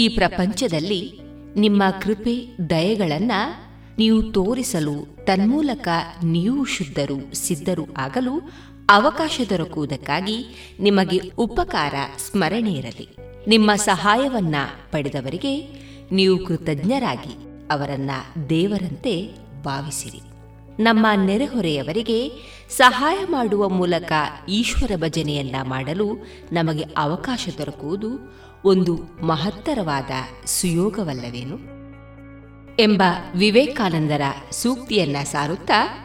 ಈ ಪ್ರಪಂಚದಲ್ಲಿ ನಿಮ್ಮ ಕೃಪೆ, ದಯೆಗಳನ್ನ ನೀವು ತೋರಿಸಲು ತನ್ಮೂಲಕ ನೀವು ಶುದ್ಧರು, ಸಿದ್ಧರು ಆಗಲು ಅವಕಾಶ ದೊರಕುವುದಕ್ಕಾಗಿ ನಿಮಗೆ ಉಪಕಾರ, ಸ್ಮರಣೆ ಇರಲಿ. ನಿಮ್ಮ ಸಹಾಯವನ್ನ ಪಡೆದವರಿಗೆ ನೀವು ಕೃತಜ್ಞರಾಗಿ ಅವರನ್ನ ದೇವರಂತೆ ಭಾವಿಸಿರಿ. ನಮ್ಮ ನೆರೆಹೊರೆಯವರಿಗೆ ಸಹಾಯ ಮಾಡುವ ಮೂಲಕ ಈಶ್ವರ ಭಜನೆಯನ್ನ ಮಾಡಲು ನಮಗೆ ಅವಕಾಶ ದೊರಕುವುದು ಒಂದು ಮಹತ್ತರವಾದ ಸುಯೋಗವಲ್ಲವೇನು? ಎಂಬ ವಿವೇಕಾನಂದರ ಸೂಕ್ತಿಯನ್ನ ಸಾರುತ್ತಾ,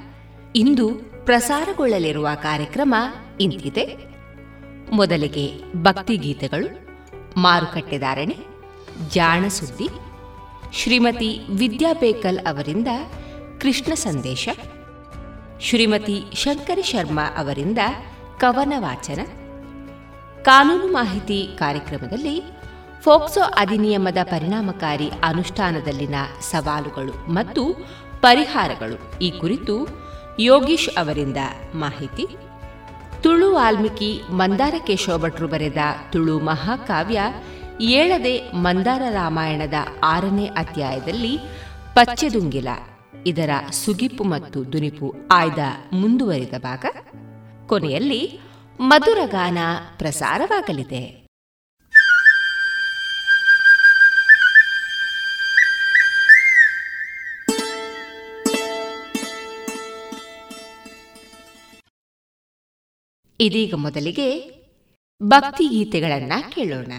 ಇಂದು ಪ್ರಸಾರಗೊಳ್ಳಲಿರುವ ಕಾರ್ಯಕ್ರಮ ಇಂತಿದೆ. ಮೊದಲಿಗೆ ಭಕ್ತಿಗೀತೆಗಳು ಮಾರುಕಟ್ಟೆದಾರಣೆ ಜಾಣಸುದ್ದಿ, ಶ್ರೀಮತಿ ವಿದ್ಯಾಬೇಕಲ್ ಅವರಿಂದ ಕೃಷ್ಣ ಸಂದೇಶ, ಶ್ರೀಮತಿ ಶಂಕರಿ ಶರ್ಮಾ ಅವರಿಂದ ಕವನ ವಾಚನ ಕಾನೂನು ಮಾಹಿತಿ ಕಾರ್ಯಕ್ರಮದಲ್ಲಿ ಫೋಕ್ಸೋ ಅಧಿನಿಯಮದ ಪರಿಣಾಮಕಾರಿ ಅನುಷ್ಠಾನದಲ್ಲಿನ ಸವಾಲುಗಳು ಮತ್ತು ಪರಿಹಾರಗಳು ಈ ಕುರಿತು ಯೋಗೀಶ್ ಅವರಿಂದ ಮಾಹಿತಿ. ತುಳು ವಾಲ್ಮೀಕಿ ಮಂದಾರ ಕೇಶವ ಭಟ್ರು ಬರೆದ ತುಳು ಮಹಾಕಾವ್ಯ ಏಳದೆ ಮಂದಾರ ರಾಮಾಯಣದ ಆರನೇ ಅಧ್ಯಾಯದಲ್ಲಿ ಪಚ್ಚೆದುಂಗಿಲ, ಇದರ ಸುಗಿಪು ಮತ್ತು ದುನಿಪು ಆಯ್ದ ಮುಂದುವರಿದ ಭಾಗ. ಕೊನೆಯಲ್ಲಿ ಮಧುರಗಾನ ಪ್ರಸಾರವಾಗಲಿದೆ. ಇದೀಗ ಮೊದಲಿಗೆ ಭಕ್ತಿಗೀತೆಗಳನ್ನ ಕೇಳೋಣ.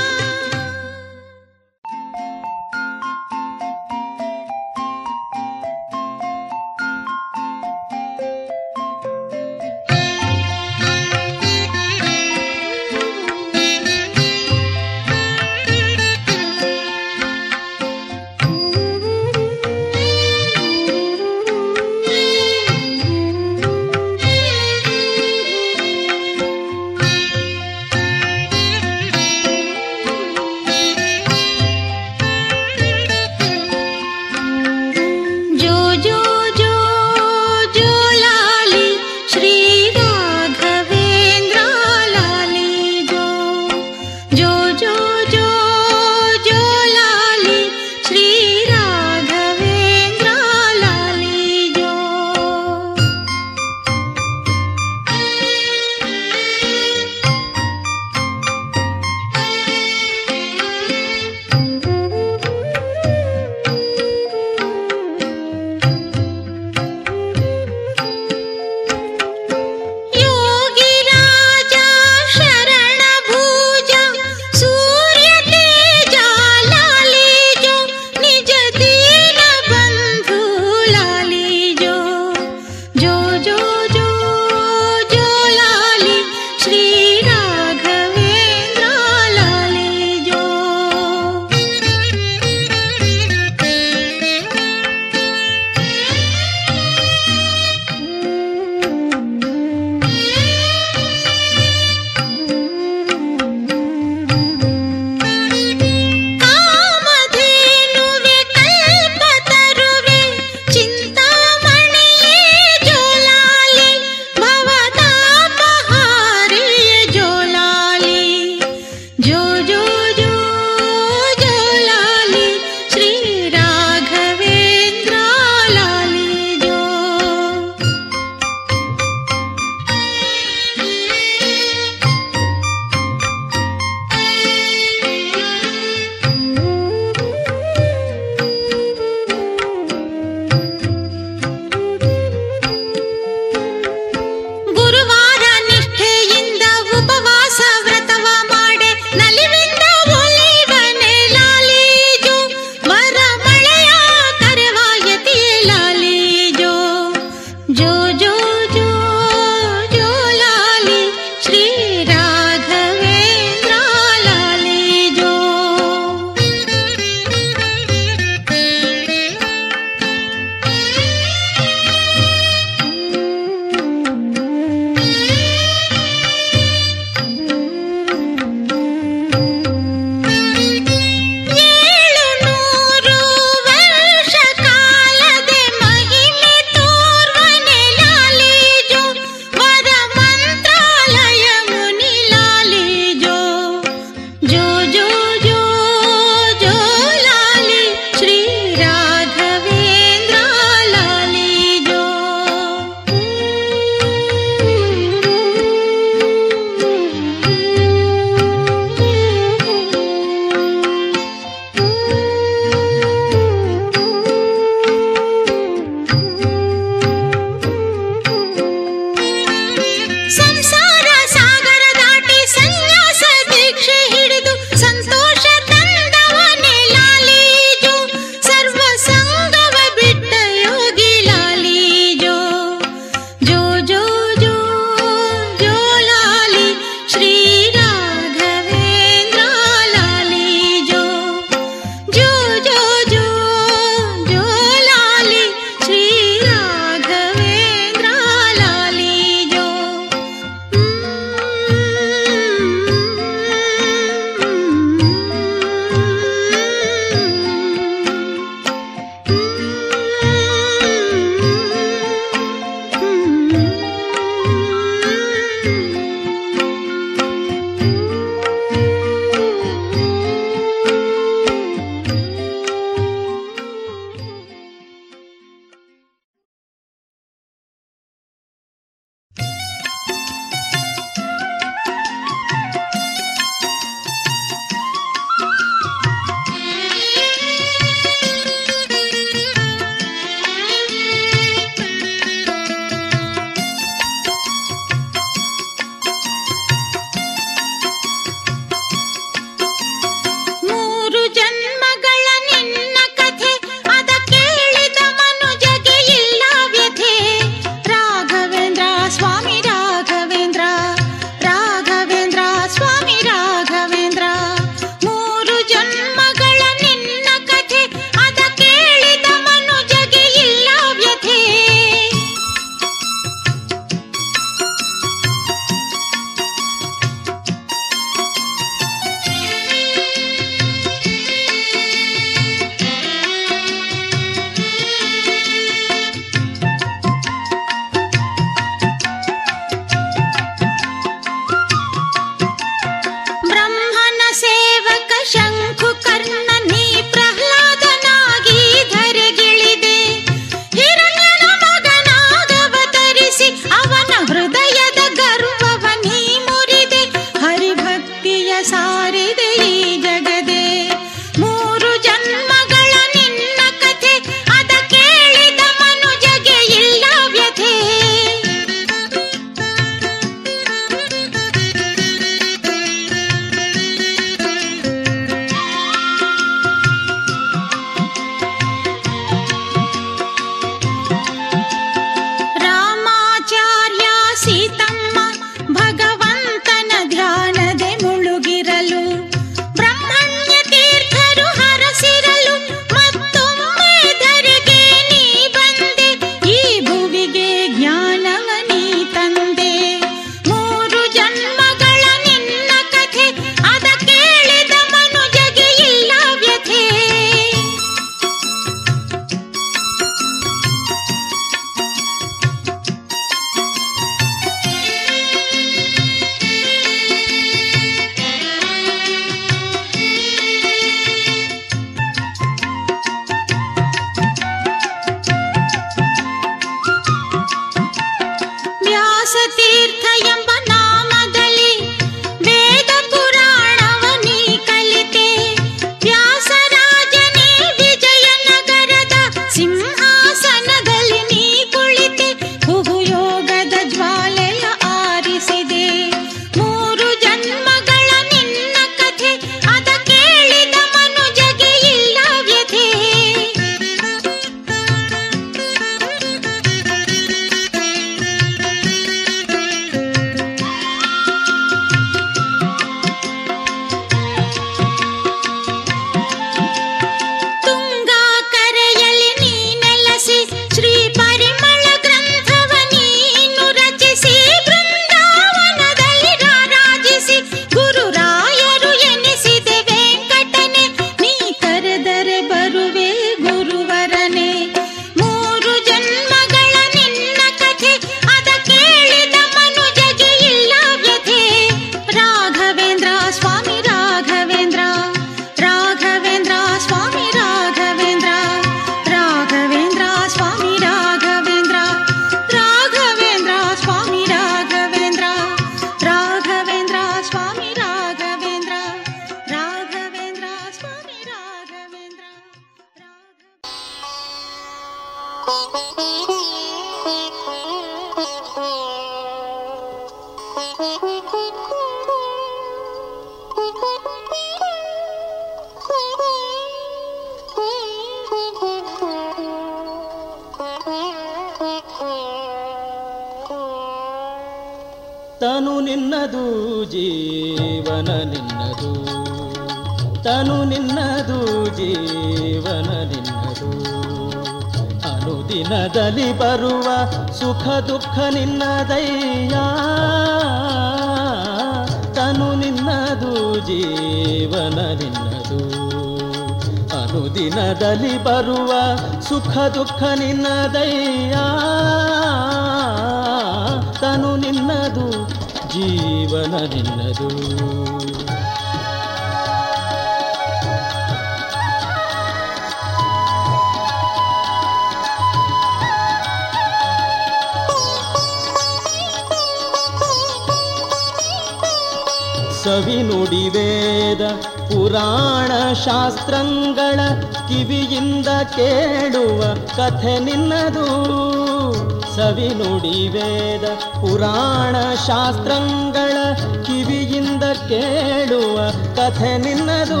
ಶಾಸ್ತ್ರಗಳ ಕಿವಿಯಿಂದ ಕೇಳುವ ಕಥೆ ನಿನ್ನದು.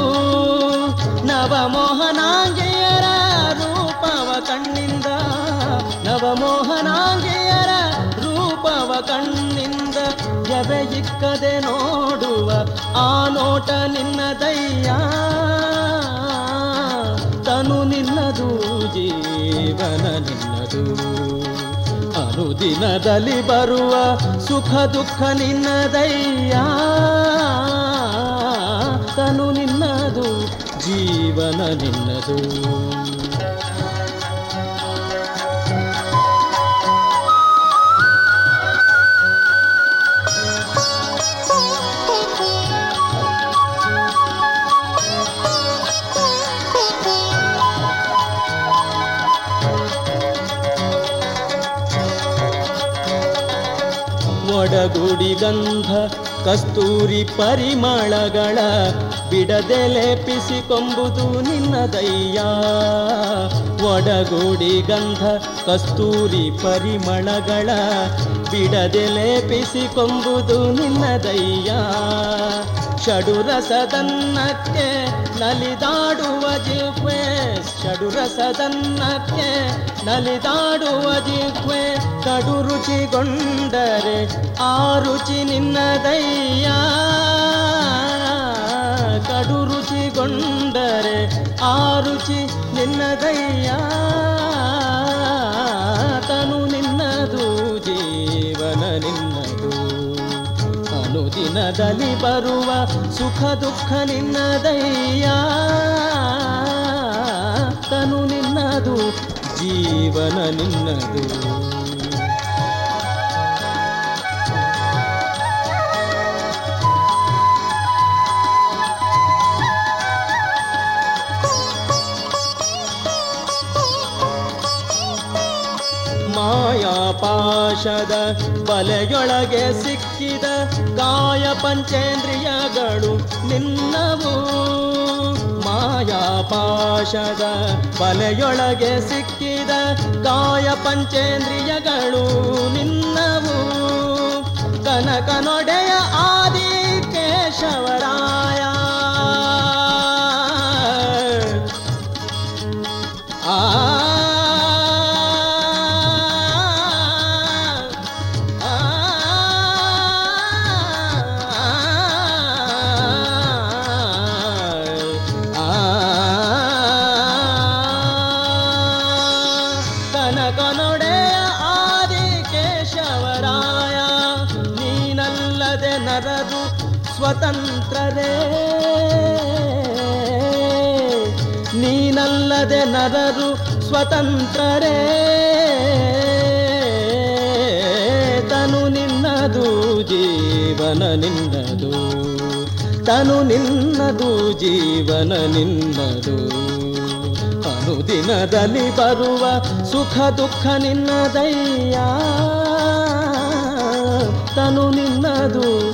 ನವಮೋಹನಾಂಗೆಯರ ರೂಪವ ಕಣ್ಣಿಂದ ನವಮೋಹನಾಂಗೆಯರ ರೂಪವ ಕಣ್ಣಿಂದ ಎವೆಯಿಕ್ಕದೆ ನೋಡುವ ಆ ನೋಟ ನಿನ್ನದಯ್ಯ ತನು ನಿನ್ನದು, ಜೀವನ ನಿನ್ನದು. ಅನುದಿನದಲ್ಲಿ ಬರುವ ಸುಖ ದುಃಖ ನಿನ್ನದಯ್ಯ. ತನು ನಿನ್ನದು ಜೀವನ ನಿನ್ನದು. ಒಡಗುಡಿ ಗಂಧ ಕಸ್ತೂರಿ ಪರಿಮಳಗಳ ಬಿಡದೆ ಲೇಪಿಸಿಕೊಂಬುದು ನಿನ್ನದಯ್ಯ ಒಡಗೂಡಿ ಗಂಧ ಕಸ್ತೂರಿ ಪರಿಮಳಗಳ ಬಿಡದೆ ಲೇಪಿಸಿಕೊಂಬುದು ನಿನ್ನದಯ್ಯ ಷಡುರಸದನ್ನಕ್ಕೆ ನಲಿದಾಡುವ ಜಿಹ್ವೆ ಷಡುರಸದನ್ನಕ್ಕೆ ನಲಿದಾಡುವ ಜಿಹ್ವೆ ಕಡು ರುಚಿಗೊಂಡರೆ ಆ ರುಚಿ ನಿನ್ನದಯ್ಯ. ಕಡು ರುಚಿಗೊಂಡರೆ ಆ ರುಚಿ ನಿನ್ನದಯ್ಯ. ತನು ನಿನ್ನದು, ಜೀವನ ನಿನ್ನದು. ಅನುದಿನದಲ್ಲಿ ಬರುವ ಸುಖ ದುಃಖ ನಿನ್ನದಯ್ಯ. ತನು ನಿನ್ನದು ಜೀವನ ನಿನ್ನದು. ಮಾಯಾಪಾಶದ ಬಲೆಯೊಳಗೆ ಸಿಕ್ಕಿದ ಕಾಯ ಪಂಚೇಂದ್ರಿಯಗಳು ನಿನ್ನವು. ಮಾಯಾಪಾಶದ ಬಲೆಯೊಳಗೆ ಸಿಕ್ಕಿದ ಕಾಯ ಪಂಚೇಂದ್ರಿಯಗಳು ನಿನ್ನವು. ಕನಕ ನೊಡೆಯ ಆದಿ ಕೇಶವರಾಯ ನರರು ಸ್ವತಂತ್ರರೇ. ತನು ನಿನ್ನದು ಜೀವನ ನಿನ್ನದು. ತನು ನಿನ್ನದು ಜೀವನ ನಿನ್ನದು. ಅನುದಿನದಲ್ಲಿ ಬರುವ ಸುಖ ದುಃಖ ನಿನ್ನದಯ್ಯ ತನು ನಿನ್ನದು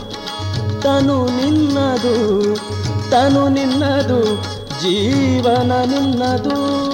ತನು ನಿನ್ನದು ತನು ನಿನ್ನದು ಜೀವನ ನಿನ್ನದು.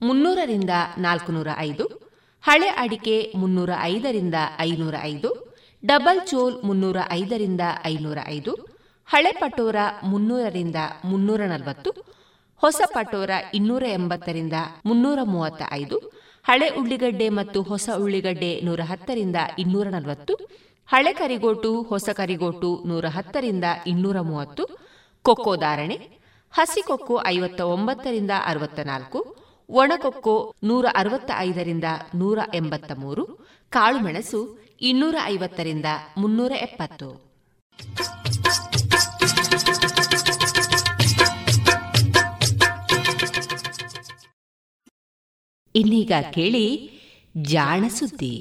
ಮುನ್ನೂರರಿಂದ ನಾಲ್ಕುನೂರ ಐದು, ಹಳೆ ಅಡಿಕೆ ಮುನ್ನೂರ ಐದರಿಂದ ಐನೂರ ಐದು, ಡಬಲ್ ಚೋಲ್ ಮುನ್ನೂರ ಐದರಿಂದ ಐನೂರ ಐದು, ಹಳೆ ಪಟೋರ ಮುನ್ನೂರರಿಂದ ಮುನ್ನೂರ ನಲವತ್ತು, ಹೊಸ ಪಟೋರ ಇನ್ನೂರ ಎಂಬತ್ತರಿಂದ ಮುನ್ನೂರ ಮೂವತ್ತ ಐದು, ಹಳೆ ಉಳ್ಳಿಗಡ್ಡೆ ಮತ್ತು ಹೊಸ ಉಳ್ಳಿಗಡ್ಡೆ ನೂರ ಹತ್ತರಿಂದ ಇನ್ನೂರ ನಲವತ್ತು, ಹಳೆ ಕರಿಗೋಟು, ಹೊಸ ಕರಿಗೋಟು ನೂರ ಹತ್ತರಿಂದ ಇನ್ನೂರ ಮೂವತ್ತು, ಕೊಕ್ಕೋ ಧಾರಣೆ ಹಸಿಕೊಕ್ಕೋ ಐವತ್ತ ಒಂಬತ್ತರಿಂದ ಅರವತ್ತ ನಾಲ್ಕು ಒಣಕೊಕ್ಕೋ ನೂರ ಅರವತ್ತ ಐದರಿಂದ ನೂರ ಎಂಬತ್ತ ಮೂರು ಕಾಳುಮೆಣಸು ಇನ್ನೂರ ಐವತ್ತರಿಂದ ಮುನ್ನೂರ ಎಪ್ಪತ್ತು ಇನ್ನೀಗ ಕೇಳಿ ಜಾಣ ಸುದ್ದಿ.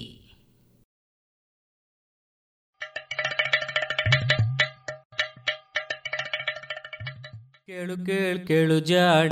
ಕೇಳು ಕೇಳು ಕೇಳು ಜಾಣ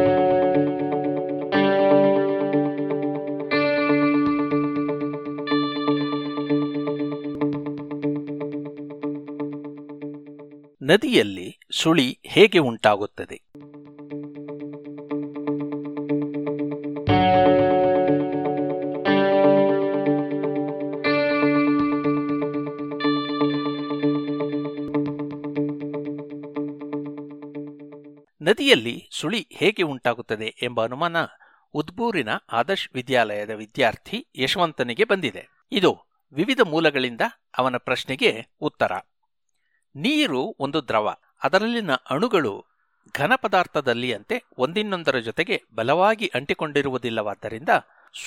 ನದಿಯಲ್ಲಿ ಸುಳಿ ಹೇಗೆ ಉಂಟಾಗುತ್ತದೆ? ನದಿಯಲ್ಲಿ ಸುಳಿ ಹೇಗೆ ಉಂಟಾಗುತ್ತದೆ ಎಂಬ ಅನುಮಾನ ಉದ್ಬೂರಿನ ಆದರ್ಶ್ ವಿದ್ಯಾಲಯದ ವಿದ್ಯಾರ್ಥಿ ಯಶವಂತನಿಗೆ ಬಂದಿದೆ. ಇದು ವಿವಿಧ ಮೂಲಗಳಿಂದ ಅವನ ಪ್ರಶ್ನೆಗೆ ಉತ್ತರ. ನೀರು ಒಂದು ದ್ರವ. ಅದರಲ್ಲಿನ ಅಣುಗಳು ಘನ ಪದಾರ್ಥದಲ್ಲಿಯಂತೆ ಒಂದಿನ್ನೊಂದರ ಜೊತೆಗೆ ಬಲವಾಗಿ ಅಂಟಿಕೊಂಡಿರುವುದಿಲ್ಲವಾದ್ದರಿಂದ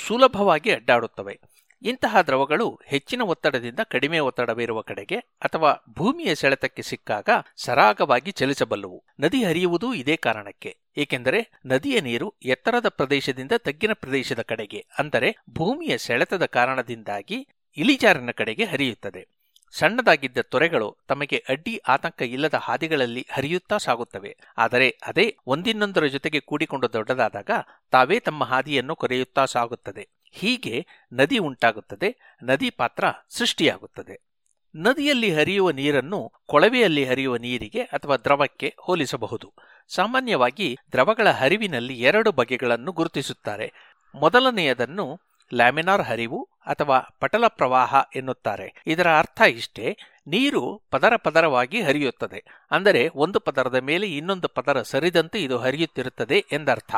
ಸುಲಭವಾಗಿ ಅಡ್ಡಾಡುತ್ತವೆ. ಇಂತಹ ದ್ರವಗಳು ಹೆಚ್ಚಿನ ಒತ್ತಡದಿಂದ ಕಡಿಮೆ ಒತ್ತಡವಿರುವ ಕಡೆಗೆ ಅಥವಾ ಭೂಮಿಯ ಸೆಳೆತಕ್ಕೆ ಸಿಕ್ಕಾಗ ಸರಾಗವಾಗಿ ಚಲಿಸಬಲ್ಲವು. ನದಿ ಹರಿಯುವುದೂ ಇದೇ ಕಾರಣಕ್ಕೆ. ಏಕೆಂದರೆ ನದಿಯ ನೀರು ಎತ್ತರದ ಪ್ರದೇಶದಿಂದ ತಗ್ಗಿನ ಪ್ರದೇಶದ ಕಡೆಗೆ, ಅಂದರೆ ಭೂಮಿಯ ಸೆಳೆತದ ಕಾರಣದಿಂದಾಗಿ ಇಳಿಜಾರಿನ ಕಡೆಗೆ ಹರಿಯುತ್ತದೆ. ಸಣ್ಣದಾಗಿದ್ದ ತೊರೆಗಳು ತಮಗೆ ಅಡ್ಡಿ ಆತಂಕ ಇಲ್ಲದ ಹಾದಿಗಳಲ್ಲಿ ಹರಿಯುತ್ತಾ ಸಾಗುತ್ತವೆ. ಆದರೆ ಅದೇ ಒಂದಿನ್ನೊಂದರ ಜೊತೆಗೆ ಕೂಡಿಕೊಂಡು ದೊಡ್ಡದಾದಾಗ ತಾವೇ ತಮ್ಮ ಹಾದಿಯನ್ನು ಕೊರೆಯುತ್ತಾ ಸಾಗುತ್ತದೆ. ಹೀಗೆ ನದಿ ಉಂಟಾಗುತ್ತದೆ. ನದಿ ಪಾತ್ರ ಸೃಷ್ಟಿಯಾಗುತ್ತದೆ. ನದಿಯಲ್ಲಿ ಹರಿಯುವ ನೀರನ್ನು ಕೊಳವೆಯಲ್ಲಿ ಹರಿಯುವ ನೀರಿಗೆ ಅಥವಾ ದ್ರವಕ್ಕೆ ಹೋಲಿಸಬಹುದು. ಸಾಮಾನ್ಯವಾಗಿ ದ್ರವಗಳ ಹರಿವಿನಲ್ಲಿ ಎರಡು ಬಗೆಗಳನ್ನು ಗುರುತಿಸುತ್ತಾರೆ. ಮೊದಲನೆಯದನ್ನು ಲ್ಯಾಮಿನಾರ್ ಹರಿವು ಅಥವಾ ಪಟಲ ಪ್ರವಾಹ ಎನ್ನುತ್ತಾರೆ. ಇದರ ಅರ್ಥ ಇಷ್ಟೇ, ನೀರು ಪದರ ಪದರವಾಗಿ ಹರಿಯುತ್ತದೆ. ಅಂದರೆ ಒಂದು ಪದರದ ಮೇಲೆ ಇನ್ನೊಂದು ಪದರ ಸರಿದಂತೆ ಇದು ಹರಿಯುತ್ತಿರುತ್ತದೆ ಎಂದರ್ಥ.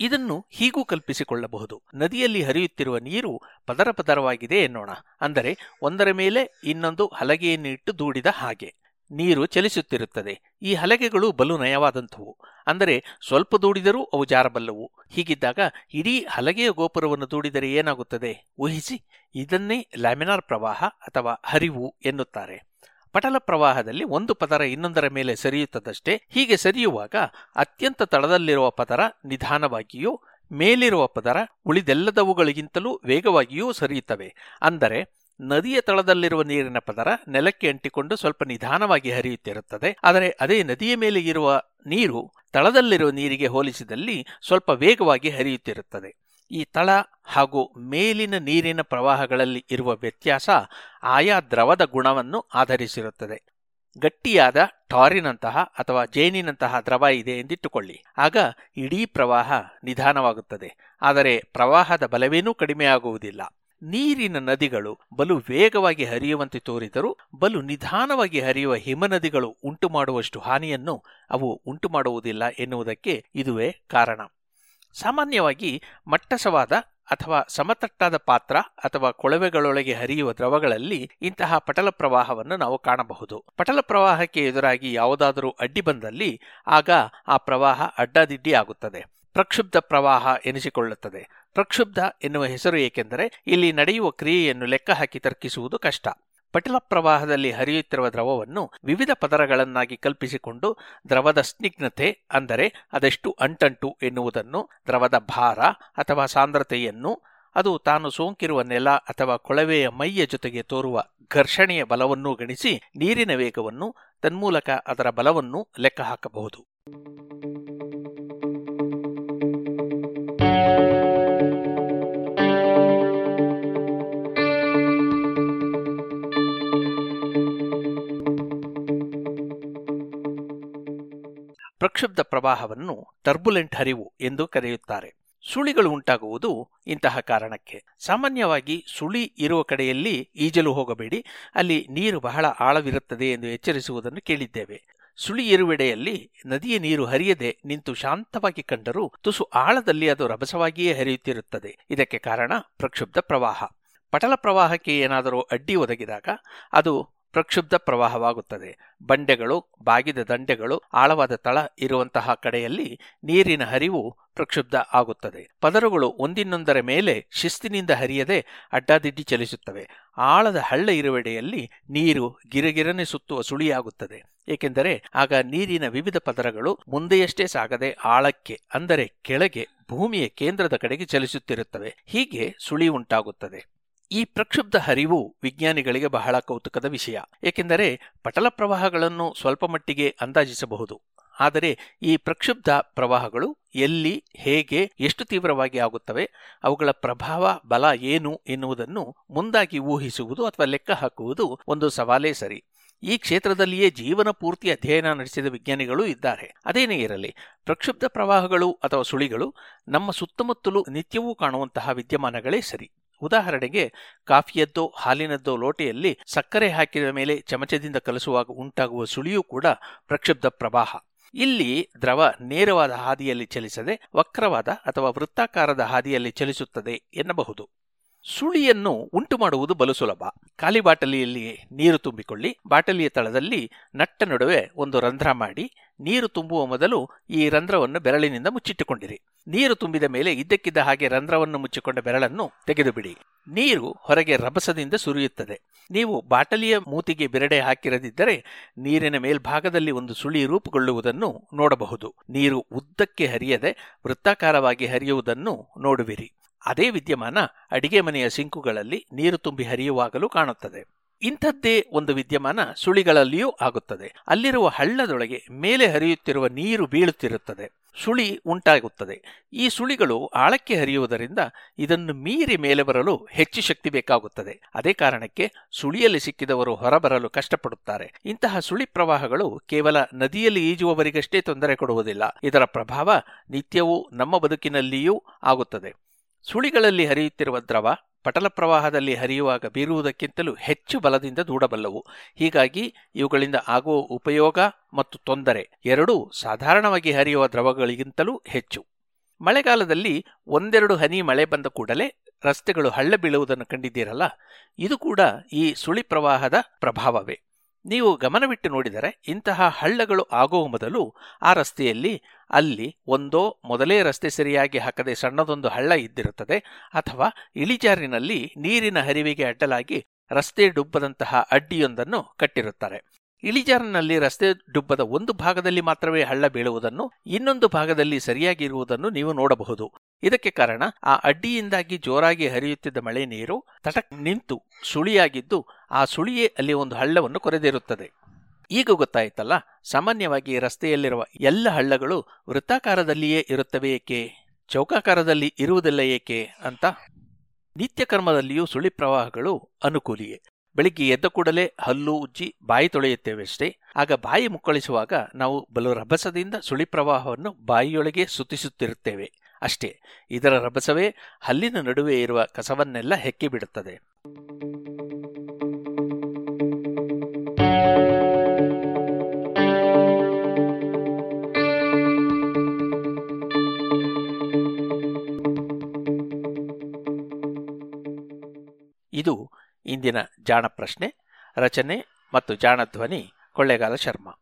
ಇದನ್ನು ಹೀಗೂ ಕಲ್ಪಿಸಿಕೊಳ್ಳಬಹುದು. ನದಿಯಲ್ಲಿ ಹರಿಯುತ್ತಿರುವ ನೀರು ಪದರ ಪದರವಾಗಿದೆ ಎನ್ನೋಣ. ಅಂದರೆ ಒಂದರ ಮೇಲೆ ಇನ್ನೊಂದು ಹಲಗೆಯನ್ನು ಇಟ್ಟು ದೂಡಿದ ಹಾಗೆ. ನೀರು ಚಲಿಸುತ್ತಿರುತ್ತದೆ. ಈ ಹಲಗೆಗಳು ಬಲು ನಯವಾದಂಥವು. ಅಂದರೆ ಸ್ವಲ್ಪ ದೂಡಿದರೂ ಅವು ಜಾರಬಲ್ಲವು. ಹೀಗಿದ್ದಾಗ ಇಡೀ ಹಲಗೆಯ ಗೋಪುರವನ್ನು ದೂಡಿದರೆ ಏನಾಗುತ್ತದೆ? ಊಹಿಸಿ. ಇದನ್ನೇ ಲ್ಯಾಮಿನಾರ್ ಪ್ರವಾಹ ಅಥವಾ ಹರಿವು ಎನ್ನುತ್ತಾರೆ. ಪಟಲ ಪ್ರವಾಹದಲ್ಲಿ ಒಂದು ಪದರ ಇನ್ನೊಂದರ ಮೇಲೆ ಸರಿಯುತ್ತದಷ್ಟೇ. ಹೀಗೆ ಸರಿಯುವಾಗ ಅತ್ಯಂತ ತಳದಲ್ಲಿರುವ ಪದರ ನಿಧಾನವಾಗಿಯೂ ಮೇಲಿರುವ ಪದರ ಉಳಿದೆಲ್ಲದವುಗಳಿಗಿಂತಲೂ ವೇಗವಾಗಿಯೂ ಸರಿಯುತ್ತವೆ. ಅಂದರೆ ನದಿಯ ತಳದಲ್ಲಿರುವ ನೀರಿನ ಪದರ ನೆಲಕ್ಕೆ ಅಂಟಿಕೊಂಡು ಸ್ವಲ್ಪ ನಿಧಾನವಾಗಿ ಹರಿಯುತ್ತಿರುತ್ತದೆ. ಆದರೆ ಅದೇ ನದಿಯ ಮೇಲೆ ಇರುವ ನೀರು ತಳದಲ್ಲಿರುವ ನೀರಿಗೆ ಹೋಲಿಸಿದಲ್ಲಿ ಸ್ವಲ್ಪ ವೇಗವಾಗಿ ಹರಿಯುತ್ತಿರುತ್ತದೆ. ಈ ತಳ ಹಾಗೂ ಮೇಲಿನ ನೀರಿನ ಪ್ರವಾಹಗಳಲ್ಲಿ ಇರುವ ವ್ಯತ್ಯಾಸ ಆಯಾ ದ್ರವದ ಗುಣವನ್ನು ಆಧರಿಸಿರುತ್ತದೆ. ಗಟ್ಟಿಯಾದ ಟಾರಿನಂತಹ ಅಥವಾ ಜೇನಿನಂತಹ ದ್ರವ ಇದೆ ಎಂದಿಟ್ಟುಕೊಳ್ಳಿ. ಆಗ ಇಡೀ ಪ್ರವಾಹ ನಿಧಾನವಾಗುತ್ತದೆ. ಆದರೆ ಪ್ರವಾಹದ ಬಲವೇನೂ ಕಡಿಮೆಯಾಗುವುದಿಲ್ಲ. ನೀರಿನ ನದಿಗಳು ಬಲು ವೇಗವಾಗಿ ಹರಿಯುವಂತೆ ತೋರಿದರೂ ಬಲು ನಿಧಾನವಾಗಿ ಹರಿಯುವ ಹಿಮನದಿಗಳು ಉಂಟು ಮಾಡುವಷ್ಟು ಹಾನಿಯನ್ನು ಅವು ಉಂಟು ಮಾಡುವುದಿಲ್ಲ ಎನ್ನುವುದಕ್ಕೆ ಇದುವೇ ಕಾರಣ. ಸಾಮಾನ್ಯವಾಗಿ ಮಟ್ಟಸವಾದ ಅಥವಾ ಸಮತಟ್ಟಾದ ಪಾತ್ರ ಅಥವಾ ಕೊಳವೆಗಳೊಳಗೆ ಹರಿಯುವ ದ್ರವಗಳಲ್ಲಿ ಇಂತಹ ಪಟಲ ಪ್ರವಾಹವನ್ನು ನಾವು ಕಾಣಬಹುದು. ಪಟಲ ಪ್ರವಾಹಕ್ಕೆ ಎದುರಾಗಿ ಯಾವುದಾದರೂ ಅಡ್ಡಿ ಬಂದಲ್ಲಿ ಆಗ ಆ ಪ್ರವಾಹ ಅಡ್ಡಾದಿಡ್ಡಿ ಆಗುತ್ತದೆ. ಪ್ರಕ್ಷುಬ್ಧ ಪ್ರವಾಹ ಎನಿಸಿಕೊಳ್ಳುತ್ತದೆ. ಪ್ರಕ್ಷುಬ್ಧ ಎನ್ನುವ ಹೆಸರು ಏಕೆಂದರೆ ಇಲ್ಲಿ ನಡೆಯುವ ಕ್ರಿಯೆಯನ್ನು ಲೆಕ್ಕ ಹಾಕಿ ತರ್ಕಿಸುವುದು ಕಷ್ಟ. ಪಟಲ ಪ್ರವಾಹದಲ್ಲಿ ಹರಿಯುತ್ತಿರುವ ದ್ರವವನ್ನು ವಿವಿಧ ಪದರಗಳನ್ನಾಗಿ ಕಲ್ಪಿಸಿಕೊಂಡು ದ್ರವದ ಸ್ನಿಗ್ಧತೆ, ಅಂದರೆ ಅದೆಷ್ಟು ಅಂಟಂಟು ಎನ್ನುವುದನ್ನು, ದ್ರವದ ಭಾರ ಅಥವಾ ಸಾಂದ್ರತೆಯನ್ನು, ಅದು ತಾನು ಸೋಂಕಿರುವ ನೆಲ ಅಥವಾ ಕೊಳವೆಯ ಮೈಯ ಜೊತೆಗೆ ತೋರುವ ಘರ್ಷಣೆಯ ಬಲವನ್ನೂ ಗಣಿಸಿ ನೀರಿನ ವೇಗವನ್ನು ತನ್ಮೂಲಕ ಅದರ ಬಲವನ್ನು ಲೆಕ್ಕ ಹಾಕಬಹುದು. ಪ್ರಕ್ಷುಬ್ಧ ಪ್ರವಾಹವನ್ನು ಟರ್ಬುಲೆಂಟ್ ಹರಿವು ಎಂದು ಕರೆಯುತ್ತಾರೆ. ಸುಳಿಗಳು ಉಂಟಾಗುವುದು ಇಂತಹ ಕಾರಣಕ್ಕೆ. ಸಾಮಾನ್ಯವಾಗಿ ಸುಳಿ ಇರುವ ಕಡೆಯಲ್ಲಿ ಈಜಲು ಹೋಗಬೇಡಿ, ಅಲ್ಲಿ ನೀರು ಬಹಳ ಆಳವಿರುತ್ತದೆ ಎಂದು ಎಚ್ಚರಿಸುವುದನ್ನು ಕೇಳಿದ್ದೇವೆ. ಸುಳಿ ಇರುವೆಡೆಯಲ್ಲಿ ನದಿಯ ನೀರು ಹರಿಯದೆ ನಿಂತು ಶಾಂತವಾಗಿ ಕಂಡರೂ ತುಸು ಆಳದಲ್ಲಿ ಅದು ರಭಸವಾಗಿಯೇ ಹರಿಯುತ್ತಿರುತ್ತದೆ. ಇದಕ್ಕೆ ಕಾರಣ ಪ್ರಕ್ಷುಬ್ಧ ಪ್ರವಾಹ. ಪಟಲ ಪ್ರವಾಹಕ್ಕೆ ಏನಾದರೂ ಅಡ್ಡಿ ಒದಗಿದಾಗ ಅದು ಪ್ರಕ್ಷುಬ್ಧ ಪ್ರವಾಹವಾಗುತ್ತದೆ. ಬಂಡೆಗಳು, ಬಾಗಿದ ದಂಡೆಗಳು, ಆಳವಾದ ತಳ ಇರುವಂತಹ ಕಡೆಯಲ್ಲಿ ನೀರಿನ ಹರಿವು ಪ್ರಕ್ಷುಬ್ಧ ಆಗುತ್ತದೆ. ಪದರುಗಳು ಒಂದಿನ್ನೊಂದರ ಮೇಲೆ ಶಿಸ್ತಿನಿಂದ ಹರಿಯದೆ ಅಡ್ಡಾದಿಡ್ಡಿ ಚಲಿಸುತ್ತವೆ. ಆಳದ ಹಳ್ಳ ಇರುವೆಡೆಯಲ್ಲಿ ನೀರು ಗಿರಗಿರನೆ ಸುತ್ತುವ ಸುಳಿಯಾಗುತ್ತದೆ. ಏಕೆಂದರೆ ಆಗ ನೀರಿನ ವಿವಿಧ ಪದರಗಳು ಮುಂದೆಯಷ್ಟೇ ಸಾಗದೆ ಆಳಕ್ಕೆ, ಅಂದರೆ ಕೆಳಗೆ, ಭೂಮಿಯ ಕೇಂದ್ರದ ಕಡೆಗೆ ಚಲಿಸುತ್ತಿರುತ್ತವೆ. ಹೀಗೆ ಸುಳಿ ಉಂಟಾಗುತ್ತದೆ. ಈ ಪ್ರಕ್ಷುಬ್ಧ ಹರಿವು ವಿಜ್ಞಾನಿಗಳಿಗೆ ಬಹಳ ಕೌತುಕದ ವಿಷಯ. ಏಕೆಂದರೆ ಪಟಲ ಪ್ರವಾಹಗಳನ್ನು ಸ್ವಲ್ಪ ಮಟ್ಟಿಗೆ ಅಂದಾಜಿಸಬಹುದು. ಆದರೆ ಈ ಪ್ರಕ್ಷುಬ್ಧ ಪ್ರವಾಹಗಳು ಎಲ್ಲಿ, ಹೇಗೆ, ಎಷ್ಟು ತೀವ್ರವಾಗಿ ಆಗುತ್ತವೆ, ಅವುಗಳ ಪ್ರಭಾವ, ಬಲ ಏನು ಎನ್ನುವುದನ್ನು ಮುಂದಾಗಿ ಊಹಿಸುವುದು ಅಥವಾ ಲೆಕ್ಕ ಹಾಕುವುದು ಒಂದು ಸವಾಲೇ ಸರಿ. ಈ ಕ್ಷೇತ್ರದಲ್ಲಿಯೇ ಜೀವನ ಪೂರ್ತಿ ಅಧ್ಯಯನ ನಡೆಸಿದ ವಿಜ್ಞಾನಿಗಳು ಇದ್ದಾರೆ. ಅದೇನೇ ಇರಲಿ, ಪ್ರಕ್ಷುಬ್ಧ ಪ್ರವಾಹಗಳು ಅಥವಾ ಸುಳಿಗಳು ನಮ್ಮ ಸುತ್ತಮುತ್ತಲೂ ನಿತ್ಯವೂ ಕಾಣುವಂತಹ ವಿದ್ಯಮಾನಗಳೇ ಸರಿ. ಉದಾಹರಣೆಗೆ, ಕಾಫಿಯದ್ದೋ, ಹಾಲಿನದ್ದೋ ಲೋಟೆಯಲ್ಲಿ ಸಕ್ಕರೆ ಹಾಕಿದ ಮೇಲೆ ಚಮಚದಿಂದ ಕಲಸುವಾಗ ಉಂಟಾಗುವ ಸುಳಿಯೂ ಕೂಡ ಪ್ರಕ್ಷುಬ್ಧ ಪ್ರವಾಹ. ಇಲ್ಲಿ ದ್ರವ ನೇರವಾದ ಹಾದಿಯಲ್ಲಿ ಚಲಿಸದೆ, ವಕ್ರವಾದ ಅಥವಾ ವೃತ್ತಾಕಾರದ ಹಾದಿಯಲ್ಲಿ ಚಲಿಸುತ್ತದೆ ಎನ್ನಬಹುದು. ಸುಳಿಯನ್ನು ಉಂಟು ಮಾಡುವುದು ಬಲು ಸುಲಭ. ಖಾಲಿ ಬಾಟಲಿಯಲ್ಲಿ ನೀರು ತುಂಬಿಕೊಳ್ಳಿ. ಬಾಟಲಿಯ ತಳದಲ್ಲಿ ನಟ್ಟ ನಡುವೆ ಒಂದು ರಂಧ್ರ ಮಾಡಿ ನೀರು ತುಂಬುವ ಮೊದಲು ಈ ರಂಧ್ರವನ್ನು ಬೆರಳಿನಿಂದ ಮುಚ್ಚಿಟ್ಟುಕೊಂಡಿರಿ. ನೀರು ತುಂಬಿದ ಮೇಲೆ ಇದ್ದಕ್ಕಿದ್ದ ಹಾಗೆ ರಂಧ್ರವನ್ನು ಮುಚ್ಚಿಕೊಂಡ ಬೆರಳನ್ನು ತೆಗೆದುಬಿಡಿ. ನೀರು ಹೊರಗೆ ರಭಸದಿಂದ ಸುರಿಯುತ್ತದೆ. ನೀವು ಬಾಟಲಿಯ ಮೂತಿಗೆ ಬೆರಡೆ ಹಾಕಿರದಿದ್ದರೆ ನೀರಿನ ಮೇಲ್ಭಾಗದಲ್ಲಿ ಒಂದು ಸುಳಿ ರೂಪುಗೊಳ್ಳುವುದನ್ನು ನೋಡಬಹುದು. ನೀರು ಉದ್ದಕ್ಕೆ ಹರಿಯದೆ ವೃತ್ತಾಕಾರವಾಗಿ ಹರಿಯುವುದನ್ನು ನೋಡುವಿರಿ. ಅದೇ ವಿದ್ಯಮಾನ ಅಡಿಗೆ ಮನೆಯ ಸಿಂಕುಗಳಲ್ಲಿ ನೀರು ತುಂಬಿ ಹರಿಯುವಾಗಲೂ ಕಾಣುತ್ತದೆ. ಇಂಥದ್ದೇ ಒಂದು ವಿದ್ಯಮಾನ ಸುಳಿಗಳಲ್ಲಿಯೂ ಆಗುತ್ತದೆ. ಅಲ್ಲಿರುವ ಹಳ್ಳದೊಳಗೆ ಮೇಲೆ ಹರಿಯುತ್ತಿರುವ ನೀರು ಬೀಳುತ್ತಿರುತ್ತದೆ. ಸುಳಿ ಉಂಟಾಗುತ್ತದೆ. ಈ ಸುಳಿಗಳು ಆಳಕ್ಕೆ ಹರಿಯುವುದರಿಂದ ಇದನ್ನು ಮೀರಿ ಮೇಲೆ ಬರಲು ಹೆಚ್ಚು ಶಕ್ತಿ ಬೇಕಾಗುತ್ತದೆ. ಅದೇ ಕಾರಣಕ್ಕೆ ಸುಳಿಯಲ್ಲಿ ಸಿಕ್ಕಿದವರು ಹೊರಬರಲು ಕಷ್ಟಪಡುತ್ತಾರೆ. ಇಂತಹ ಸುಳಿ ಪ್ರವಾಹಗಳು ಕೇವಲ ನದಿಯಲ್ಲಿ ಈಜುವವರಿಗಷ್ಟೇ ತೊಂದರೆ ಕೊಡುವುದಿಲ್ಲ. ಇದರ ಪ್ರಭಾವ ನಿತ್ಯವೂ ನಮ್ಮ ಬದುಕಿನಲ್ಲಿಯೂ ಆಗುತ್ತದೆ. ಸುಳಿಗಳಲ್ಲಿ ಹರಿಯುತ್ತಿರುವ ದ್ರವ ಪಟಲ ಪ್ರವಾಹದಲ್ಲಿ ಹರಿಯುವಾಗ ಬೀರುವುದಕ್ಕಿಂತಲೂ ಹೆಚ್ಚು ಬಲದಿಂದ ದೂಡಬಲ್ಲವು. ಹೀಗಾಗಿ ಇವುಗಳಿಂದ ಆಗುವ ಉಪಯೋಗ ಮತ್ತು ತೊಂದರೆ ಎರಡೂ ಸಾಧಾರಣವಾಗಿ ಹರಿಯುವ ದ್ರವಗಳಿಗಿಂತಲೂ ಹೆಚ್ಚು. ಮಳೆಗಾಲದಲ್ಲಿ ಒಂದೆರಡು ಹನಿ ಮಳೆ ಬಂದ ಕೂಡಲೇ ರಸ್ತೆಗಳು ಹಳ್ಳ ಬೀಳುವುದನ್ನು ಕಂಡಿದ್ದೀರಲ್ಲ, ಇದು ಕೂಡ ಈ ಸುಳಿ ಪ್ರವಾಹದ ಪ್ರಭಾವವೇ. ನೀವು ಗಮನವಿಟ್ಟು ನೋಡಿದರೆ ಇಂತಹ ಹಳ್ಳಗಳು ಆಗುವ ಮೊದಲು ಆ ರಸ್ತೆಯಲ್ಲಿ ಅಲ್ಲಿ ಒಂದೋ ಮೊದಲೇ ರಸ್ತೆ ಸರಿಯಾಗಿ ಹಾಕದೆ ಸಣ್ಣದೊಂದು ಹಳ್ಳ ಇದ್ದಿರುತ್ತದೆ ಅಥವಾ ಇಳಿಜಾರಿನಲ್ಲಿ ನೀರಿನ ಹರಿವಿಗೆ ಅಡ್ಡಲಾಗಿ ರಸ್ತೆ ಡುಬ್ಬದಂತಹ ಅಡ್ಡಿಯೊಂದನ್ನು ಕಟ್ಟಿರುತ್ತಾರೆ. ಇಳಿಜಾರಿನಲ್ಲಿ ರಸ್ತೆ ಡುಬ್ಬದ ಒಂದು ಭಾಗದಲ್ಲಿ ಮಾತ್ರವೇ ಹಳ್ಳ ಬೀಳುವುದನ್ನು ಇನ್ನೊಂದು ಭಾಗದಲ್ಲಿ ಸರಿಯಾಗಿರುವುದನ್ನು ನೀವು ನೋಡಬಹುದು. ಇದಕ್ಕೆ ಕಾರಣ ಆ ಅಡ್ಡಿಯಿಂದಾಗಿ ಜೋರಾಗಿ ಹರಿಯುತ್ತಿದ್ದ ಮಳೆ ನೀರು ತಟಕ್ ನಿಂತು ಸುಳಿಯಾಗಿದ್ದು ಆ ಸುಳಿಯೇ ಅಲ್ಲಿ ಒಂದು ಹಳ್ಳವನ್ನು ಕೊರೆದಿರುತ್ತದೆ. ಈಗ ಗೊತ್ತಾಯಿತಲ್ಲ, ಸಾಮಾನ್ಯವಾಗಿ ರಸ್ತೆಯಲ್ಲಿರುವ ಎಲ್ಲ ಹಳ್ಳಗಳು ವೃತ್ತಾಕಾರದಲ್ಲಿಯೇ ಇರುತ್ತವೆ ಏಕೆ? ಚೌಕಾಕಾರದಲ್ಲಿ ಇರುವುದಿಲ್ಲ ಏಕೆ ಅಂತ ನಿತ್ಯ ಕರ್ಮದಲ್ಲಿಯೂ ಸುಳಿ ಪ್ರವಾಹಗಳು ಅನುಕೂಲಿಯೇ. ಬೆಳಿಗ್ಗೆ ಎದ್ದ ಕೂಡಲೇ ಹಲ್ಲು ಉಜ್ಜಿ ಬಾಯಿ ತೊಳೆಯುತ್ತೇವೆಷ್ಟೇ. ಆಗ ಬಾಯಿ ಮುಕ್ಕಳಿಸುವಾಗ ನಾವು ಬಲು ರಭಸದಿಂದ ಸುಳಿ ಪ್ರವಾಹವನ್ನು ಬಾಯಿಯೊಳಗೆ ಸುತ್ತಿಸುತ್ತಿರುತ್ತೇವೆ. ಅಷ್ಟೇ. ಇದರ ರಭಸವೇ ಹಲ್ಲಿನ ನಡುವೆ ಇರುವ ಕಸವನ್ನೆಲ್ಲ ಹೆಕ್ಕಿಬಿಡುತ್ತದೆ ಇದು ಇಂದಿನ ಜಾಣ ಪ್ರಶ್ನೆ, ರಚನೆ ಮತ್ತು ಜಾಣ ಧ್ವನಿ, ಕೊಳ್ಳೇಗಾಲ ಶರ್ಮಾ.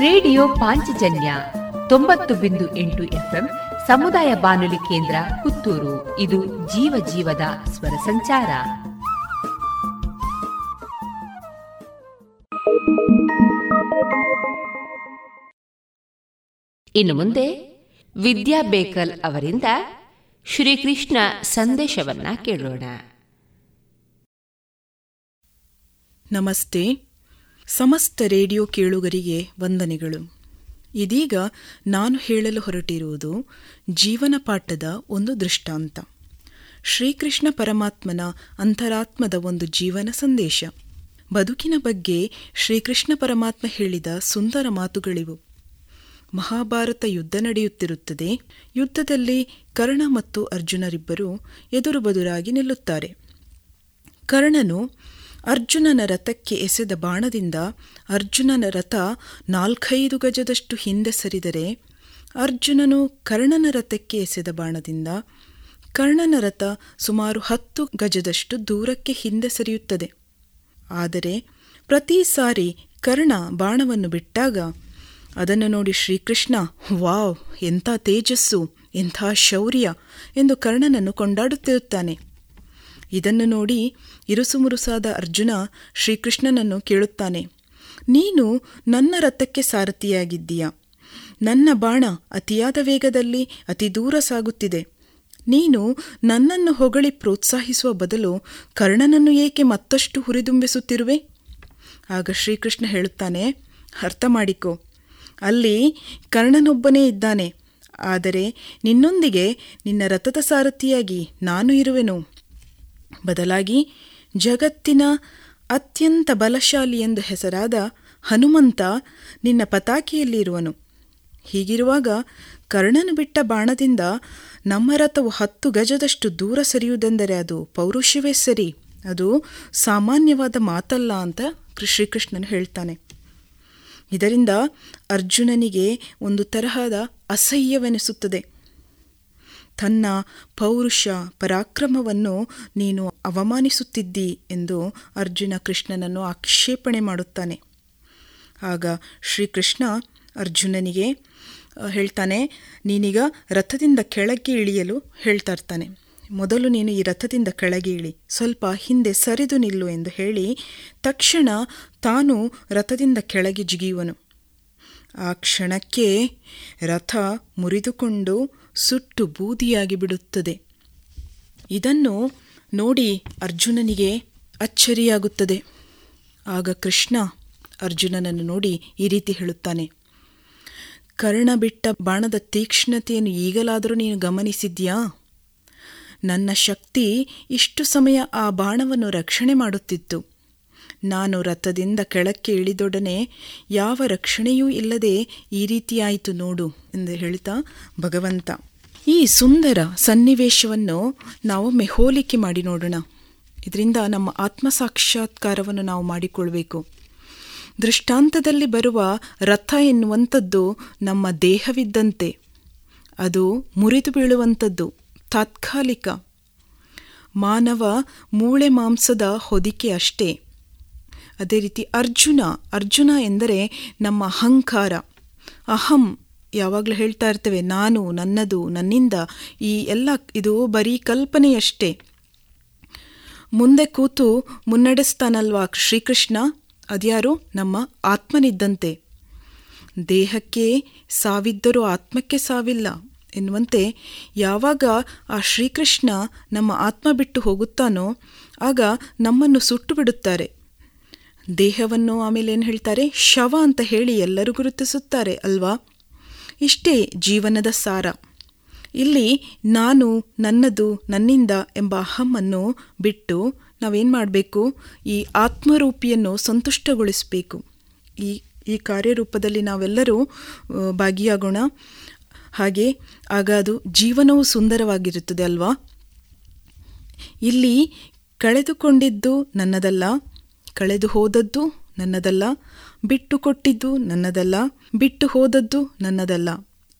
ರೇಡಿಯೋ ಪಾಂಚಜನ್ಯ ತೊಂಬತ್ತು ಬಿಂದು ಎಂಟು ಎಫ್ಎಂ ಸಮುದಾಯ ಬಾನುಲಿ ಕೇಂದ್ರ ಪುತ್ತೂರು. ಇದು ಜೀವ ಜೀವದ ಸ್ವರ ಸಂಚಾರ. ಇನ್ನು ಮುಂದೆ ವಿದ್ಯಾ ಬೇಕಲ್ ಅವರಿಂದ ಶ್ರೀಕೃಷ್ಣ ಸಂದೇಶವನ್ನ ಕೇಳೋಣ. ನಮಸ್ತೆ. ಸಮಸ್ತ ರೇಡಿಯೋ ಕೇಳುಗರಿಗೆ ವಂದನೆಗಳು. ಇದೀಗ ನಾನು ಹೇಳಲು ಹೊರಟಿರುವುದು ಜೀವನ ಪಾಠದ ಒಂದು ದೃಷ್ಟಾಂತ. ಶ್ರೀಕೃಷ್ಣ ಪರಮಾತ್ಮನ ಅಂತರಾತ್ಮದ ಒಂದು ಜೀವನ ಸಂದೇಶ. ಬದುಕಿನ ಬಗ್ಗೆ ಶ್ರೀಕೃಷ್ಣ ಪರಮಾತ್ಮ ಹೇಳಿದ ಸುಂದರ ಮಾತುಗಳಿವು. ಮಹಾಭಾರತ ಯುದ್ಧ ನಡೆಯುತ್ತಿರುತ್ತದೆ. ಯುದ್ಧದಲ್ಲಿ ಕರ್ಣ ಮತ್ತು ಅರ್ಜುನರಿಬ್ಬರು ಎದುರು ಬದುರಾಗಿ ನಿಲ್ಲುತ್ತಾರೆ. ಕರ್ಣನು ಅರ್ಜುನನ ರಥಕ್ಕೆ ಎಸೆದ ಬಾಣದಿಂದ ಅರ್ಜುನನ ರಥ ನಾಲ್ಕೈದು ಗಜದಷ್ಟು ಹಿಂದೆ ಸರಿದರೆ ಅರ್ಜುನನು ಕರ್ಣನ ರಥಕ್ಕೆ ಎಸೆದ ಬಾಣದಿಂದ ಕರ್ಣನ ರಥ ಸುಮಾರು ಹತ್ತು ಗಜದಷ್ಟು ದೂರಕ್ಕೆ ಹಿಂದೆ ಸರಿಯುತ್ತದೆ. ಆದರೆ ಪ್ರತಿ ಸಾರಿ ಕರ್ಣ ಬಾಣವನ್ನು ಬಿಟ್ಟಾಗ ಅದನ್ನು ನೋಡಿ ಶ್ರೀಕೃಷ್ಣ, ವಾವ್, ಎಂಥ ತೇಜಸ್ಸು, ಎಂಥ ಶೌರ್ಯ ಎಂದು ಕರ್ಣನನ್ನು ಕೊಂಡಾಡುತ್ತಿರುತ್ತಾನೆ. ಇದನ್ನು ನೋಡಿ ಇರುಸುಮುರುಸಾದ ಅರ್ಜುನ ಶ್ರೀಕೃಷ್ಣನನ್ನು ಕೇಳುತ್ತಾನೆ, ನೀನು ನನ್ನ ರಥಕ್ಕೆ ಸಾರಥಿಯಾಗಿದ್ದೀಯ? ನನ್ನ ಬಾಣ ಅತಿಯಾದ ವೇಗದಲ್ಲಿ ಅತಿ ದೂರ ಸಾಗುತ್ತಿದೆ. ನೀನು ನನ್ನನ್ನು ಹೊಗಳಿ ಪ್ರೋತ್ಸಾಹಿಸುವ ಬದಲು ಕರ್ಣನನ್ನು ಏಕೆ ಮತ್ತಷ್ಟು ಹುರಿದುಂಬಿಸುತ್ತಿರುವೆ? ಆಗ ಶ್ರೀಕೃಷ್ಣ ಹೇಳುತ್ತಾನೆ, ಅರ್ಥ ಮಾಡಿಕೋ. ಅಲ್ಲಿ ಕರ್ಣನೊಬ್ಬನೇ ಇದ್ದಾನೆ. ಆದರೆ ನಿನ್ನೊಂದಿಗೆ ನಿನ್ನ ರಥದ ಸಾರಥಿಯಾಗಿ ನಾನು ಇರುವೆನು. ಬದಲಾಗಿ ಜಗತ್ತಿನ ಅತ್ಯಂತ ಬಲಶಾಲಿ ಎಂದು ಹೆಸರಾದ ಹನುಮಂತ ನಿನ್ನ ಪತಾಕಿಯಲ್ಲಿ ಇರುವನು ಹೀಗಿರುವಾಗ ಕರ್ಣನು ಬಿಟ್ಟ ಬಾಣದಿಂದ ನಮ್ಮ ರಥವು ಹತ್ತು ಗಜದಷ್ಟು ದೂರ ಸರಿಯುವುದೆಂದರೆ ಅದು ಪೌರುಷವೇ ಸರಿ, ಅದು ಸಾಮಾನ್ಯವಾದ ಮಾತಲ್ಲ ಅಂತ ಶ್ರೀಕೃಷ್ಣನು ಹೇಳ್ತಾನೆ. ಇದರಿಂದ ಅರ್ಜುನನಿಗೆ ಒಂದು ತರಹದ ಅಸಹ್ಯವೆನಿಸುತ್ತದೆ. ತನ್ನ ಪೌರುಷ ಪರಾಕ್ರಮವನ್ನು ನೀನು ಅವಮಾನಿಸುತ್ತಿದ್ದಿ ಎಂದು ಅರ್ಜುನ ಕೃಷ್ಣನನ್ನು ಆಕ್ಷೇಪಣೆ ಮಾಡುತ್ತಾನೆ. ಆಗ ಶ್ರೀಕೃಷ್ಣ ಅರ್ಜುನನಿಗೆ ಹೇಳ್ತಾನೆ, ನೀನೀಗ ರಥದಿಂದ ಕೆಳಗೆ ಇಳಿಯಲು ಹೇಳ್ತಾ ಇರ್ತಾನೆ. ಮೊದಲು ನೀನು ಈ ರಥದಿಂದ ಕೆಳಗೆ ಇಳಿ, ಸ್ವಲ್ಪ ಹಿಂದೆ ಸರಿದು ನಿಲ್ಲು ಎಂದು ಹೇಳಿ ತಕ್ಷಣ ತಾನು ರಥದಿಂದ ಕೆಳಗೆ ಜಿಗಿಯುವನು. ಆ ಕ್ಷಣಕ್ಕೆ ರಥ ಮುರಿದುಕೊಂಡು ಸುಟ್ಟು ಬೂದಿಯಾಗಿ ಬಿಡುತ್ತದೆ. ಇದನ್ನು ನೋಡಿ ಅರ್ಜುನನಿಗೆ ಅಚ್ಚರಿಯಾಗುತ್ತದೆ. ಆಗ ಕೃಷ್ಣ ಅರ್ಜುನನನ್ನು ನೋಡಿ ಈ ರೀತಿ ಹೇಳುತ್ತಾನೆ. ಕರ್ಣ ಬಿಟ್ಟ ಬಾಣದ ತೀಕ್ಷ್ಣತೆಯನ್ನು ಈಗಲಾದರೂ ನೀನು ಗಮನಿಸಿದ್ಯಾ? ನನ್ನ ಶಕ್ತಿ ಇಷ್ಟು ಸಮಯ ಆ ಬಾಣವನ್ನು ರಕ್ಷಣೆ ಮಾಡುತ್ತಿತ್ತು. ನಾನು ರಥದಿಂದ ಕೆಳಕ್ಕೆ ಇಳಿದೊಡನೆ ಯಾವ ರಕ್ಷಣೆಯೂ ಇಲ್ಲದೆ ಈ ರೀತಿಯಾಯಿತು ನೋಡು ಎಂದು ಹೇಳ್ತಾ ಭಗವಂತ ಈ ಸುಂದರ ಸನ್ನಿವೇಶವನ್ನು ನಾವು ಹೋಲಿಕೆ ಮಾಡಿ ನೋಡೋಣ. ಇದರಿಂದ ನಮ್ಮ ಆತ್ಮ ಸಾಕ್ಷಾತ್ಕಾರವನ್ನು ನಾವು ಮಾಡಿಕೊಳ್ಬೇಕು. ದೃಷ್ಟಾಂತದಲ್ಲಿ ಬರುವ ರಥ ಎನ್ನುವಂಥದ್ದು ನಮ್ಮ ದೇಹವಿದ್ದಂತೆ. ಅದು ಮುರಿದು ಬೀಳುವಂಥದ್ದು, ತಾತ್ಕಾಲಿಕ. ಮಾನವ ಮೂಳೆ ಮಾಂಸದ ಹೊದಿಕೆ ಅಷ್ಟೇ. ಅದೇ ರೀತಿ ಅರ್ಜುನ ಅರ್ಜುನ ಎಂದರೆ ನಮ್ಮ ಅಹಂಕಾರ. ಅಹಂ ಯಾವಾಗಲೂ ಹೇಳ್ತಾ ಇರ್ತೇವೆ, ನಾನು, ನನ್ನದು, ನನ್ನಿಂದ ಈ ಎಲ್ಲ ಇದು ಬರೀ ಕಲ್ಪನೆಯಷ್ಟೇ. ಮುಂದೆ ಕೂತು ಮುನ್ನಡೆಸ್ತಾನಲ್ವಾ ಶ್ರೀಕೃಷ್ಣ? ಅದ್ಯಾರು? ನಮ್ಮ ಆತ್ಮನಿದ್ದಂತೆ. ದೇಹಕ್ಕೆ ಸಾವಿದ್ದರೂ ಆತ್ಮಕ್ಕೆ ಸಾವಿಲ್ಲ ಎನ್ನುವಂತೆ ಯಾವಾಗ ಆ ಶ್ರೀಕೃಷ್ಣ ನಮ್ಮ ಆತ್ಮ ಬಿಟ್ಟು ಹೋಗುತ್ತಾನೋ, ಆಗ ನಮ್ಮನ್ನು ಸುಟ್ಟು ಬಿಡುತ್ತಾರೆ. ದೇಹವನ್ನು ಆಮೇಲೆ ಏನು ಹೇಳ್ತಾರೆ? ಶವ ಅಂತ ಹೇಳಿ ಎಲ್ಲರೂ ಗುರುತಿಸುತ್ತಾರೆ ಅಲ್ವಾ? ಇಷ್ಟೇ ಜೀವನದ ಸಾರ. ಇಲ್ಲಿ ನಾನು ನನ್ನದು ನನ್ನಿಂದ ಎಂಬ ಅಹಮ್ಮನ್ನು ಬಿಟ್ಟು ನಾವೇನು ಮಾಡಬೇಕು? ಈ ಆತ್ಮರೂಪಿಯನ್ನು ಸಂತುಷ್ಟಗೊಳಿಸಬೇಕು. ಈ ಈ ಕಾರ್ಯರೂಪದಲ್ಲಿ ನಾವೆಲ್ಲರೂ ಭಾಗಿಯಾಗೋಣ. ಹಾಗೆ, ಆಗ ಅದು ಜೀವನವು ಸುಂದರವಾಗಿರುತ್ತದೆ ಅಲ್ವಾ? ಇಲ್ಲಿ ಕಳೆದುಕೊಂಡಿದ್ದು ನನ್ನದಲ್ಲ ಕಳೆದು ಹೋದದ್ದು ನನ್ನದಲ್ಲ ಬಿಟ್ಟು ಕೊಟ್ಟಿದ್ದು ನನ್ನದಲ್ಲ ಬಿಟ್ಟು ಹೋದದ್ದು ನನ್ನದಲ್ಲ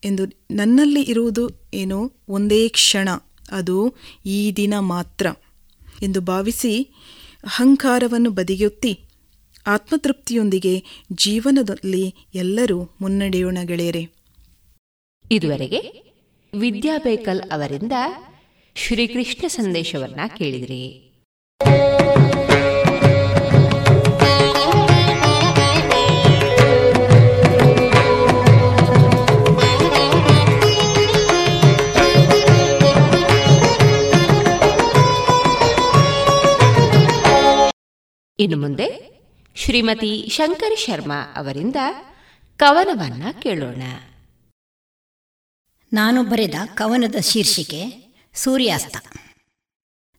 ಎಂದು ನನ್ನಲ್ಲಿ ಇರುವುದು ಏನು ಒಂದೇ ಕ್ಷಣ, ಅದು ಈ ದಿನ ಮಾತ್ರ ಎಂದು ಭಾವಿಸಿ ಅಹಂಕಾರವನ್ನು ಬದಿಗೊತ್ತಿ ಆತ್ಮತೃಪ್ತಿಯೊಂದಿಗೆ ಜೀವನದಲ್ಲಿ ಎಲ್ಲರೂ ಮುನ್ನಡೆಯೋಣ ಗೆಳೆಯರೆ ಇದುವರೆಗೆ ವಿದ್ಯಾ ಬೇಕಲ್ ಅವರಿಂದ ಶ್ರೀಕೃಷ್ಣ ಸಂದೇಶವನ್ನ ಕೇಳಿದ್ರಿ. ಇನ್ನು ಮುಂದೆ ಶ್ರೀಮತಿ ಶಂಕರ್ ಶರ್ಮಾ ಅವರಿಂದ ಕವನವನ್ನ ಕೇಳೋಣ. ನಾನು ಬರೆದ ಕವನದ ಶೀರ್ಷಿಕೆ ಸೂರ್ಯಾಸ್ತ.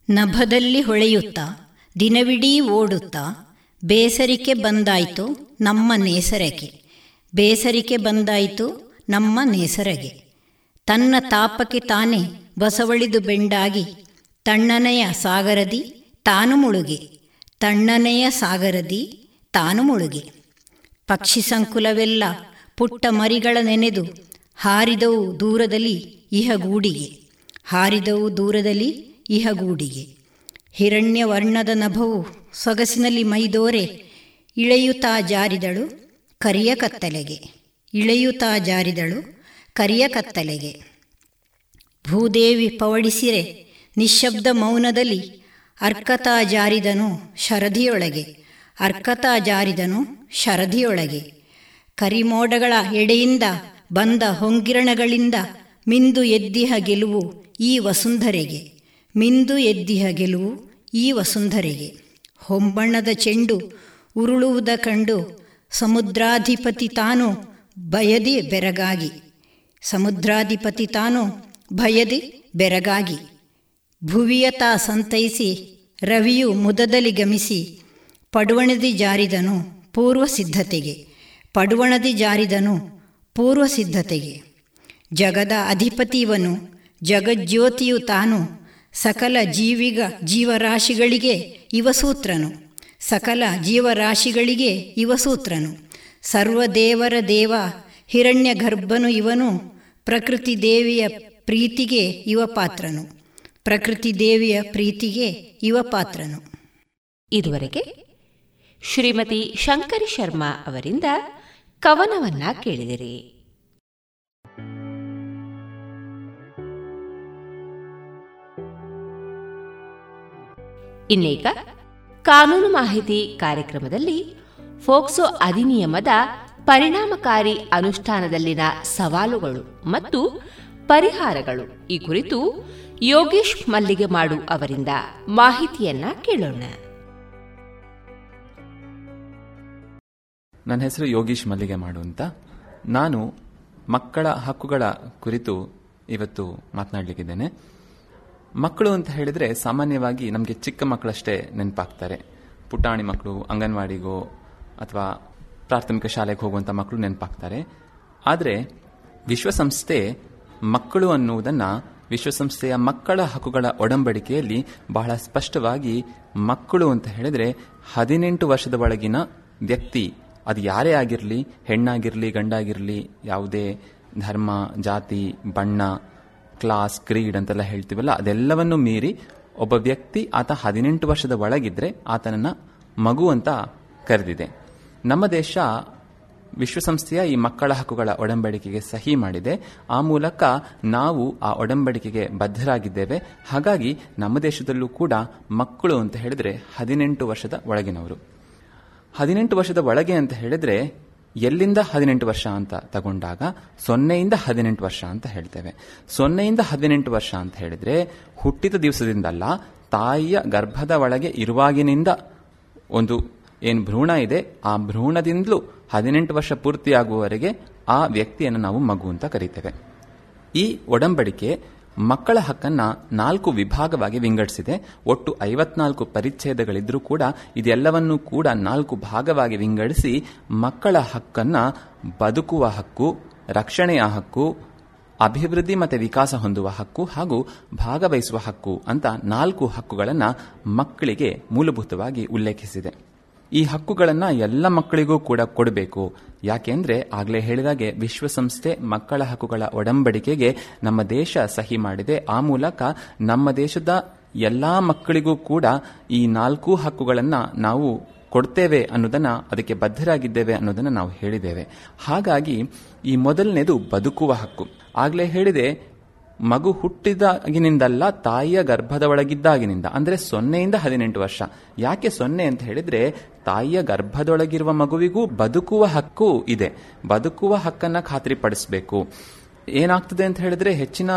ನಭದಲ್ಲಿ ಹೊಳೆಯುತ್ತಾ, ದಿನವಿಡೀ ಓಡುತ್ತಾ, ಬೇಸರಿಕೆ ಬಂದಾಯಿತು ನಮ್ಮ ನೇಸರಗೆ. ಬೇಸರಿಕೆ ಬಂದಾಯಿತು ನಮ್ಮ ನೇಸರಗೆ. ತನ್ನ ತಾಪಕ್ಕೆ ತಾನೇ ಬಸವಳಿದು ಬೆಂಡಾಗಿ, ತಣ್ಣನೆಯ ಸಾಗರದಿ ತಾನು ಮುಳುಗೆ. ತಣ್ಣನೆಯ ಸಾಗರದಿ ತಾನು ಮುಳುಗೆ. ಪಕ್ಷಿ ಸಂಕುಲವೆಲ್ಲ ಪುಟ್ಟ ಮರಿಗಳ ನೆನೆದು ಹಾರಿದವು ದೂರದಲ್ಲಿ ಇಹಗೂಡಿಗೆ. ಹಾರಿದವು ದೂರದಲ್ಲಿ ಇಹಗೂಡಿಗೆ. ಹಿರಣ್ಯ ವರ್ಣದ ನಭವು ಸೊಗಸಿನಲ್ಲಿ ಮೈದೋರೆ, ಇಳೆಯುತ್ತಾ ಜಾರಿದಳು ಕರಿಯ ಕತ್ತಲೆಗೆ. ಇಳೆಯುತ್ತಾ ಜಾರಿದಳು ಕರಿಯ ಕತ್ತಲೆಗೆ. ಭೂದೇವಿ ಪವಡಿಸಿರೆ ನಿಶ್ಶಬ್ದ ಮೌನದಲ್ಲಿ ಅರ್ಕತಾ ಜಾರಿದನು ಶರದಿಯೊಳಗೆ. ಅರ್ಕತಾ ಜಾರಿದನು ಶರದಿಯೊಳಗೆ. ಕರಿಮೋಡಗಳ ಎಡೆಯಿಂದ ಬಂದ ಹೊಂಗಿರಣಗಳಿಂದ ಮಿಂದು ಎದ್ದಿಹ ಗೆಲುವು ಈ ವಸುಂಧರೆಗೆ. ಮಿಂದು ಎದ್ದಿಹ ಗೆಲುವು ಈ ವಸುಂಧರೆಗೆ. ಹೊಂಬಣ್ಣದ ಚೆಂಡು ಉರುಳುವುದ ಕಂಡು ಸಮುದ್ರಾಧಿಪತಿ ತಾನು ಭಯದಿ ಬೆರಗಾಗಿ. ಸಮುದ್ರಾಧಿಪತಿ ತಾನು ಭಯದಿ ಬೆರಗಾಗಿ. ಭುವಿಯತ ಸಂತೈಸಿ ರವಿಯು ಮುದದಲ್ಲಿ ಗಮಿಸಿ ಪಡುವಣದಿ ಜಾರಿದನು ಪೂರ್ವ ಸಿದ್ಧತೆಗೆ. ಪಡುವಣದಿ ಜಾರಿದನು ಪೂರ್ವ ಸಿದ್ಧತೆಗೆ. ಜಗದ ಅಧಿಪತಿವನು ಜಗಜ್ಯೋತಿಯು ತಾನು ಸಕಲ ಜೀವಿಗ ಜೀವರಾಶಿಗಳಿಗೆ ಇವಸೂತ್ರನು. ಸಕಲ ಜೀವರಾಶಿಗಳಿಗೆ ಇವಸೂತ್ರನು. ಸರ್ವದೇವರ ದೇವ ಹಿರಣ್ಯ ಗರ್ಭನು ಇವನು ಪ್ರಕೃತಿ ದೇವಿಯ ಪ್ರೀತಿಗೆ ಇವ ಪಾತ್ರನು ಪ್ರಕೃತಿ ದೇವಿಯ ಪ್ರೀತಿಗೆ ಇವ ಪಾತ್ರನು. ಇದುವರೆಗೆ ಶ್ರೀಮತಿ ಶಂಕರಿ ಶರ್ಮಾ ಅವರಿಂದ ಕವನವನ್ನ ಕೇಳಿದಿರಿ. ಇನ್ನೀಗ ಕಾನೂನು ಮಾಹಿತಿ ಕಾರ್ಯಕ್ರಮದಲ್ಲಿ ಫೋಕ್ಸೋ ಅಧಿನಿಯಮದ ಪರಿಣಾಮಕಾರಿ ಅನುಷ್ಠಾನದಲ್ಲಿನ ಸವಾಲುಗಳು ಮತ್ತು ಪರಿಹಾರಗಳು ಈ ಕುರಿತು ಯೋಗೇಶ್ ಮಲ್ಲಿಗೆ ಮಾಡು ಅವರಿಂದ ಮಾಹಿತಿಯನ್ನ ಕೇಳೋಣ. ನನ್ನ ಹೆಸರು ಯೋಗೀಶ್ ಮಲ್ಲಿಗೆ ಮಾಡು ಅಂತ. ನಾನು ಮಕ್ಕಳ ಹಕ್ಕುಗಳ ಕುರಿತು ಇವತ್ತು ಮಾತನಾಡಲಿಕ್ಕಿದ್ದೇನೆ. ಮಕ್ಕಳು ಅಂತ ಹೇಳಿದ್ರೆ ಸಾಮಾನ್ಯವಾಗಿ ನಮಗೆ ಚಿಕ್ಕ ಮಕ್ಕಳಷ್ಟೇ ನೆನಪಾಗ್ತಾರೆ. ಪುಟಾಣಿ ಮಕ್ಕಳು, ಅಂಗನವಾಡಿಗೋ ಅಥವಾ ಪ್ರಾಥಮಿಕ ಶಾಲೆಗೆ ಹೋಗುವಂಥ ಮಕ್ಕಳು ನೆನಪಾಗ್ತಾರೆ. ಆದರೆ ವಿಶ್ವಸಂಸ್ಥೆ ಮಕ್ಕಳು ಅನ್ನುವುದನ್ನು ವಿಶ್ವಸಂಸ್ಥೆಯ ಮಕ್ಕಳ ಹಕ್ಕುಗಳ ಒಡಂಬಡಿಕೆಯಲ್ಲಿ ಬಹಳ ಸ್ಪಷ್ಟವಾಗಿ ಮಕ್ಕಳು ಅಂತ ಹೇಳಿದ್ರೆ ಹದಿನೆಂಟು ವರ್ಷದ ಒಳಗಿನ ವ್ಯಕ್ತಿ, ಅದು ಯಾರೇ ಆಗಿರಲಿ, ಹೆಣ್ಣಾಗಿರಲಿ, ಗಂಡಾಗಿರಲಿ, ಯಾವುದೇ ಧರ್ಮ, ಜಾತಿ, ಬಣ್ಣ, ಕ್ಲಾಸ್, ಕ್ರೀಡ್ ಅಂತೆಲ್ಲ ಹೇಳ್ತೀವಲ್ಲ, ಅದೆಲ್ಲವನ್ನು ಮೀರಿ ಒಬ್ಬ ವ್ಯಕ್ತಿ ಆತ ಹದಿನೆಂಟು ವರ್ಷದ ಒಳಗಿದ್ರೆ ಆತನನ್ನ ಮಗು ಅಂತ ಕರೆದಿದೆ. ನಮ್ಮ ದೇಶ ವಿಶ್ವಸಂಸ್ಥೆಯ ಈ ಮಕ್ಕಳ ಹಕ್ಕುಗಳ ಒಡಂಬಡಿಕೆಗೆ ಸಹಿ ಮಾಡಿದೆ. ಆ ಮೂಲಕ ನಾವು ಆ ಒಡಂಬಡಿಕೆಗೆ ಬದ್ಧರಾಗಿದ್ದೇವೆ. ಹಾಗಾಗಿ ನಮ್ಮ ದೇಶದಲ್ಲೂ ಕೂಡ ಮಕ್ಕಳು ಅಂತ ಹೇಳಿದ್ರೆ ಹದಿನೆಂಟು ವರ್ಷದ ಒಳಗಿನವರು. ಹದಿನೆಂಟು ವರ್ಷದ ಒಳಗೆ ಅಂತ ಹೇಳಿದ್ರೆ ಎಲ್ಲಿಂದ ಹದಿನೆಂಟು ವರ್ಷ ಅಂತ ತಗೊಂಡಾಗ ಸೊನ್ನೆಯಿಂದ ಹದಿನೆಂಟು ವರ್ಷ ಅಂತ ಹೇಳ್ತೇವೆ. ಸೊನ್ನೆಯಿಂದ ಹದಿನೆಂಟು ವರ್ಷ ಅಂತ ಹೇಳಿದ್ರೆ ಹುಟ್ಟಿದ ದಿವಸದಿಂದಲ್ಲ, ತಾಯಿಯ ಗರ್ಭದ ಒಳಗೆ ಇರುವಾಗಿನಿಂದ ಒಂದು ಏನು ಭ್ರೂಣ ಇದೆ, ಆ ಭ್ರೂಣದಿಂದಲೂ ಹದಿನೆಂಟು ವರ್ಷ ಪೂರ್ತಿಯಾಗುವವರೆಗೆ ಆ ವ್ಯಕ್ತಿಯನ್ನು ನಾವು ಮಗು ಅಂತ ಕರೀತೇವೆ. ಈ ಒಡಂಬಡಿಕೆ ಮಕ್ಕಳ ಹಕ್ಕನ್ನ ನಾಲ್ಕು ವಿಭಾಗವಾಗಿ ವಿಂಗಡಿಸಿದೆ. ಒಟ್ಟು ಐವತ್ನಾಲ್ಕು ಪರಿಚ್ಛೇದಗಳಿದ್ರೂ ಕೂಡ ಇದೆಲ್ಲವನ್ನೂ ಕೂಡ ನಾಲ್ಕು ಭಾಗವಾಗಿ ವಿಂಗಡಿಸಿ ಮಕ್ಕಳ ಹಕ್ಕನ್ನ ಬದುಕುವ ಹಕ್ಕು, ರಕ್ಷಣೆಯ ಹಕ್ಕು, ಅಭಿವೃದ್ಧಿ ಮತ್ತು ವಿಕಾಸ ಹೊಂದುವ ಹಕ್ಕು ಹಾಗೂ ಭಾಗವಹಿಸುವ ಹಕ್ಕು ಅಂತ ನಾಲ್ಕು ಹಕ್ಕುಗಳನ್ನು ಮಕ್ಕಳಿಗೆ ಮೂಲಭೂತವಾಗಿ ಉಲ್ಲೇಖಿಸಿದೆ. ಈ ಹಕ್ಕುಗಳನ್ನು ಎಲ್ಲ ಮಕ್ಕಳಿಗೂ ಕೂಡ ಕೊಡಬೇಕು. ಯಾಕೆಂದ್ರೆ ಆಗಲೇ ಹೇಳಿದಾಗೆ ವಿಶ್ವಸಂಸ್ಥೆ ಮಕ್ಕಳ ಹಕ್ಕುಗಳ ಒಡಂಬಡಿಕೆಗೆ ನಮ್ಮ ದೇಶ ಸಹಿ ಮಾಡಿದೆ. ಆ ಮೂಲಕ ನಮ್ಮ ದೇಶದ ಎಲ್ಲಾ ಮಕ್ಕಳಿಗೂ ಕೂಡ ಈ ನಾಲ್ಕು ಹಕ್ಕುಗಳನ್ನು ನಾವು ಕೊಡ್ತೇವೆ ಅನ್ನೋದನ್ನ ಅದಕ್ಕೆ ಬದ್ಧರಾಗಿದ್ದೇವೆ ಅನ್ನೋದನ್ನ ನಾವು ಹೇಳಿದ್ದೇವೆ. ಹಾಗಾಗಿ ಈ ಮೊದಲನೇದು ಬದುಕುವ ಹಕ್ಕು. ಆಗಲೇ ಹೇಳಿದೆ ಮಗು ಹುಟ್ಟಿದಾಗಿನಿಂದಲ್ಲ, ತಾಯಿಯ ಗರ್ಭದ ಒಳಗಿದ್ದಾಗಿನಿಂದ ಅಂದ್ರೆ ಸೊನ್ನೆಯಿಂದ ಹದಿನೆಂಟು ವರ್ಷ. ಯಾಕೆ ಸೊನ್ನೆ ಅಂತ ಹೇಳಿದ್ರೆ, ತಾಯಿಯ ಗರ್ಭದೊಳಗಿರುವ ಮಗುವಿಗೂ ಬದುಕುವ ಹಕ್ಕು ಇದೆ. ಬದುಕುವ ಹಕ್ಕನ್ನ ಖಾತ್ರಿಪಡಿಸಬೇಕು. ಏನಾಗ್ತದೆ ಅಂತ ಹೇಳಿದ್ರೆ, ಹೆಚ್ಚಿನ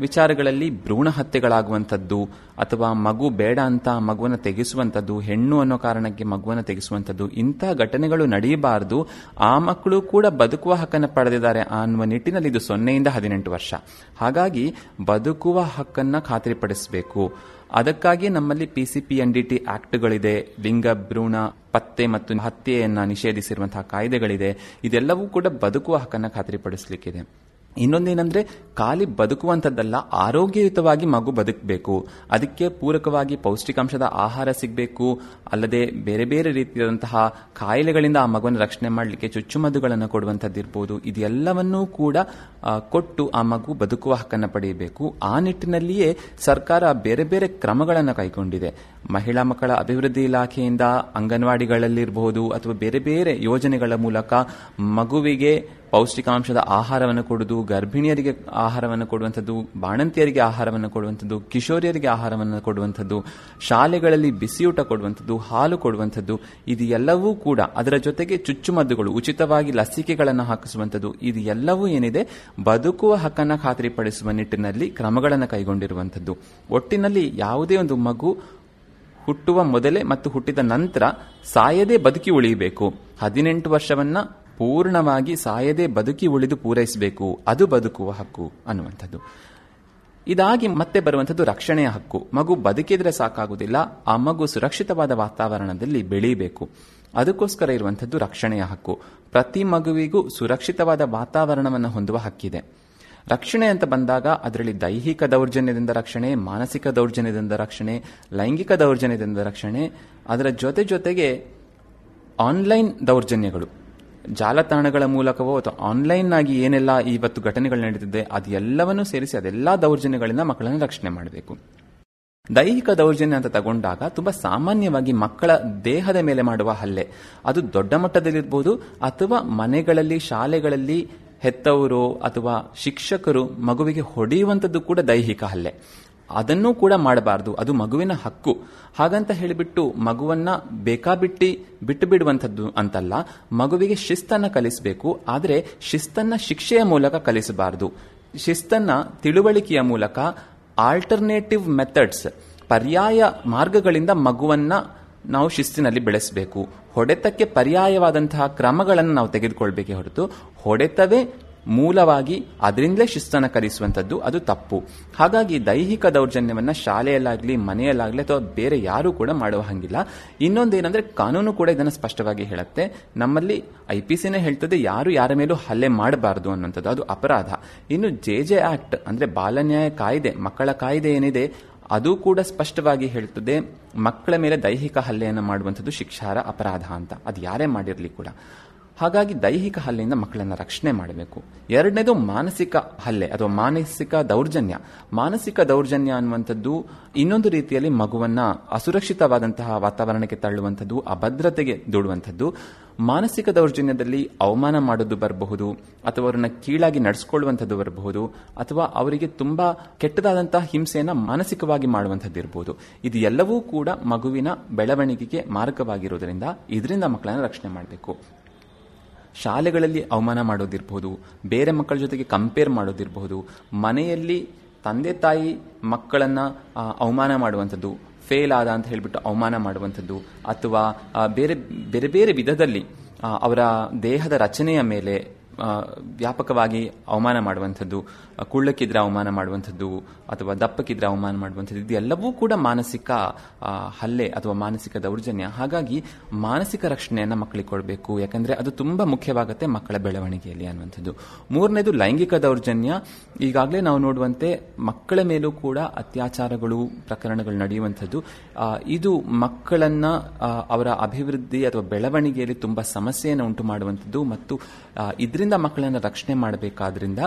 ವಿಚಾರಗಳಲ್ಲಿ ಭ್ರೂಣ ಹತ್ಯೆಗಳಾಗುವಂಥದ್ದು ಅಥವಾ ಮಗು ಬೇಡ ಅಂತ ಮಗುವನ್ನು ತೆಗೆಸುವಂಥದ್ದು, ಹೆಣ್ಣು ಅನ್ನೋ ಕಾರಣಕ್ಕೆ ಮಗುವನ್ನು ತೆಗೆಸುವಂಥದ್ದು ಇಂತಹ ಘಟನೆಗಳು ನಡೆಯಬಾರದು. ಆ ಮಕ್ಕಳು ಕೂಡ ಬದುಕುವ ಹಕ್ಕನ್ನು ಪಡೆದಿದ್ದಾರೆ ಅನ್ನುವ ನಿಟ್ಟಿನಲ್ಲಿ ಇದು ಸೊನ್ನೆಯಿಂದ ಹದಿನೆಂಟು ವರ್ಷ. ಹಾಗಾಗಿ ಬದುಕುವ ಹಕ್ಕನ್ನು ಖಾತ್ರಿಪಡಿಸಬೇಕು. ಅದಕ್ಕಾಗಿ ನಮ್ಮಲ್ಲಿ ಪಿಸಿಪಿ ಎನ್ ಡಿ ಆಕ್ಟ್ಗಳಿದೆ. ಲಿಂಗ ಭ್ರೂಣ, ಪತ್ತೆ ಮತ್ತು ಹತ್ಯೆಯನ್ನು ನಿಷೇಧಿಸಿರುವಂತಹ ಕಾಯ್ದೆಗಳಿದೆ. ಇದೆಲ್ಲವೂ ಕೂಡ ಬದುಕುವ ಹಕ್ಕನ್ನು ಖಾತ್ರಿಪಡಿಸಲಿಕ್ಕಿದೆ. ಇನ್ನೊಂದೇನೆಂದ್ರೆ ಖಾಲಿ ಬದುಕುವಂಥದ್ದಲ್ಲ, ಆರೋಗ್ಯಯುತವಾಗಿ ಮಗು ಬದುಕಬೇಕು. ಅದಕ್ಕೆ ಪೂರಕವಾಗಿ ಪೌಷ್ಟಿಕಾಂಶದ ಆಹಾರ ಸಿಗಬೇಕು. ಅಲ್ಲದೆ ಬೇರೆ ಬೇರೆ ರೀತಿಯಾದಂತಹ ಕಾಯಿಲೆಗಳಿಂದ ಆ ಮಗುವನ್ನು ರಕ್ಷಣೆ ಮಾಡಲಿಕ್ಕೆ ಚುಚ್ಚುಮದ್ದುಗಳನ್ನು ಕೊಡುವಂಥದ್ದಿರ್ಬೋದು. ಇದೆಲ್ಲವನ್ನೂ ಕೂಡ ಕೊಟ್ಟು ಆ ಮಗು ಬದುಕುವ ಹಕ್ಕನ್ನು ಪಡೆಯಬೇಕು. ಆ ನಿಟ್ಟಿನಲ್ಲಿಯೇ ಸರ್ಕಾರ ಬೇರೆ ಬೇರೆ ಕ್ರಮಗಳನ್ನು ಕೈಗೊಂಡಿದೆ. ಮಹಿಳಾ ಮಕ್ಕಳ ಅಭಿವೃದ್ಧಿ ಇಲಾಖೆಯಿಂದ ಅಂಗನವಾಡಿಗಳಲ್ಲಿರಬಹುದು ಅಥವಾ ಬೇರೆ ಬೇರೆ ಯೋಜನೆಗಳ ಮೂಲಕ ಮಗುವಿಗೆ ಪೌಷ್ಟಿಕಾಂಶದ ಆಹಾರವನ್ನು ಕೊಡುವುದು ಗರ್ಭಿಣಿಯರಿಗೆ ಆಹಾರವನ್ನು ಕೊಡುವಂಥದ್ದು, ಬಾಣಂತಿಯರಿಗೆ ಆಹಾರವನ್ನು ಕೊಡುವಂಥದ್ದು, ಕಿಶೋರಿಯರಿಗೆ ಆಹಾರವನ್ನು ಕೊಡುವಂಥದ್ದು, ಶಾಲೆಗಳಲ್ಲಿ ಬಿಸಿಯೂಟ ಕೊಡುವಂಥದ್ದು, ಹಾಲು ಕೊಡುವಂಥದ್ದು, ಇದು ಎಲ್ಲವೂ ಕೂಡ ಅದರ ಜೊತೆಗೆ ಚುಚ್ಚುಮದ್ದುಗಳು, ಉಚಿತವಾಗಿ ಲಸಿಕೆಗಳನ್ನು ಹಾಕಿಸುವಂಥದ್ದು, ಇದು ಎಲ್ಲವೂ ಏನಿದೆ, ಬದುಕುವ ಹಕ್ಕನ್ನು ಖಾತ್ರಿಪಡಿಸುವ ನಿಟ್ಟಿನಲ್ಲಿ ಕ್ರಮಗಳನ್ನು ಕೈಗೊಂಡಿರುವಂಥದ್ದು. ಒಟ್ಟಿನಲ್ಲಿ ಯಾವುದೇ ಒಂದು ಮಗು ಹುಟ್ಟುವ ಮೊದಲೇ ಮತ್ತು ಹುಟ್ಟಿದ ನಂತರ ಸಾಯದೆ ಬದುಕಿ ಉಳಿಯಬೇಕು. ಹದಿನೆಂಟು ವರ್ಷವನ್ನ ಪೂರ್ಣವಾಗಿ ಸಾಯದೆ ಬದುಕಿ ಉಳಿದು ಪೂರೈಸಬೇಕು. ಅದು ಬದುಕುವ ಹಕ್ಕು ಅನ್ನುವಂಥದ್ದು. ಇದಾಗಿ ಮತ್ತೆ ಬರುವಂಥದ್ದು ರಕ್ಷಣೆಯ ಹಕ್ಕು. ಮಗು ಬದುಕಿದ್ರೆ ಸಾಕಾಗುವುದಿಲ್ಲ, ಆ ಮಗು ಸುರಕ್ಷಿತವಾದ ವಾತಾವರಣದಲ್ಲಿ ಬೆಳೀಬೇಕು. ಅದಕ್ಕೋಸ್ಕರ ಇರುವಂಥದ್ದು ರಕ್ಷಣೆಯ ಹಕ್ಕು. ಪ್ರತಿ ಮಗುವಿಗೂ ಸುರಕ್ಷಿತವಾದ ವಾತಾವರಣವನ್ನು ಹೊಂದುವ ಹಕ್ಕಿದೆ. ರಕ್ಷಣೆ ಅಂತ ಬಂದಾಗ ಅದರಲ್ಲಿ ದೈಹಿಕ ದೌರ್ಜನ್ಯದಿಂದ ರಕ್ಷಣೆ, ಮಾನಸಿಕ ದೌರ್ಜನ್ಯದಿಂದ ರಕ್ಷಣೆ, ಲೈಂಗಿಕ ದೌರ್ಜನ್ಯದಿಂದ ರಕ್ಷಣೆ, ಅದರ ಜೊತೆ ಜೊತೆಗೆ ಆನ್ಲೈನ್ ದೌರ್ಜನ್ಯಗಳು. ಜಾಲತಾಣಗಳ ಮೂಲಕವೋ ಅಥವಾ ಆನ್ಲೈನ್ ಆಗಿ ಏನೆಲ್ಲ ಇವತ್ತು ಘಟನೆಗಳು ನಡೀತಿದೆ, ಅದೆಲ್ಲವನ್ನೂ ಸೇರಿಸಿ ಅದೆಲ್ಲ ದೌರ್ಜನ್ಯಗಳಿಂದ ಮಕ್ಕಳನ್ನು ರಕ್ಷಣೆ ಮಾಡಬೇಕು. ದೈಹಿಕ ದೌರ್ಜನ್ಯ ಅಂತ ತಗೊಂಡಾಗ ತುಂಬಾ ಸಾಮಾನ್ಯವಾಗಿ ಮಕ್ಕಳ ದೇಹದ ಮೇಲೆ ಮಾಡುವ ಹಲ್ಲೆ. ಅದು ದೊಡ್ಡ ಮಟ್ಟದಲ್ಲಿರ್ಬೋದು ಅಥವಾ ಮನೆಗಳಲ್ಲಿ, ಶಾಲೆಗಳಲ್ಲಿ ಹೆತ್ತವರು ಅಥವಾ ಶಿಕ್ಷಕರು ಮಗುವಿಗೆ ಹೊಡೆಯುವಂಥದ್ದು ಕೂಡ ದೈಹಿಕ ಹಲ್ಲೆ. ಅದನ್ನೂ ಕೂಡ ಮಾಡಬಾರದು. ಅದು ಮಗುವಿನ ಹಕ್ಕು. ಹಾಗಂತ ಹೇಳಿಬಿಟ್ಟು ಮಗುವನ್ನ ಬೇಕಾಬಿಟ್ಟಿ ಬಿಟ್ಟು ಬಿಡುವಂಥದ್ದು ಅಂತಲ್ಲ, ಮಗುವಿಗೆ ಶಿಸ್ತನ್ನ ಕಲಿಸಬೇಕು. ಆದರೆ ಶಿಸ್ತನ್ನ ಶಿಕ್ಷೆಯ ಮೂಲಕ ಕಲಿಸಬಾರದು. ಶಿಸ್ತನ್ನ ತಿಳುವಳಿಕೆಯ ಮೂಲಕ ಆಲ್ಟರ್ನೇಟಿವ್ ಮೆಥಡ್ಸ್ ಪರ್ಯಾಯ ಮಾರ್ಗಗಳಿಂದ ಮಗುವನ್ನ ನಾವು ಶಿಸ್ತಿನಲ್ಲಿ ಬೆಳೆಸಬೇಕು. ಹೊಡೆತಕ್ಕೆ ಪರ್ಯಾಯವಾದಂತಹ ಕ್ರಮಗಳನ್ನು ನಾವು ತೆಗೆದುಕೊಳ್ಬೇಕೇ ಹೊರತು, ಹೊಡೆತವೇ ಮೂಲವಾಗಿ ಅದರಿಂದಲೇ ಶಿಸ್ತನ್ನು ಕಲಿಸುವಂಥದ್ದು ಅದು ತಪ್ಪು. ಹಾಗಾಗಿ ದೈಹಿಕ ದೌರ್ಜನ್ಯವನ್ನು ಶಾಲೆಯಲ್ಲಾಗಲಿ, ಮನೆಯಲ್ಲಾಗಲಿ ಅಥವಾ ಬೇರೆ ಯಾರೂ ಕೂಡ ಮಾಡುವ ಹಂಗಿಲ್ಲ. ಏನಂದರೆ ಕಾನೂನು ಕೂಡ ಇದನ್ನು ಸ್ಪಷ್ಟವಾಗಿ ಹೇಳುತ್ತೆ. ನಮ್ಮಲ್ಲಿ ಐ ಪಿ ಸಿನೇ ಹೇಳ್ತದೆ, ಯಾರು ಯಾರ ಮೇಲೂ ಹಲ್ಲೆ ಮಾಡಬಾರದು ಅನ್ನುವಂಥದ್ದು ಅದು ಅಪರಾಧ. ಇನ್ನು ಜೆ ಜೆ ಆಕ್ಟ್ ಅಂದರೆ ಬಾಲನ್ಯಾಯ ಕಾಯ್ದೆ, ಮಕ್ಕಳ ಕಾಯ್ದೆ ಏನಿದೆ, ಅದು ಕೂಡ ಸ್ಪಷ್ಟವಾಗಿ ಹೇಳ್ತದೆ, ಮಕ್ಕಳ ಮೇಲೆ ದೈಹಿಕ ಹಲ್ಲೆಯನ್ನು ಮಾಡುವಂಥದ್ದು ಶಿಕ್ಷಾರ ಅಪರಾಧ ಅಂತ. ಅದು ಯಾರೇ ಮಾಡಿರಲಿ ಕೂಡ. ಹಾಗಾಗಿ ದೈಹಿಕ ಹಲ್ಲೆಯಿಂದ ಮಕ್ಕಳನ್ನು ರಕ್ಷಣೆ ಮಾಡಬೇಕು. ಎರಡನೇದು ಮಾನಸಿಕ ಹಲ್ಲೆ ಅಥವಾ ಮಾನಸಿಕ ದೌರ್ಜನ್ಯ. ಮಾನಸಿಕ ದೌರ್ಜನ್ಯ ಅನ್ನುವಂಥದ್ದು ಇನ್ನೊಂದು ರೀತಿಯಲ್ಲಿ ಮಗುವನ್ನ ಅಸುರಕ್ಷಿತವಾದಂತಹ ವಾತಾವರಣಕ್ಕೆ ತಳ್ಳುವಂಥದ್ದು, ಅಭದ್ರತೆಗೆ ದೂಡುವಂಥದ್ದು. ಮಾನಸಿಕ ದೌರ್ಜನ್ಯದಲ್ಲಿ ಅವಮಾನ ಮಾಡೋದು ಬರಬಹುದು, ಅಥವಾ ಅವರನ್ನ ಕೀಳಾಗಿ ನಡೆಸ್ಕೊಳ್ಳುವಂಥದ್ದು ಬರಬಹುದು, ಅಥವಾ ಅವರಿಗೆ ತುಂಬಾ ಕೆಟ್ಟದಾದಂತಹ ಹಿಂಸೆಯನ್ನ ಮಾನಸಿಕವಾಗಿ ಮಾಡುವಂಥದ್ದು ಇರಬಹುದು ಇದು ಎಲ್ಲವೂ ಕೂಡ ಮಗುವಿನ ಬೆಳವಣಿಗೆಗೆ ಮಾರಕವಾಗಿರುವುದರಿಂದ ಇದರಿಂದ ಮಕ್ಕಳನ್ನು ರಕ್ಷಣೆ ಮಾಡಬೇಕು. ಶಾಲೆಗಳಲ್ಲಿ ಅವಮಾನ ಮಾಡೋದಿರಬಹುದು, ಬೇರೆ ಮಕ್ಕಳ ಜೊತೆಗೆ ಕಂಪೇರ್ ಮಾಡೋದಿರಬಹುದು, ಮನೆಯಲ್ಲಿ ತಂದೆ ತಾಯಿ ಮಕ್ಕಳನ್ನ ಅವಮಾನ ಮಾಡುವಂಥದ್ದು ಫೇಲ್ ಆದ ಅಂತ ಹೇಳಿಬಿಟ್ಟು ಅವಮಾನ ಮಾಡುವಂಥದ್ದು, ಅಥವಾ ಬೇರೆ ಬೇರೆ ಬೇರೆ ವಿಧದಲ್ಲಿ ಅವರ ದೇಹದ ರಚನೆಯ ಮೇಲೆ ವ್ಯಾಪಕವಾಗಿ ಅವಮಾನ ಮಾಡುವಂಥದ್ದು ಕುಳ್ಳಕ್ಕಿದ್ರೆ ಅವಮಾನ ಮಾಡುವಂಥದ್ದು ಅಥವಾ ದಪ್ಪಕ್ಕಿದ್ರೆ ಅವಮಾನ ಮಾಡುವಂಥದ್ದು, ಇದೆಲ್ಲವೂ ಕೂಡ ಮಾನಸಿಕ ಹಲ್ಲೆ ಅಥವಾ ಮಾನಸಿಕ ದೌರ್ಜನ್ಯ. ಹಾಗಾಗಿ ಮಾನಸಿಕ ರಕ್ಷಣೆಯನ್ನು ಮಕ್ಕಳಿಗೆ ಕೊಡಬೇಕು. ಯಾಕಂದ್ರೆ ಅದು ತುಂಬಾ ಮುಖ್ಯವಾಗುತ್ತೆ ಮಕ್ಕಳ ಬೆಳವಣಿಗೆಯಲ್ಲಿ ಅನ್ನುವಂಥದ್ದು. ಮೂರನೇದು ಲೈಂಗಿಕ ದೌರ್ಜನ್ಯ. ಈಗಾಗಲೇ ನಾವು ನೋಡುವಂತೆ ಮಕ್ಕಳ ಮೇಲೂ ಕೂಡ ಅತ್ಯಾಚಾರಗಳು, ಪ್ರಕರಣಗಳು ನಡೆಯುವಂಥದ್ದು. ಇದು ಮಕ್ಕಳನ್ನ ಅವರ ಅಭಿವೃದ್ಧಿ ಅಥವಾ ಬೆಳವಣಿಗೆಯಲ್ಲಿ ತುಂಬಾ ಸಮಸ್ಯೆಯನ್ನು ಉಂಟು ಮಾಡುವಂಥದ್ದು ಮತ್ತು ಇದರಿಂದ ಮಕ್ಕಳನ್ನು ರಕ್ಷಣೆ ಮಾಡಬೇಕಾದ್ರಿಂದ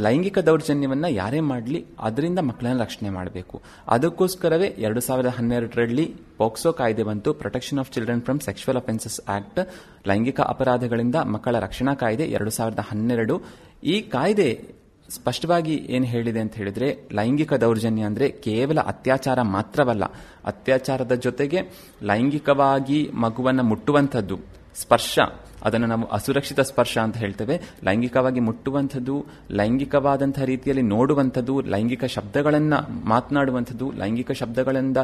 ಲೈಂಗಿಕ ದೌರ್ಜನ್ಯವನ್ನ ಯಾರೇ ಮಾಡಲಿ, ಅದರಿಂದ ಮಕ್ಕಳನ್ನ ರಕ್ಷಣೆ ಮಾಡಬೇಕು. ಅದಕ್ಕೋಸ್ಕರವೇ ಎರಡು ಸಾವಿರದ ಹನ್ನೆರಡರಲ್ಲಿ ಪೋಕ್ಸೋ ಕಾಯ್ದೆ ಬಂತು. Protection of children from sexual offences act ಲೈಂಗಿಕ ಅಪರಾಧಗಳಿಂದ ಮಕ್ಕಳ ರಕ್ಷಣಾ ಕಾಯ್ದೆ ಎರಡು ಸಾವಿರದ ಹನ್ನೆರಡು. ಈ ಕಾಯ್ದೆ ಸ್ಪಷ್ಟವಾಗಿ ಏನು ಹೇಳಿದೆ ಅಂತ ಹೇಳಿದ್ರೆ, ಲೈಂಗಿಕ ದೌರ್ಜನ್ಯ ಅಂದ್ರೆ ಕೇವಲ ಅತ್ಯಾಚಾರ ಮಾತ್ರವಲ್ಲ, ಅತ್ಯಾಚಾರದ ಜೊತೆಗೆ ಲೈಂಗಿಕವಾಗಿ ಮಗುವನ್ನ ಮುಟ್ಟುವಂಥದ್ದು. ಸ್ಪರ್ಶ. ಅದನ್ನು ನಾವು ಅಸುರಕ್ಷಿತ ಸ್ಪರ್ಶ ಅಂತ ಹೇಳ್ತೇವೆ. ಲೈಂಗಿಕವಾಗಿ ಮುಟ್ಟುವಂಥದ್ದು ಲೈಂಗಿಕವಾದಂತಹ ರೀತಿಯಲ್ಲಿ ನೋಡುವಂಥದ್ದು, ಲೈಂಗಿಕ ಶಬ್ದಗಳನ್ನ ಮಾತನಾಡುವಂಥದ್ದು, ಲೈಂಗಿಕ ಶಬ್ದಗಳಿಂದ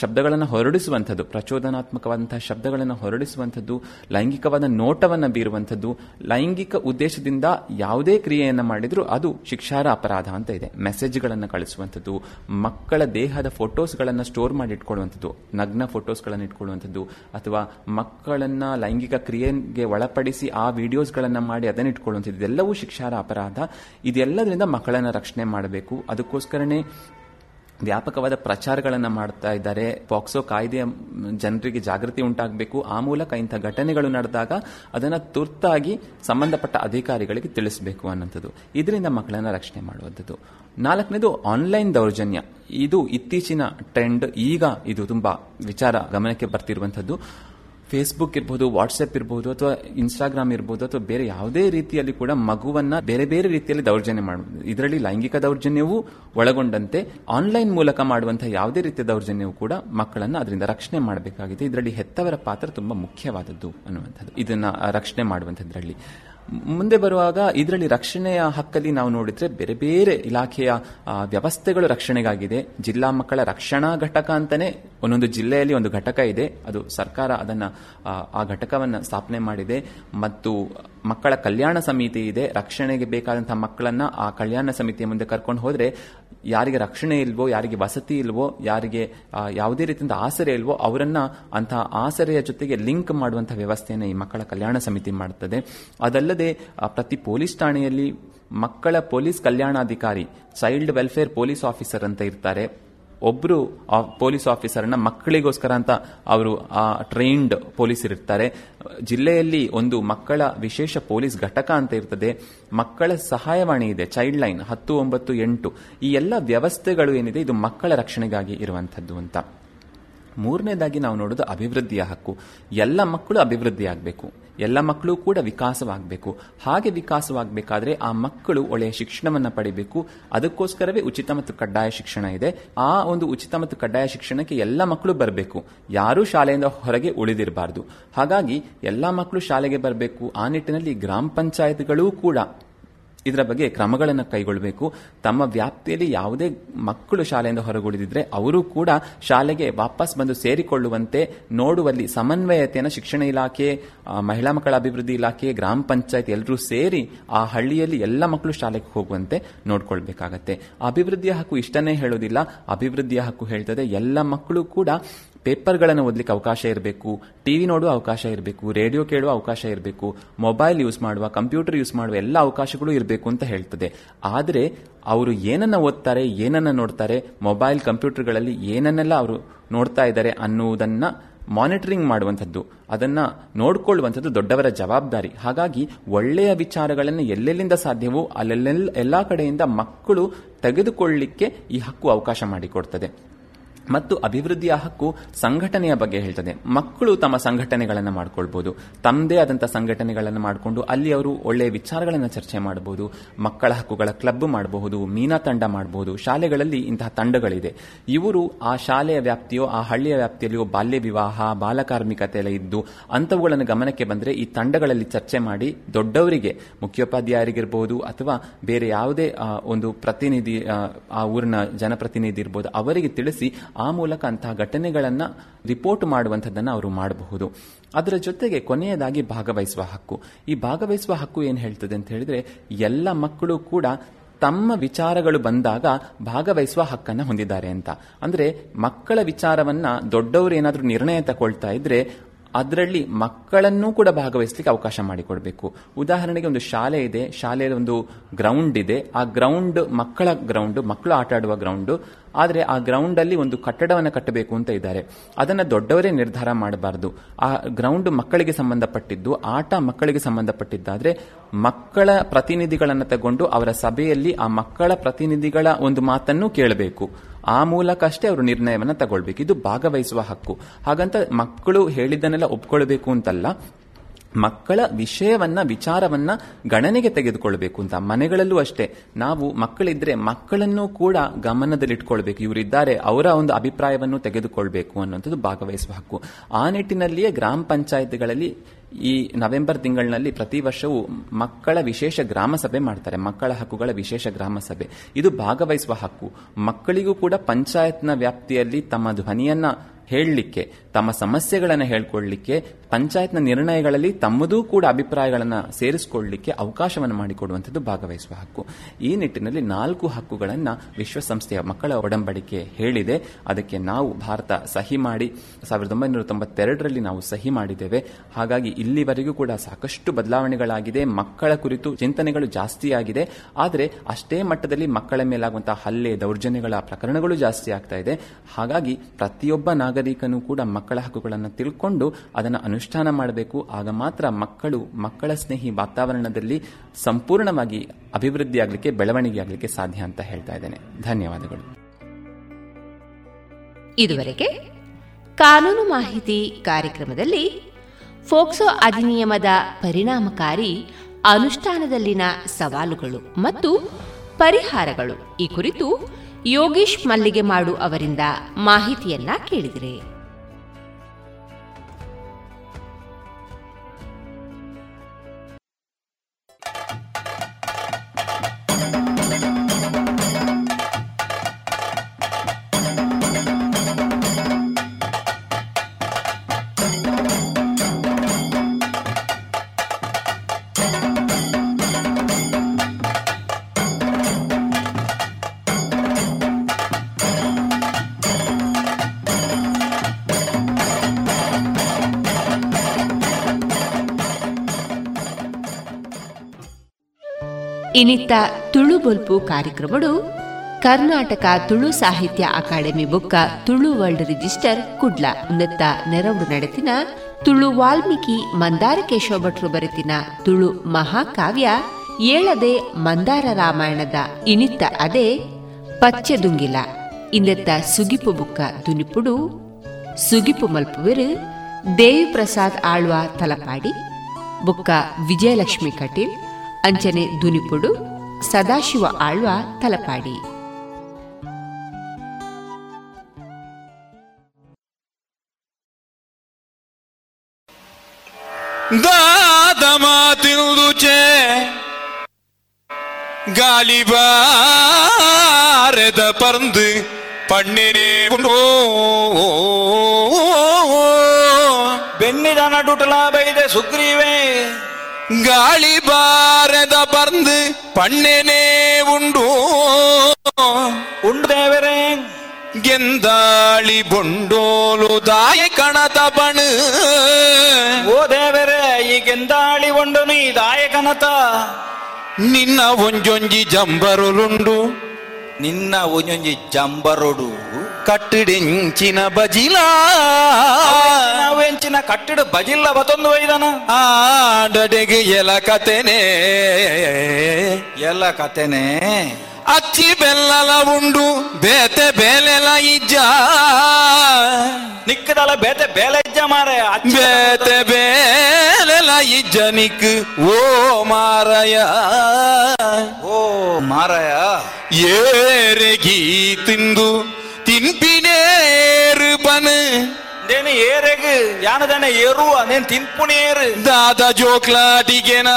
ಶಬ್ದಗಳನ್ನು ಹೊರಡಿಸುವಂಥದ್ದು ಪ್ರಚೋದನಾತ್ಮಕವಾದಂತಹ ಶಬ್ದಗಳನ್ನು ಹೊರಡಿಸುವಂಥದ್ದು, ಲೈಂಗಿಕವಾದ ನೋಟವನ್ನು ಬೀರುವಂಥದ್ದು, ಲೈಂಗಿಕ ಉದ್ದೇಶದಿಂದ ಯಾವುದೇ ಕ್ರಿಯೆಯನ್ನು ಮಾಡಿದರೂ ಅದು ಶಿಕ್ಷಾರ ಅಪರಾಧ ಅಂತ ಇದೆ. ಮೆಸೇಜ್ಗಳನ್ನು ಕಳಿಸುವಂಥದ್ದು, ಮಕ್ಕಳ ದೇಹದ ಫೋಟೋಸ್ಗಳನ್ನು ಸ್ಟೋರ್ ಮಾಡಿ ಇಟ್ಕೊಳ್ಳುವಂಥದ್ದು ನಗ್ನ ಫೋಟೋಸ್ಗಳನ್ನು ಇಟ್ಕೊಳ್ಳುವಂಥದ್ದು, ಅಥವಾ ಮಕ್ಕಳನ್ನ ಲೈಂಗಿಕ ಕ್ರಿಯೆಗೆ ಒಳಪಡಿಸಿ ಆ ವಿಡಿಯೋಸ್ಗಳನ್ನು ಮಾಡಿ ಅದನ್ನು ಇಟ್ಕೊಳ್ಳುವಂಥದ್ದು, ಇದೆಲ್ಲವೂ ಶಿಕ್ಷಾರ ಅಪರಾಧ. ಇದೆಲ್ಲದರಿಂದ ಮಕ್ಕಳನ್ನ ರಕ್ಷಣೆ ಮಾಡಬೇಕು. ಅದಕ್ಕೋಸ್ಕರನೇ ವ್ಯಾಪಕವಾದ ಪ್ರಚಾರಗಳನ್ನು ಮಾಡ್ತಾ ಇದ್ದಾರೆ. ಪಾಕ್ಸೋ ಕಾಯ್ದೆಯ ಜನರಿಗೆ ಜಾಗೃತಿ ಉಂಟಾಗಬೇಕು. ಆ ಮೂಲಕ ಇಂಥ ಘಟನೆಗಳು ನಡೆದಾಗ ಅದನ್ನು ತುರ್ತಾಗಿ ಸಂಬಂಧಪಟ್ಟ ಅಧಿಕಾರಿಗಳಿಗೆ ತಿಳಿಸಬೇಕು ಅನ್ನೋಂಥದ್ದು ಇದರಿಂದ ಮಕ್ಕಳನ್ನ ರಕ್ಷಣೆ ಮಾಡುವಂಥದ್ದು. ನಾಲ್ಕನೇದು ಆನ್ಲೈನ್ ದೌರ್ಜನ್ಯ. ಇದು ಇತ್ತೀಚಿನ ಟ್ರೆಂಡ್. ಈಗ ಇದು ತುಂಬಾ ವಿಚಾರ ಗಮನಕ್ಕೆ ಬರ್ತಿರುವಂಥದ್ದು. ಫೇಸ್ಬುಕ್ ಇರ್ಬೋದು ವಾಟ್ಸ್ಆಪ್ ಇರ್ಬೋದು, ಅಥವಾ ಇನ್ಸ್ಟಾಗ್ರಾಮ್ ಇರ್ಬೋದು, ಅಥವಾ ಬೇರೆ ಯಾವುದೇ ರೀತಿಯಲ್ಲಿ ಕೂಡ ಮಗುವನ್ನ ಬೇರೆ ಬೇರೆ ರೀತಿಯಲ್ಲಿ ದೌರ್ಜನ್ಯ ಮಾಡಬಹುದು ಇದರಲ್ಲಿ ಲೈಂಗಿಕ ದೌರ್ಜನ್ಯವೂ ಒಳಗೊಂಡಂತೆ ಆನ್ಲೈನ್ ಮೂಲಕ ಮಾಡುವಂತಹ ಯಾವುದೇ ರೀತಿಯ ದೌರ್ಜನ್ಯವೂ ಕೂಡ ಮಕ್ಕಳನ್ನ ಅದರಿಂದ ರಕ್ಷಣೆ ಮಾಡಬೇಕಾಗಿದೆ. ಇದರಲ್ಲಿ ಹೆತ್ತವರ ಪಾತ್ರ ತುಂಬಾ ಮುಖ್ಯವಾದದ್ದು ಅನ್ನುವಂಥದ್ದು. ಇದನ್ನ ರಕ್ಷಣೆ ಮಾಡುವಂಥದ್ರಲ್ಲಿ. ಮುಂದೆ ಬರುವಾಗ ಇದರಲ್ಲಿ ರಕ್ಷಣೆಯ ಹಕ್ಕಲ್ಲಿ ನಾವು ನೋಡಿದ್ರೆ ಬೇರೆ ಬೇರೆ ಇಲಾಖೆಯ ವ್ಯವಸ್ಥೆಗಳು ರಕ್ಷಣೆಗಾಗಿದೆ. ಜಿಲ್ಲಾ ಮಕ್ಕಳ ರಕ್ಷಣಾ ಘಟಕ ಅಂತಾನೆ ಒಂದೊಂದು ಜಿಲ್ಲೆಯಲ್ಲಿ ಒಂದು ಘಟಕ ಇದೆ. ಅದು ಸರ್ಕಾರ ಅದನ್ನ ಆ, ಆ ಘಟಕವನ್ನು ಸ್ಥಾಪನೆ ಮಾಡಿದೆ. ಮತ್ತು ಮಕ್ಕಳ ಕಲ್ಯಾಣ ಸಮಿತಿ ಇದೆ. ರಕ್ಷಣೆಗೆ ಬೇಕಾದಂತಹ ಮಕ್ಕಳನ್ನ ಆ ಕಲ್ಯಾಣ ಸಮಿತಿಯ ಮುಂದೆ ಕರ್ಕೊಂಡು ಹೋದ್ರೆ ಯಾರಿಗೆ ರಕ್ಷಣೆ ಇಲ್ವೋ, ಯಾರಿಗೆ ವಸತಿ ಇಲ್ವೋ, ಯಾರಿಗೆ ಯಾವುದೇ ರೀತಿಯಿಂದ ಆಸರೆ ಇಲ್ವೋ, ಅವರನ್ನ ಅಂತಹ ಆಸರೆಯ ಜೊತೆಗೆ ಲಿಂಕ್ ಮಾಡುವಂತಹ ವ್ಯವಸ್ಥೆಯನ್ನು ಈ ಮಕ್ಕಳ ಕಲ್ಯಾಣ ಸಮಿತಿ ಮಾಡುತ್ತದೆ ಅದಲ್ಲದೆ ಪ್ರತಿ ಪೊಲೀಸ್ ಠಾಣೆಯಲ್ಲಿ ಮಕ್ಕಳ ಪೊಲೀಸ್ ಕಲ್ಯಾಣಾಧಿಕಾರಿ ಚೈಲ್ಡ್ ವೆಲ್ಫೇರ್ ಪೊಲೀಸ್ ಆಫೀಸರ್ ಅಂತ ಇರ್ತಾರೆ. ಒಬ್ರು ಆ ಪೊಲೀಸ್ ಆಫೀಸರ್ನ ಮಕ್ಕಳಿಗೋಸ್ಕರ ಅಂತ ಅವರು ಆ ಟ್ರೈನ್ಡ್ ಪೊಲೀಸ್ ಇರ್ತಾರೆ. ಜಿಲ್ಲೆಯಲ್ಲಿ ಒಂದು ಮಕ್ಕಳ ವಿಶೇಷ ಪೊಲೀಸ್ ಘಟಕ ಅಂತ ಇರ್ತದೆ. ಮಕ್ಕಳ ಸಹಾಯವಾಣಿ ಇದೆ, ಚೈಲ್ಡ್ ಲೈನ್ ಹತ್ತು ಒಂಬತ್ತು ಎಂಟು. ಈ ಎಲ್ಲ ವ್ಯವಸ್ಥೆಗಳು ಏನಿದೆ, ಇದು ಮಕ್ಕಳ ರಕ್ಷಣೆಗಾಗಿ ಇರುವಂತದ್ದು ಅಂತ. ಮೂರನೇದಾಗಿ ನಾವು ನೋಡೋದು ಅಭಿವೃದ್ಧಿಯ ಹಕ್ಕು. ಎಲ್ಲ ಮಕ್ಕಳು ಅಭಿವೃದ್ಧಿ ಆಗಬೇಕು ಎಲ್ಲ ಮಕ್ಕಳು ಕೂಡ ವಿಕಾಸವಾಗಬೇಕು. ಹಾಗೆ ವಿಕಾಸವಾಗಬೇಕಾದ್ರೆ ಆ ಮಕ್ಕಳು ಒಳ್ಳೆಯ ಶಿಕ್ಷಣವನ್ನು ಪಡಿಬೇಕು. ಅದಕ್ಕೋಸ್ಕರವೇ ಉಚಿತ ಮತ್ತು ಕಡ್ಡಾಯ ಶಿಕ್ಷಣ ಇದೆ. ಆ ಒಂದು ಉಚಿತ ಮತ್ತು ಕಡ್ಡಾಯ ಶಿಕ್ಷಣಕ್ಕೆ ಎಲ್ಲ ಮಕ್ಕಳು ಬರಬೇಕು. ಯಾರೂ ಶಾಲೆಯಿಂದ ಹೊರಗೆ ಉಳಿದಿರಬಾರದು. ಹಾಗಾಗಿ ಎಲ್ಲ ಮಕ್ಕಳು ಶಾಲೆಗೆ ಬರಬೇಕು. ಆ ನಿಟ್ಟಿನಲ್ಲಿ ಗ್ರಾಮ ಪಂಚಾಯತ್ಗಳೂ ಕೂಡ ಇದರ ಬಗ್ಗೆ ಕ್ರಮಗಳನ್ನು ಕೈಗೊಳ್ಳಬೇಕು ತಮ್ಮ ವ್ಯಾಪ್ತಿಯಲ್ಲಿ ಯಾವುದೇ ಮಕ್ಕಳು ಶಾಲೆಯಿಂದ ಹೊರಗುಳಿದಿದ್ರೆ ಅವರು ಕೂಡ ಶಾಲೆಗೆ ವಾಪಸ್ ಬಂದು ಸೇರಿಕೊಳ್ಳುವಂತೆ ನೋಡುವಲ್ಲಿ ಸಮನ್ವಯತೆಯನ್ನು ಶಿಕ್ಷಣ ಇಲಾಖೆ ಮಹಿಳಾ ಮಕ್ಕಳ ಅಭಿವೃದ್ಧಿ ಇಲಾಖೆ, ಗ್ರಾಮ ಪಂಚಾಯತ್ ಎಲ್ಲರೂ ಸೇರಿ ಆ ಹಳ್ಳಿಯಲ್ಲಿ ಎಲ್ಲ ಮಕ್ಕಳು ಶಾಲೆಗೆ ಹೋಗುವಂತೆ ನೋಡ್ಕೊಳ್ಬೇಕಾಗತ್ತೆ. ಅಭಿವೃದ್ಧಿಯ ಹಕ್ಕು ಇಷ್ಟನ್ನೇ ಹೇಳೋದಿಲ್ಲ. ಅಭಿವೃದ್ಧಿಯ ಹಕ್ಕು ಹೇಳ್ತದೆ ಎಲ್ಲ ಮಕ್ಕಳು ಕೂಡ ಪೇಪರ್ಗಳನ್ನು ಓದಲಿಕ್ಕೆ ಅವಕಾಶ ಇರಬೇಕು, ಟಿವಿ ನೋಡುವ ಅವಕಾಶ ಇರಬೇಕು, ರೇಡಿಯೋ ಕೇಳುವ ಅವಕಾಶ ಇರಬೇಕು, ಮೊಬೈಲ್ ಯೂಸ್ ಮಾಡುವ, ಕಂಪ್ಯೂಟರ್ ಯೂಸ್ ಮಾಡುವ ಎಲ್ಲ ಅವಕಾಶಗಳು ಇರಬೇಕು ಅಂತ ಹೇಳ್ತದೆ. ಆದರೆ ಅವರು ಏನನ್ನ ಓದ್ತಾರೆ, ಏನನ್ನ ನೋಡ್ತಾರೆ, ಮೊಬೈಲ್ ಕಂಪ್ಯೂಟರ್ಗಳಲ್ಲಿ ಏನನ್ನೆಲ್ಲ ಅವರು ನೋಡ್ತಾ ಇದ್ದಾರೆ ಅನ್ನುವುದನ್ನು ಮಾನಿಟರಿಂಗ್ ಮಾಡುವಂಥದ್ದು, ಅದನ್ನ ನೋಡಿಕೊಳ್ಳುವಂಥದ್ದು ದೊಡ್ಡವರ ಜವಾಬ್ದಾರಿ. ಹಾಗಾಗಿ ಒಳ್ಳೆಯ ವಿಚಾರಗಳನ್ನು ಎಲ್ಲೆಲ್ಲಿಂದ ಸಾಧ್ಯವೋ ಅಲ್ಲೆಲ್ಲ ಎಲ್ಲ ಕಡೆಯಿಂದ ಮಕ್ಕಳು ತೆಗೆದುಕೊಳ್ಳಲಿಕ್ಕೆ ಈ ಹಕ್ಕು ಅವಕಾಶ ಮಾಡಿಕೊಡ್ತದೆ. ಮತ್ತು ಅಭಿವೃದ್ಧಿಯ ಹಕ್ಕು ಸಂಘಟನೆಯ ಬಗ್ಗೆ ಹೇಳ್ತದೆ. ಮಕ್ಕಳು ತಮ್ಮ ಸಂಘಟನೆಗಳನ್ನು ಮಾಡ್ಕೊಳ್ಬಹುದು ತಮ್ಮದೇ ಆದಂತಹ ಸಂಘಟನೆಗಳನ್ನು ಮಾಡಿಕೊಂಡು ಅಲ್ಲಿ ಅವರು ಒಳ್ಳೆಯ ವಿಚಾರಗಳನ್ನು ಚರ್ಚೆ ಮಾಡಬಹುದು ಮಕ್ಕಳ ಹಕ್ಕುಗಳ ಕ್ಲಬ್ ಮಾಡಬಹುದು ಮೀನಾ ತಂಡ ಮಾಡಬಹುದು ಶಾಲೆಗಳಲ್ಲಿ ಇಂತಹ ತಂಡಗಳಿದೆ. ಇವರು ಆ ಶಾಲೆಯ ವ್ಯಾಪ್ತಿಯೋ ಆ ಹಳ್ಳಿಯ ವ್ಯಾಪ್ತಿಯಲ್ಲಿಯೋ ಬಾಲ್ಯ ವಿವಾಹ ಬಾಲಕಾರ್ಮಿಕತೆ ಎಲ್ಲ ಇದ್ದು ಅಂಥವುಗಳನ್ನು ಗಮನಕ್ಕೆ ಬಂದರೆ ಈ ತಂಡಗಳಲ್ಲಿ ಚರ್ಚೆ ಮಾಡಿ ದೊಡ್ಡವರಿಗೆ ಮುಖ್ಯೋಪಾಧ್ಯಾಯರಿಗಿರ್ಬೋದು ಅಥವಾ ಬೇರೆ ಯಾವುದೇ ಒಂದು ಪ್ರತಿನಿಧಿ ಆ, ಊರಿನ ಜನಪ್ರತಿನಿಧಿ ಇರ್ಬೋದು ಅವರಿಗೆ ತಿಳಿಸಿ ಆ ಮೂಲಕ ಅಂತಹ ಘಟನೆಗಳನ್ನು ರಿಪೋರ್ಟ್ ಮಾಡುವಂಥದ್ದನ್ನು ಅವರು ಮಾಡಬಹುದು. ಅದರ ಜೊತೆಗೆ ಕೊನೆಯದಾಗಿ ಭಾಗವಹಿಸುವ ಹಕ್ಕು. ಈ ಭಾಗವಹಿಸುವ ಹಕ್ಕು ಏನು ಹೇಳ್ತದೆ ಅಂತ ಹೇಳಿದ್ರೆ, ಎಲ್ಲ ಮಕ್ಕಳು ಕೂಡ ತಮ್ಮ ವಿಚಾರಗಳು ಬಂದಾಗ ಭಾಗವಹಿಸುವ ಹಕ್ಕನ್ನ ಹೊಂದಿದ್ದಾರೆ ಅಂತ. ಅಂದ್ರೆ ಮಕ್ಕಳ ವಿಚಾರವನ್ನ ದೊಡ್ಡವರು ಏನಾದರೂ ನಿರ್ಣಯ ತಗೊಳ್ತಾ ಇದ್ರೆ ಅದರಲ್ಲಿ ಮಕ್ಕಳನ್ನೂ ಕೂಡ ಭಾಗವಹಿಸಲಿಕ್ಕೆ ಅವಕಾಶ ಮಾಡಿಕೊಡಬೇಕು. ಉದಾಹರಣೆಗೆ ಒಂದು ಶಾಲೆ ಇದೆ, ಶಾಲೆಯಲ್ಲಿ ಒಂದು ಗ್ರೌಂಡ್ ಇದೆ. ಆ ಗ್ರೌಂಡ್ ಮಕ್ಕಳ ಗ್ರೌಂಡ್ ಮಕ್ಕಳು ಆಟ ಆಡುವ ಗ್ರೌಂಡ್ ಆದರೆ ಆ ಗ್ರೌಂಡ್ ಅಲ್ಲಿ ಒಂದು ಕಟ್ಟಡವನ್ನು ಕಟ್ಟಬೇಕು ಅಂತ ಇದ್ದಾರೆ. ಅದನ್ನ ದೊಡ್ಡವರೇ ನಿರ್ಧಾರ ಮಾಡಬಾರದು. ಆ ಗ್ರೌಂಡ್ ಮಕ್ಕಳಿಗೆ ಸಂಬಂಧಪಟ್ಟಿದ್ದು, ಆಟ ಮಕ್ಕಳಿಗೆ ಸಂಬಂಧಪಟ್ಟಿದ್ದಾದ್ರೆ ಮಕ್ಕಳ ಪ್ರತಿನಿಧಿಗಳನ್ನು ತಗೊಂಡು ಅವರ ಸಭೆಯಲ್ಲಿ ಆ ಮಕ್ಕಳ ಪ್ರತಿನಿಧಿಗಳ ಒಂದು ಮಾತನ್ನು ಕೇಳಬೇಕು. ಆ ಮೂಲಕ ಅಷ್ಟೇ ಅವರು ನಿರ್ಣಯವನ್ನು ತಗೊಳ್ಬೇಕು. ಇದು ಭಾಗವಹಿಸುವ ಹಕ್ಕು. ಹಾಗಂತ ಮಕ್ಕಳು ಹೇಳಿದ್ದನ್ನೆಲ್ಲ ಒಪ್ಕೊಳ್ಬೇಕು ಅಂತಲ್ಲ, ಮಕ್ಕಳ ವಿಷಯವನ್ನ, ವಿಚಾರವನ್ನ ಗಣನೆಗೆ ತೆಗೆದುಕೊಳ್ಬೇಕು ಅಂತ. ಮನೆಗಳಲ್ಲೂ ಅಷ್ಟೇ. ನಾವು ಮಕ್ಕಳಿದ್ರೆ ಮಕ್ಕಳನ್ನು ಕೂಡ ಗಮನದಲ್ಲಿಟ್ಕೊಳ್ಬೇಕು. ಇವರಿದ್ದಾರೆ, ಅವರ ಒಂದು ಅಭಿಪ್ರಾಯವನ್ನು ತೆಗೆದುಕೊಳ್ಬೇಕು ಅನ್ನುವಂಥದ್ದು ಭಾಗವಹಿಸುವ ಹಕ್ಕು. ಆ ನಿಟ್ಟಿನಲ್ಲಿಯೇ ಗ್ರಾಮ ಪಂಚಾಯತ್ಗಳಲ್ಲಿ ಈ ನವೆಂಬರ್ ತಿಂಗಳಿನಲ್ಲಿ ಪ್ರತಿ ವರ್ಷವೂ ಮಕ್ಕಳ ವಿಶೇಷ ಗ್ರಾಮ ಸಭೆ ಮಾಡ್ತಾರೆ. ಮಕ್ಕಳ ಹಕ್ಕುಗಳ ವಿಶೇಷ ಗ್ರಾಮ ಸಭೆ. ಇದು ಭಾಗವಹಿಸುವ ಹಕ್ಕು. ಮಕ್ಕಳಿಗೂ ಕೂಡ ಪಂಚಾಯತ್ನ ವ್ಯಾಪ್ತಿಯಲ್ಲಿ ತಮ್ಮ ಧ್ವನಿಯನ್ನ ಹೇಳಲಿಕ್ಕೆ, ತಮ್ಮ ಸಮಸ್ಯೆಗಳನ್ನು ಹೇಳ್ಕೊಳ್ಳಿಕ್ಕೆ ಪಂಚಾಯತ್ನ ನಿರ್ಣಯಗಳಲ್ಲಿ ತಮ್ಮದೂ ಕೂಡ ಅಭಿಪ್ರಾಯಗಳನ್ನು ಸೇರಿಸಿಕೊಳ್ಳಲಿಕ್ಕೆ ಅವಕಾಶವನ್ನು ಮಾಡಿಕೊಡುವಂಥದ್ದು ಭಾಗವಹಿಸುವ ಹಕ್ಕು. ಈ ನಿಟ್ಟಿನಲ್ಲಿ ನಾಲ್ಕು ಹಕ್ಕುಗಳನ್ನು ವಿಶ್ವಸಂಸ್ಥೆಯ ಮಕ್ಕಳ ಒಡಂಬಡಿಕೆ ಹೇಳಿದೆ. ಅದಕ್ಕೆ ನಾವು ಭಾರತ ಸಹಿ ಮಾಡಿ, ಸಾವಿರದ ಒಂಬೈನೂರ ತೊಂಬತ್ತೆರಡರಲ್ಲಿ ನಾವು ಸಹಿ ಮಾಡಿದ್ದೇವೆ. ಹಾಗಾಗಿ ಇಲ್ಲಿವರೆಗೂ ಕೂಡ ಸಾಕಷ್ಟು ಬದಲಾವಣೆಗಳಾಗಿದೆ. ಮಕ್ಕಳ ಕುರಿತು ಚಿಂತನೆಗಳು ಜಾಸ್ತಿಯಾಗಿದೆ. ಆದರೆ ಅಷ್ಟೇ ಮಟ್ಟದಲ್ಲಿ ಮಕ್ಕಳ ಮೇಲಾಗುವಂತಹ ಹಲ್ಲೆ, ದೌರ್ಜನ್ಯಗಳ ಪ್ರಕರಣಗಳು ಜಾಸ್ತಿ ಆಗ್ತಾ ಇದೆ. ಹಾಗಾಗಿ ಪ್ರತಿಯೊಬ್ಬ ನಾಗರಿಕನೂ ಕೂಡ ಮಕ್ಕಳ ಹಕ್ಕುಗಳನ್ನು ತಿಳ್ಕೊಂಡು ಅದನ್ನು ಮಾಡಬೇಕು, ಆಗ ಮಾತ್ರ ಮಕ್ಕಳು, ಮಕ್ಕಳ ಸ್ನೇಹಿ ವಾತಾವರಣದಲ್ಲಿ ಸಂಪೂರ್ಣವಾಗಿ ಅಭಿವೃದ್ಧಿ ಆಗಲಿಕ್ಕೆ, ಬೆಳವಣಿಗೆ ಆಗಲಿಕ್ಕೆ ಸಾಧ್ಯ ಅಂತ ಹೇಳ್ತಾ ಇದ್ದೇನೆ. ಧನ್ಯವಾದಗಳು. ಇದುವರೆಗೆ ಕಾನೂನು ಮಾಹಿತಿ ಕಾರ್ಯಕ್ರಮದಲ್ಲಿ ಫೋಕ್ಸೋ ಅಧಿನಿಯಮದ ಪರಿಣಾಮಕಾರಿ ಅನುಷ್ಠಾನದಲ್ಲಿನ ಸವಾಲುಗಳು ಮತ್ತು ಪರಿಹಾರಗಳು ಈ ಕುರಿತು ಯೋಗೀಶ್ ಮಲ್ಲಿಗೆ ಮಾಡು ಅವರಿಂದ ಮಾಹಿತಿಯನ್ನ ಕೇಳಿದಿರಿ. ಇನಿತ್ತ ತುಳು ಬೊಲ್ಪು ಕಾರ್ಯಕ್ರಮಡು, ಕರ್ನಾಟಕ ತುಳು ಸಾಹಿತ್ಯ ಅಕಾಡೆಮಿ ಬುಕ್ಕ ತುಳು ವರ್ಲ್ಡ್ ರಿಜಿಸ್ಟರ್ ಕುಡ್ಲ ಉನ್ನತ ನೆರವು ನಡೆತಿನ ತುಳು ವಾಲ್ಮೀಕಿ ಮಂದಾರ ಕೇಶವ ಭಟ್ರು ಬರೆತಿನ ತುಳು ಮಹಾಕಾವ್ಯ ಏಳದೆ ಮಂದಾರ ರಾಮಾಯಣದ ಇನಿತ್ತ ಅದೇ ಪಚ್ಚದುಂಗಿಲ. ಇನ್ನೆತ್ತ ಸುಗಿಪು ಬುಕ್ಕ ದುನಿಪುಡು ಸುಗಿಪು ಮಲ್ಪುವಿರು ದೇವಿ ಪ್ರಸಾದ್ ಆಳ್ವ ತಲಪಾಡಿ, ಬುಕ್ಕ ವಿಜಯಲಕ್ಷ್ಮಿ ಕಟೀಲ್ ಅಂಚನೆ ದುನಿಪುಡು ಸದಾಶಿವ ಆಳ್ವ ತಲಪಾಡಿ ದಾದಮ ತಿಂದುಚೆ ಗಾಲಿಬಾರದ ಪರಂದು ಪಣ್ಣಿನೇ ಉಂಡೋ. ಬೆನ್ನಿದ ನಡುಟಲ ಬೈದೆ ಸುಗ್ರೀವೇ. ಗಾಳಿ ಬಾರದ ಪರ್ந்து ಪಣ್ಣೆನೇ ಉಂಡು ಉಂಡು ದೇವರೇ ಗೆಂದಾಳಿ ಬೊಂಡೋಲು ದಾಯ ಕಣತ ಬಣ ಓ ದೇವರೇ ಈ ಗೆಂದಾಳಿ ಒಂಡನು ಈ ದಾಯಕನತ ನಿನ್ನ ಒಂಜೊಂಜಿ ಜಂಬರುಲುಂಡು ನಿನ್ನ ಒಂಜೊಂಜಿ ಜಂಬರೊಡು ಕಟ್ಟಿಡೆಂಚಿನ బజిలా ನಾವು ಕಟ್ಟಡ ಬಜಿಲ್ಲ ಬತೊಂದು ಒಯ್ದನ. ಆಡಡೆಗೆ ಎಲ ಕತೆನೆ. ಎಲ್ಲ ಕತೆನೆ. ಅಚ್ಚಿ ಬೆಲ್ಲಲ ಉಂಡು ಬೇತೆ ಬೇಲೆಲ ಇಜ್ಜ. ನಿಕ್ಕದಲ ಬೇತೆ ಬೇಲೆಜ್ಜ ಮಾರೆ ಬೇತೆ ಬೇಲೆಲ ಇಜ್ಜ ನಿಕ್ ಓ ಮಾರಯ ಓ ಮಾರಯ ಏರೆಗಿ ತಿಂದು ನಿಪಿನೆರ್ ಪನ್ ದೆನ್ ಏರೆಗ್ ಜನದನ ಏರು ಆನೆನ್ ತಿಂಪುನೇರ್ ದಾದ ಜೋಕ್ಲಾಟಿಗೆನ.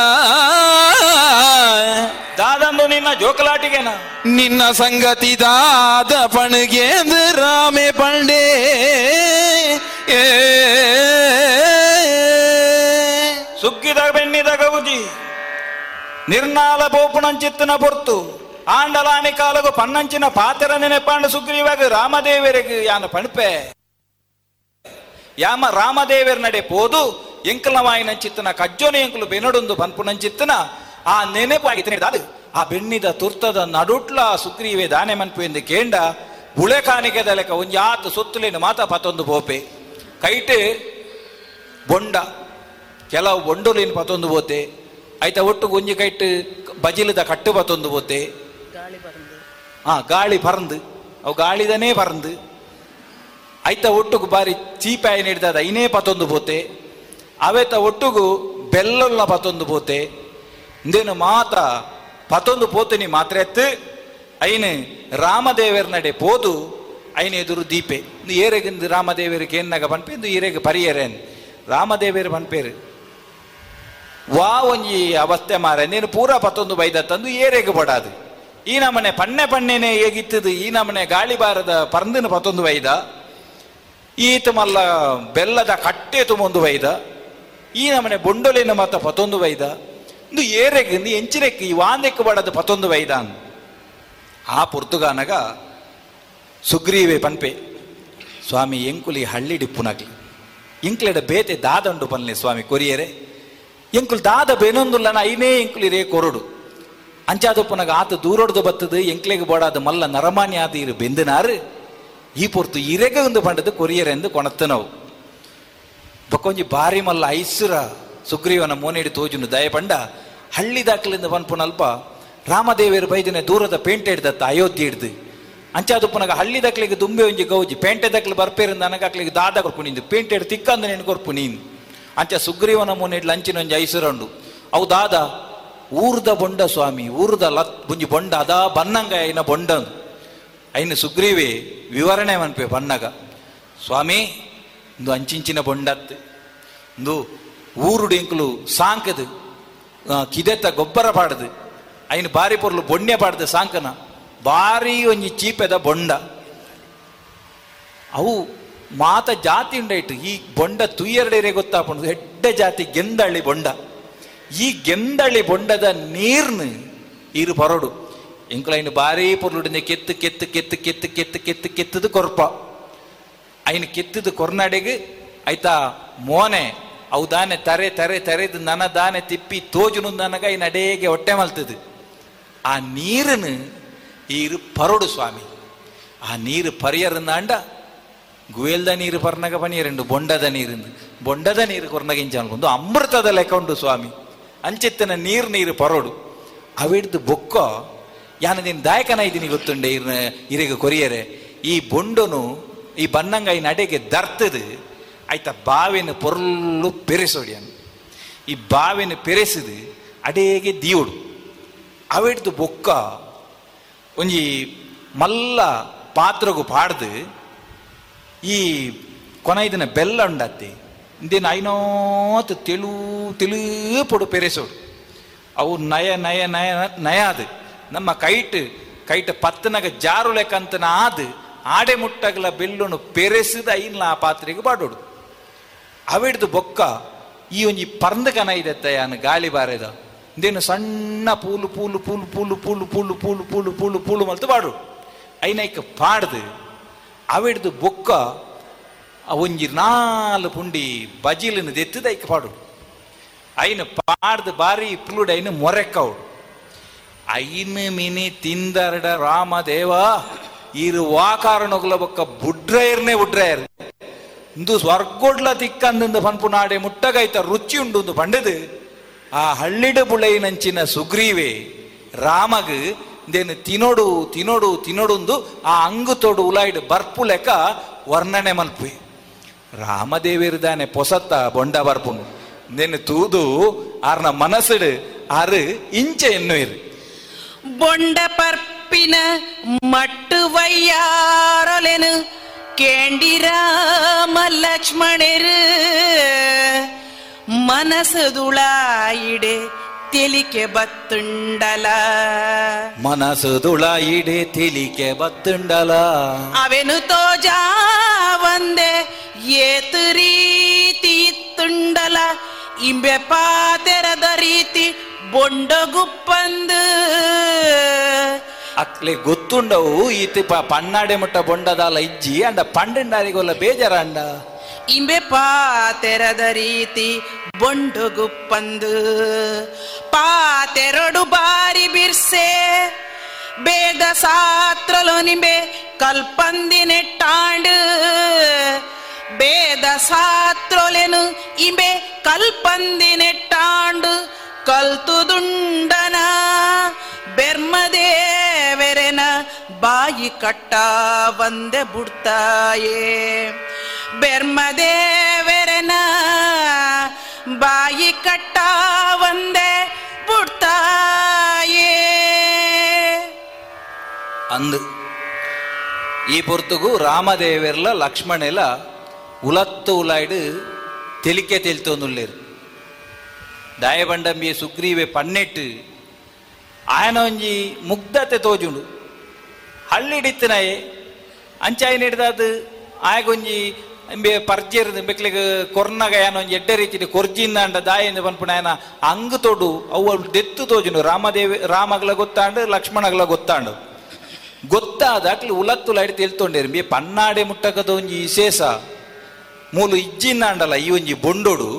ದಾದನ್ ದೊ ನಿನ್ನ ಜೋಕ್ಲಾಟಿಗೆನ. ನಿನ್ನ ಸಂಗತಿ ದಾದ ಪಣ್ಗೆನ್ ರಾಮೆ ಪಣೇರ್ ಏ. ಸುಗ್ಗಿ ದಗ ಬೆಣ್ಣಿ ದಗೌಜಿ ನಿರ್ನಾಳ ಪೊರ್ತು ಆಂಡಲಾನಿ ಕಾಲಗು ಪನ್ನಂಚಿನ ಪಾತೆರ ನೆನಪಾಂಡ ಸುಗ್ರೀವಾಗ ರಾಮದೇವರಿಗೆ ಯಾನ ಪಣಪೆ. ಯಾಮ ರಾಮದೇವರ ನಡೆ ಪೋದು ಎಂಕಲವಾಯಿನಂಚಿತ್ತನ ಕಜ್ಜೋನಿ ಎಂಕಲು ಬೆನಡೊಂದು ಪನ್ಪುನಂಚಿತ್ತನ ಆ ನೆನೆಪಾಗಿ ಅದು. ಆ ಬೆನ್ನಿದ ತುರ್ತದ ನಡುಟ್ಲ ಸುಗ್ರೀವೆ ದಾನೆ ಮನ್ಪು ಎಂದು ಕೇಂಡ ಬುಳೆ ಕಾಣಿಕೆದ ಲೆಕ್ಕ ಒಂಜಿ ಆತ ಸುತ್ತಲಿನ ಮಾತ ಪತ್ತೊಂದು ಬೋಪೆ ಕೈಟ್ ಬೊಂಡ, ಕೆಲವು ಬೊಂಡುಲಿನ ಪತೊಂದು ಬೋತೆ ಐತ ಒಟ್ಟು ಒಂಜಿ ಕೈಟ್ ಬಜಿಲದ ಕಟ್ಟು ಪತ್ತೊಂದು ಬೋತೆ ಹಾ ಗಾಳಿ ಪರಂದು ಅವು ಗಾಳಿದನೇ ಪರಂದು ಐತ ಒಟ್ಟುಗು ಬಾರಿ ಚೀಪಾಯಿ ನಿಡ್ದಾದ ಐನೇ ಪತ್ತೊಂದು ಪೋತೆ. ಅವೆತ ಒಟ್ಟುಗು ಬೆಲ್ಲಲ್ಲ ಪತ್ತೊಂದು ಪೋತೆ. ಇಂದೇನು ಮಾತ ಪತ್ತೊಂದು ಪೋತಿನಿ ಮಾತ್ರ ಎತ್ತು. ಐನು ರಾಮದೇವರ ನಡೆ ಪೋದು, ಐನ ಎದುರು ದೀಪೆ. ಇಂದು ಏರೆಗಿಂದು ರಾಮದೇವರಿಗೆ ಏನಾಗ ಪನ್ಪೆ ಇಂದು ಈರೆಗೆ ಪರಿಯರೇನ್ ರಾಮದೇವರು ಪನ್ಪೇರು ವಾ ಒಂಜಿ ಅವಸ್ಥೆ ಮಾರ. ನೀನು ಪೂರ ಪತ್ತೊಂದು ಬೈದ ತಂದು ಏರೆಗೆ ಬಡಾದು. ಈ ನಮನೆ ಪಣ್ಣೆ ಪಣ್ಣೆನೆ ಹೇಗಿತ್ತದು? ಈ ನಮನೆ ಗಾಳಿ ಬಾರದ ಪರಂದಿನ ಪತ್ತೊಂದು ವೈದ ಈತ ಮಲ್ಲ ಬೆಲ್ಲದ ಕಟ್ಟೆ ತುಂಬೊಂದು ವೈದ ಈ ನಮನೆ ಬೊಂಡೊಲಿನ ಮತ ಪತ್ತೊಂದು ವೈದ ಇಂದು ಏರೆಗೆ, ಇಂದು ಎಂಚಿನೆಕ್ಕೆ ಈ ವಾಂದೆಕ್ಕೆ ಬಡದ ಪತ್ತೊಂದು ವೈದ ಆ ಪುರ್ತುಗಾನಗ ಸುಗ್ರೀವೆ ಪನ್ಪೆ, ಸ್ವಾಮಿ ಎಂಕುಲಿ ಹಳ್ಳಿ ಡಿಪ್ಪುನಗ್ಲಿ ಎಂಕ್ಲೆಡ ಬೇತೆ ದಾದಂಡು ಪನ್ಲೆ ಸ್ವಾಮಿ ಕೊರಿಯರೆ. ಎಂಕುಲ್ ದಾದ ಬೇನೊಂದುಲ್ಲನ ಐನೇ ಎಂಕುಲಿ ರೇ ಕೊರಡು. ಅಂಚಾದಪ್ಪನಗ ಆತ ದೂರೊಡ್ದು ಬತ್ತದು, ಎಂಕ್ಲೆಗೆ ಬೋಡಾದ ಮಲ್ಲ ನರಮಾನ್ಯ ಆದ ಇರು ಬೆಂದಿನಾರು. ಈ ಪೊರ್ತು ಇರೆಗೆ ಒಂದು ಬಂಡದು ಕೊರಿಯರೆಂದು ಕೊಣತ್ತು ನಾವು. ಬಕೊಂಜಿ ಬಾರಿ ಮಲ್ಲ ಐಸುರ ಸುಗ್ರೀವನ ಮೋನೇಡಿ ತೋಜುನು ದಯಪಂಡ ಹಳ್ಳಿ ದಾಖಲಿಂದ ಪನ್ಪುನಲ್ಪ ರಾಮದೇವಿಯರು ಬೈದಿನ ದೂರದ ಪೇಂಟೆ ಹಿಡ್ದತ್ತ ಅಯೋಧ್ಯೆ ಹಿಡ್ದು. ಅಂಚಾದುಪ್ಪನಗ ಹಳ್ಳಿ ದಕ್ಲಿಗೆ ದುಂಬೆ ಒಂಜಿ ಗೌಜಿ, ಪೇಂಟೆ ದಕ್ಲಿ ಬರ್ಪೇರಿಂದ ನನಗಾಕ್ಲಿಗೆ ದಾದ ಕೊರ್ಪುನಿಂದು ಪೇಂಟ್ ಹಿಡ್ದು ತಿಕ್ಕಂದ ನೆನ್ಕೊರ್ಪು ನೀನು. ಅಂಚ ಸುಗ್ರೀವನ ಮೋನೇಡಿ ಅಂಚಿನ ಒಂಜಿ ಐಸುರಂಡು ಅವು ದಾದ ಊರ್ದ ಬೊಂಡ ಸ್ವಾಮಿ ಊರ್ದ ಲತ್ ಒಂಜಿ ಬೊಂಡ ಅದ ಬನ್ನಂಗ ಐನ ಬೊಂಡ ಐನ ಸುಗ್ರೀವಿ ವಿವರಣೆ ಮನ್ಪೆ ಬನ್ನಗ. ಸ್ವಾಮಿ ಇಂದು ಅಂಚಿಂಚಿನ ಬೊಂಡತ್ ಇಂದು ಊರುಡು ಎಂಕುಲು ಸಾಂಕದು ಆ, ಕಿದೆತ್ತ ಗೊಬ್ಬರ ಪಾಡದು ಐನು ಬಾರಿ ಪೊರ್ಲು ಬೊಣ್ಣೆ ಪಾಡ್ದು ಸಾಂಕನ ಬಾರಿ ಒಂಜಿ ಚೀಪೆದ ಬೊಂಡ. ಅವು ಮಾತ ಜಾತಿ ಉಂಡಾಯ್ತು ಈ ಬೊಂಡ ತುಯ್ಯರಡೇರೆ ಗೊತ್ತಾಪುಂಡು ಹೆಡ್ಡ ಜಾತಿ ಗೆಂದಳ್ಳಿ ಬೊಂಡ. ಈ ಗೆಂದಳ್ಳಿ ಬೊಂಡದ ನೀರ್ನು ಇರು ಪರಡು ಎಂಕುಲೈನು ಬಾರಿ ಪೊರ್ಲುಡಿಂದ ಕೆತ್ತು ಕೆತ್ತು ಕೆತ್ತು ಕೆತ್ತು ಕೆತ್ತು ಕೆತ್ತು, ಕೆತ್ತದು ಕೊರ್ಪ. ಐನು ಕೆತ್ತದು ಕೊರ್ನಾಡೆಗೆ ಆಯ್ತಾ ಮೋನೆ, ಅವು ದಾನೆ ತರೆ ತರೆ, ತರೆದು ನನ ದಾನೆ ತಿಪ್ಪಿ ತೋಜುನು ನನಗ ಈ ಹೊಟ್ಟೆ ಮಲ್ತದು. ಆ ನೀರನ್ನು ಈರು ಪರಡು ಸ್ವಾಮಿ. ಆ ನೀರು ಪರಿಯರಂದಾಂಡ ಗುವೆಲ್ದ ನೀರು ಪರ್ನಗ ಪನಿಯರೆಂಡು ಬೊಂಡದ ನೀರಿಂದು. ಬೊಂಡದ ನೀರು ಕೊರ್ನಗ ಇಂಚ ಅನ್ಕೊಂಡು ಅಮೃತದ ಲೆಕ್ಕ ಸ್ವಾಮಿ. ಅಂಚೆತ್ತಿನ ನೀರು ನೀರು ಪರೋಡು. ಅವಿಡ್ದು ಬೊಕ್ಕ ಯಾನ ನಿನ್ ದಾಯಕನ ಇದ್ದೀನಿ ಗೊತ್ತುಂಡೆ ಇರ್ನ, ಇರಿಗ ಕೊರಿಯರೆ. ಈ ಬೊಂಡನು, ಈ ಬನ್ನಂಗ ಈ ನಡೆಗೆ ದರ್ತದು, ಆಯ್ತಾ ಬಾವಿನ ಪೊರ್ಲು ಪೆರೆಸೋಡಿಯನ್. ಈ ಬಾವಿನ ಪೆರೆಸಿದು, ಅಡೇಗೆ ದೀವುಡು ಅವಿಡ್ದು ಬೊಕ್ಕ, ಒಂಜಿ ಮಲ್ಲ ಪಾತ್ರಗು ಪಾಡ್ದು, ಈ ಕೊನ ಬೆಲ್ಲ ಉಂಡತ್ತೆ. ಇಂದಿನ ಐನೋತ್ ತೆಳು ತೆಲು ಪೊಡು ಪೆರೆಸೋಡು. ಅವು ನಯ ನಯ ನಯ ನಯ ಅದು ನಮ್ಮ ಕೈಟ್ ಕೈಟ್ ಪತ್ತನಗ ಜಾರು ಲೆಕ್ಕಂತನ ಆದ್. ಆಡೆ ಮುಟ್ಟಗಲ ಬೆಲ್ಲುನು ಪೆರೆಸಿದ ಐನ್ಲ ಆ ಪಾತ್ರೆಗೆ ಬಾಡೋಡು. ಅವಿಡ್ದು ಬೊಕ್ಕ, ಈ ಒಂಜಿ ಪರಂದ ಕನ ಇದೆತ್ತ ಗಾಳಿ ಬಾರೆದ. ಇಂದೇನು ಸಣ್ಣ ಪೂಲು ಪೂಲು ಪೂಲು ಪೂಲು ಪೂಲು ಪೂಲು ಪೂಲು ಪೂಲು ಪೂಲು ಪೂಲು ಮಲ್ತು ಬಾಡು. ಐನೈಕ್ ಪಾಡ್ದು, ಅವಿಡ್ದು ಬೊಕ್ಕ ಒಂಜಿ ನಾಲ್ ಪುಂಡಿ ಬಜಿಲನ್ನು ದೆತ್ತದ ಐಕ ಪಾಡು. ಐನ ಪಾಡ್ದು ಬಾರಿ ಇಪ್ಲುಡ್ ಐನ ಮೊರೆಕ್ಕವುಡು ಐನ ಮಿನಿ ತಿಂದರಡ ರಾಮದೇವ, ಇರು ವಾಕಾರಣಗಳ ಬೊಕ್ಕ ಬುಡ್ರೈರ್ನೆ ಬುಡ್ರೈರ್. ಇಂದು ಸ್ವರ್ಗೊಡ್ಲ ತಿಕ್ಕಂದು ಪನ್ಪುನಾಡೆ ಮುಟ್ಟಗೈತ ರುಚಿ ಉಂಡು ಪಂಡದು. ಆ ಹಳ್ಳಿಡ ಬುಳೈನಂಚಿನ ಸುಗ್ರೀವೆ, ರಾಮಗ್ ದೇನು ತಿನೋಡು ತಿನೋಡು, ತಿನೋಡುಂದು ಆ ಅಂಗು ತೋಡು ಉಲಾಯ್ಡು ಬರ್ಪು ಲೆಕ್ಕ ವರ್ಣನೆ ಮಲ್ಪೆ ರಾಮದೇವಿರ್ದಾನೆ ಪೊಸತ್ತ ಬೊಂಡ ಬರ್ಪುನು ನೆನ್ನು ತೂದು ಆರ್ನ ಮನಸ್ಸುಡು ಆರು ಇಂಚೆ ಎನ್ನು ಇರು ಬೊಂಡ ಪರ್ಪಿನ ಮಟ್ಟು ವಯ್ಯಾರೊಲೆನು ಕೇಂಡಿರಾಮ ಲಕ್ಷ್ಮಣರು ಮನಸದುಳಾಯಿಡೆ ತೆಲಿಕೆ ಬತ್ತುಂಡಲ ಮನಸ್ಸುದುಳ ಇಡೆ ತಿಳಿಕೆ ಬತ್ತುಂಡಲ ಅವೆನು ತೋಜಾ ಒಂದೆ ಏತು ರೀತಿ ಇತ್ತುಂಡಲ ಇಂಬೆ ಪಾತೆರದ ರೀತಿ ಬೊಂಡಗುಪ್ಪಂದು ಅಕ್ಲೆ ಗೊತ್ತುಂಡವು ಈತಿ ಪ ಪಣ್ಣಾಡೆ ಮುಟ್ಟ ಬೊಂಡದಾಲ ಇಜ್ಜಿ ಅಂಡ ಪಂಡಂಡಾರಿಗೊಲ್ಲ ಬೇಜಾರ ಅಂಡ ಇಂಬೆ ಪಾತೆರದ ರೀತಿ ಬೊಂಡುಗುಪ್ಪಂದು. ಪಾತೆರಡು ಬಾರಿ ಬಿರ್ಸೆ ಬೇದ ಸಾತ್ರಲು ನಿಂಬೆ ಕಲ್ಪಂದಿ ನೆಟ್ಟಾಂಡು ಬೇದ ಸಾತ್ರೊಲೆನು ಇಂಬೆ ಕಲ್ಪಂದಿ ನೆಟ್ಟಾಂಡು ಕಲ್ತುದುಂಡನ ಬೆರ್ಮದೇವೆರೆನ ಬಾಯಿ ಕಟ್ಟ ಒಂದೆ ಬುಡ್ತಾಯೇ. ಬೆರ್ಮದೇವೆರೆನ ಬಾಯಿ ಕಟ್ಟ ಒಂದೆ ಬುಡ್ತಾಯೇ. ಅಂದು ಈ ಪೊರ್ತುಗು ರಾಮದೇವೆರ್ಲ ಲಕ್ಷ್ಮಣೆಲ ಉಲತ್ತು ಉಲಾಯ್ಡು ತೆಲಿಕೆ ತೆಲ್ತೊಂದುಲ್ಲೇರು ದಾಯಬಂಡಂಬಿಯ ಸುಗ್ರೀವೆ ಪನ್ನೆಟ್ಟು ಆಯನ ಒಂಜಿ ಮುಗ್ಧತೆ ತೋಜುಂಡು. ಹಳ್ಳಿಡಿತ್ತಿನಾಯೆ ಅಂಚಾಯಿನ ಹಿಡ್ದಾದು ಆಯಗೊಂಜಿ ಎಂಬೆ ಪರ್ಜೆರ್ ಬೆಕ್ಲಿಗೆ ಕೊರ್ನಗ ಏನೋ ಎಡ್ಡೆ ರೀತಿ ಕೊರ್ಜಿಂದ ಅಂಡ ದಾಯಿಂದ ಪನ್ಪುಣ ಆಯನ ಅಂಗ್ ತೊಡು ಅವು ದೆತ್ತು ತೋಜುಂಡು ರಾಮದೇವಿ ರಾಮಗಳ ಗೊತ್ತಾಂಡು ಲಕ್ಷ್ಮಣಗಳ ಗೊತ್ತಾಂಡು. ಗೊತ್ತಾದ ಅಕ್ಲಿ ಉಲತ್ತುಲಾಯ್ಡು ತಿಳ್ತೊಂಡೇರು. ಬಿ ಪನ್ನಾಡೆ ಮುಟ್ಟಕದ ಒಂಜಿ ವಿಶೇಷ. ಮೂಲು ಇಜ್ಜಿಂದಾಂಡಲ ಈ ಒಂಜಿ ಬೊಂಡೋಡು.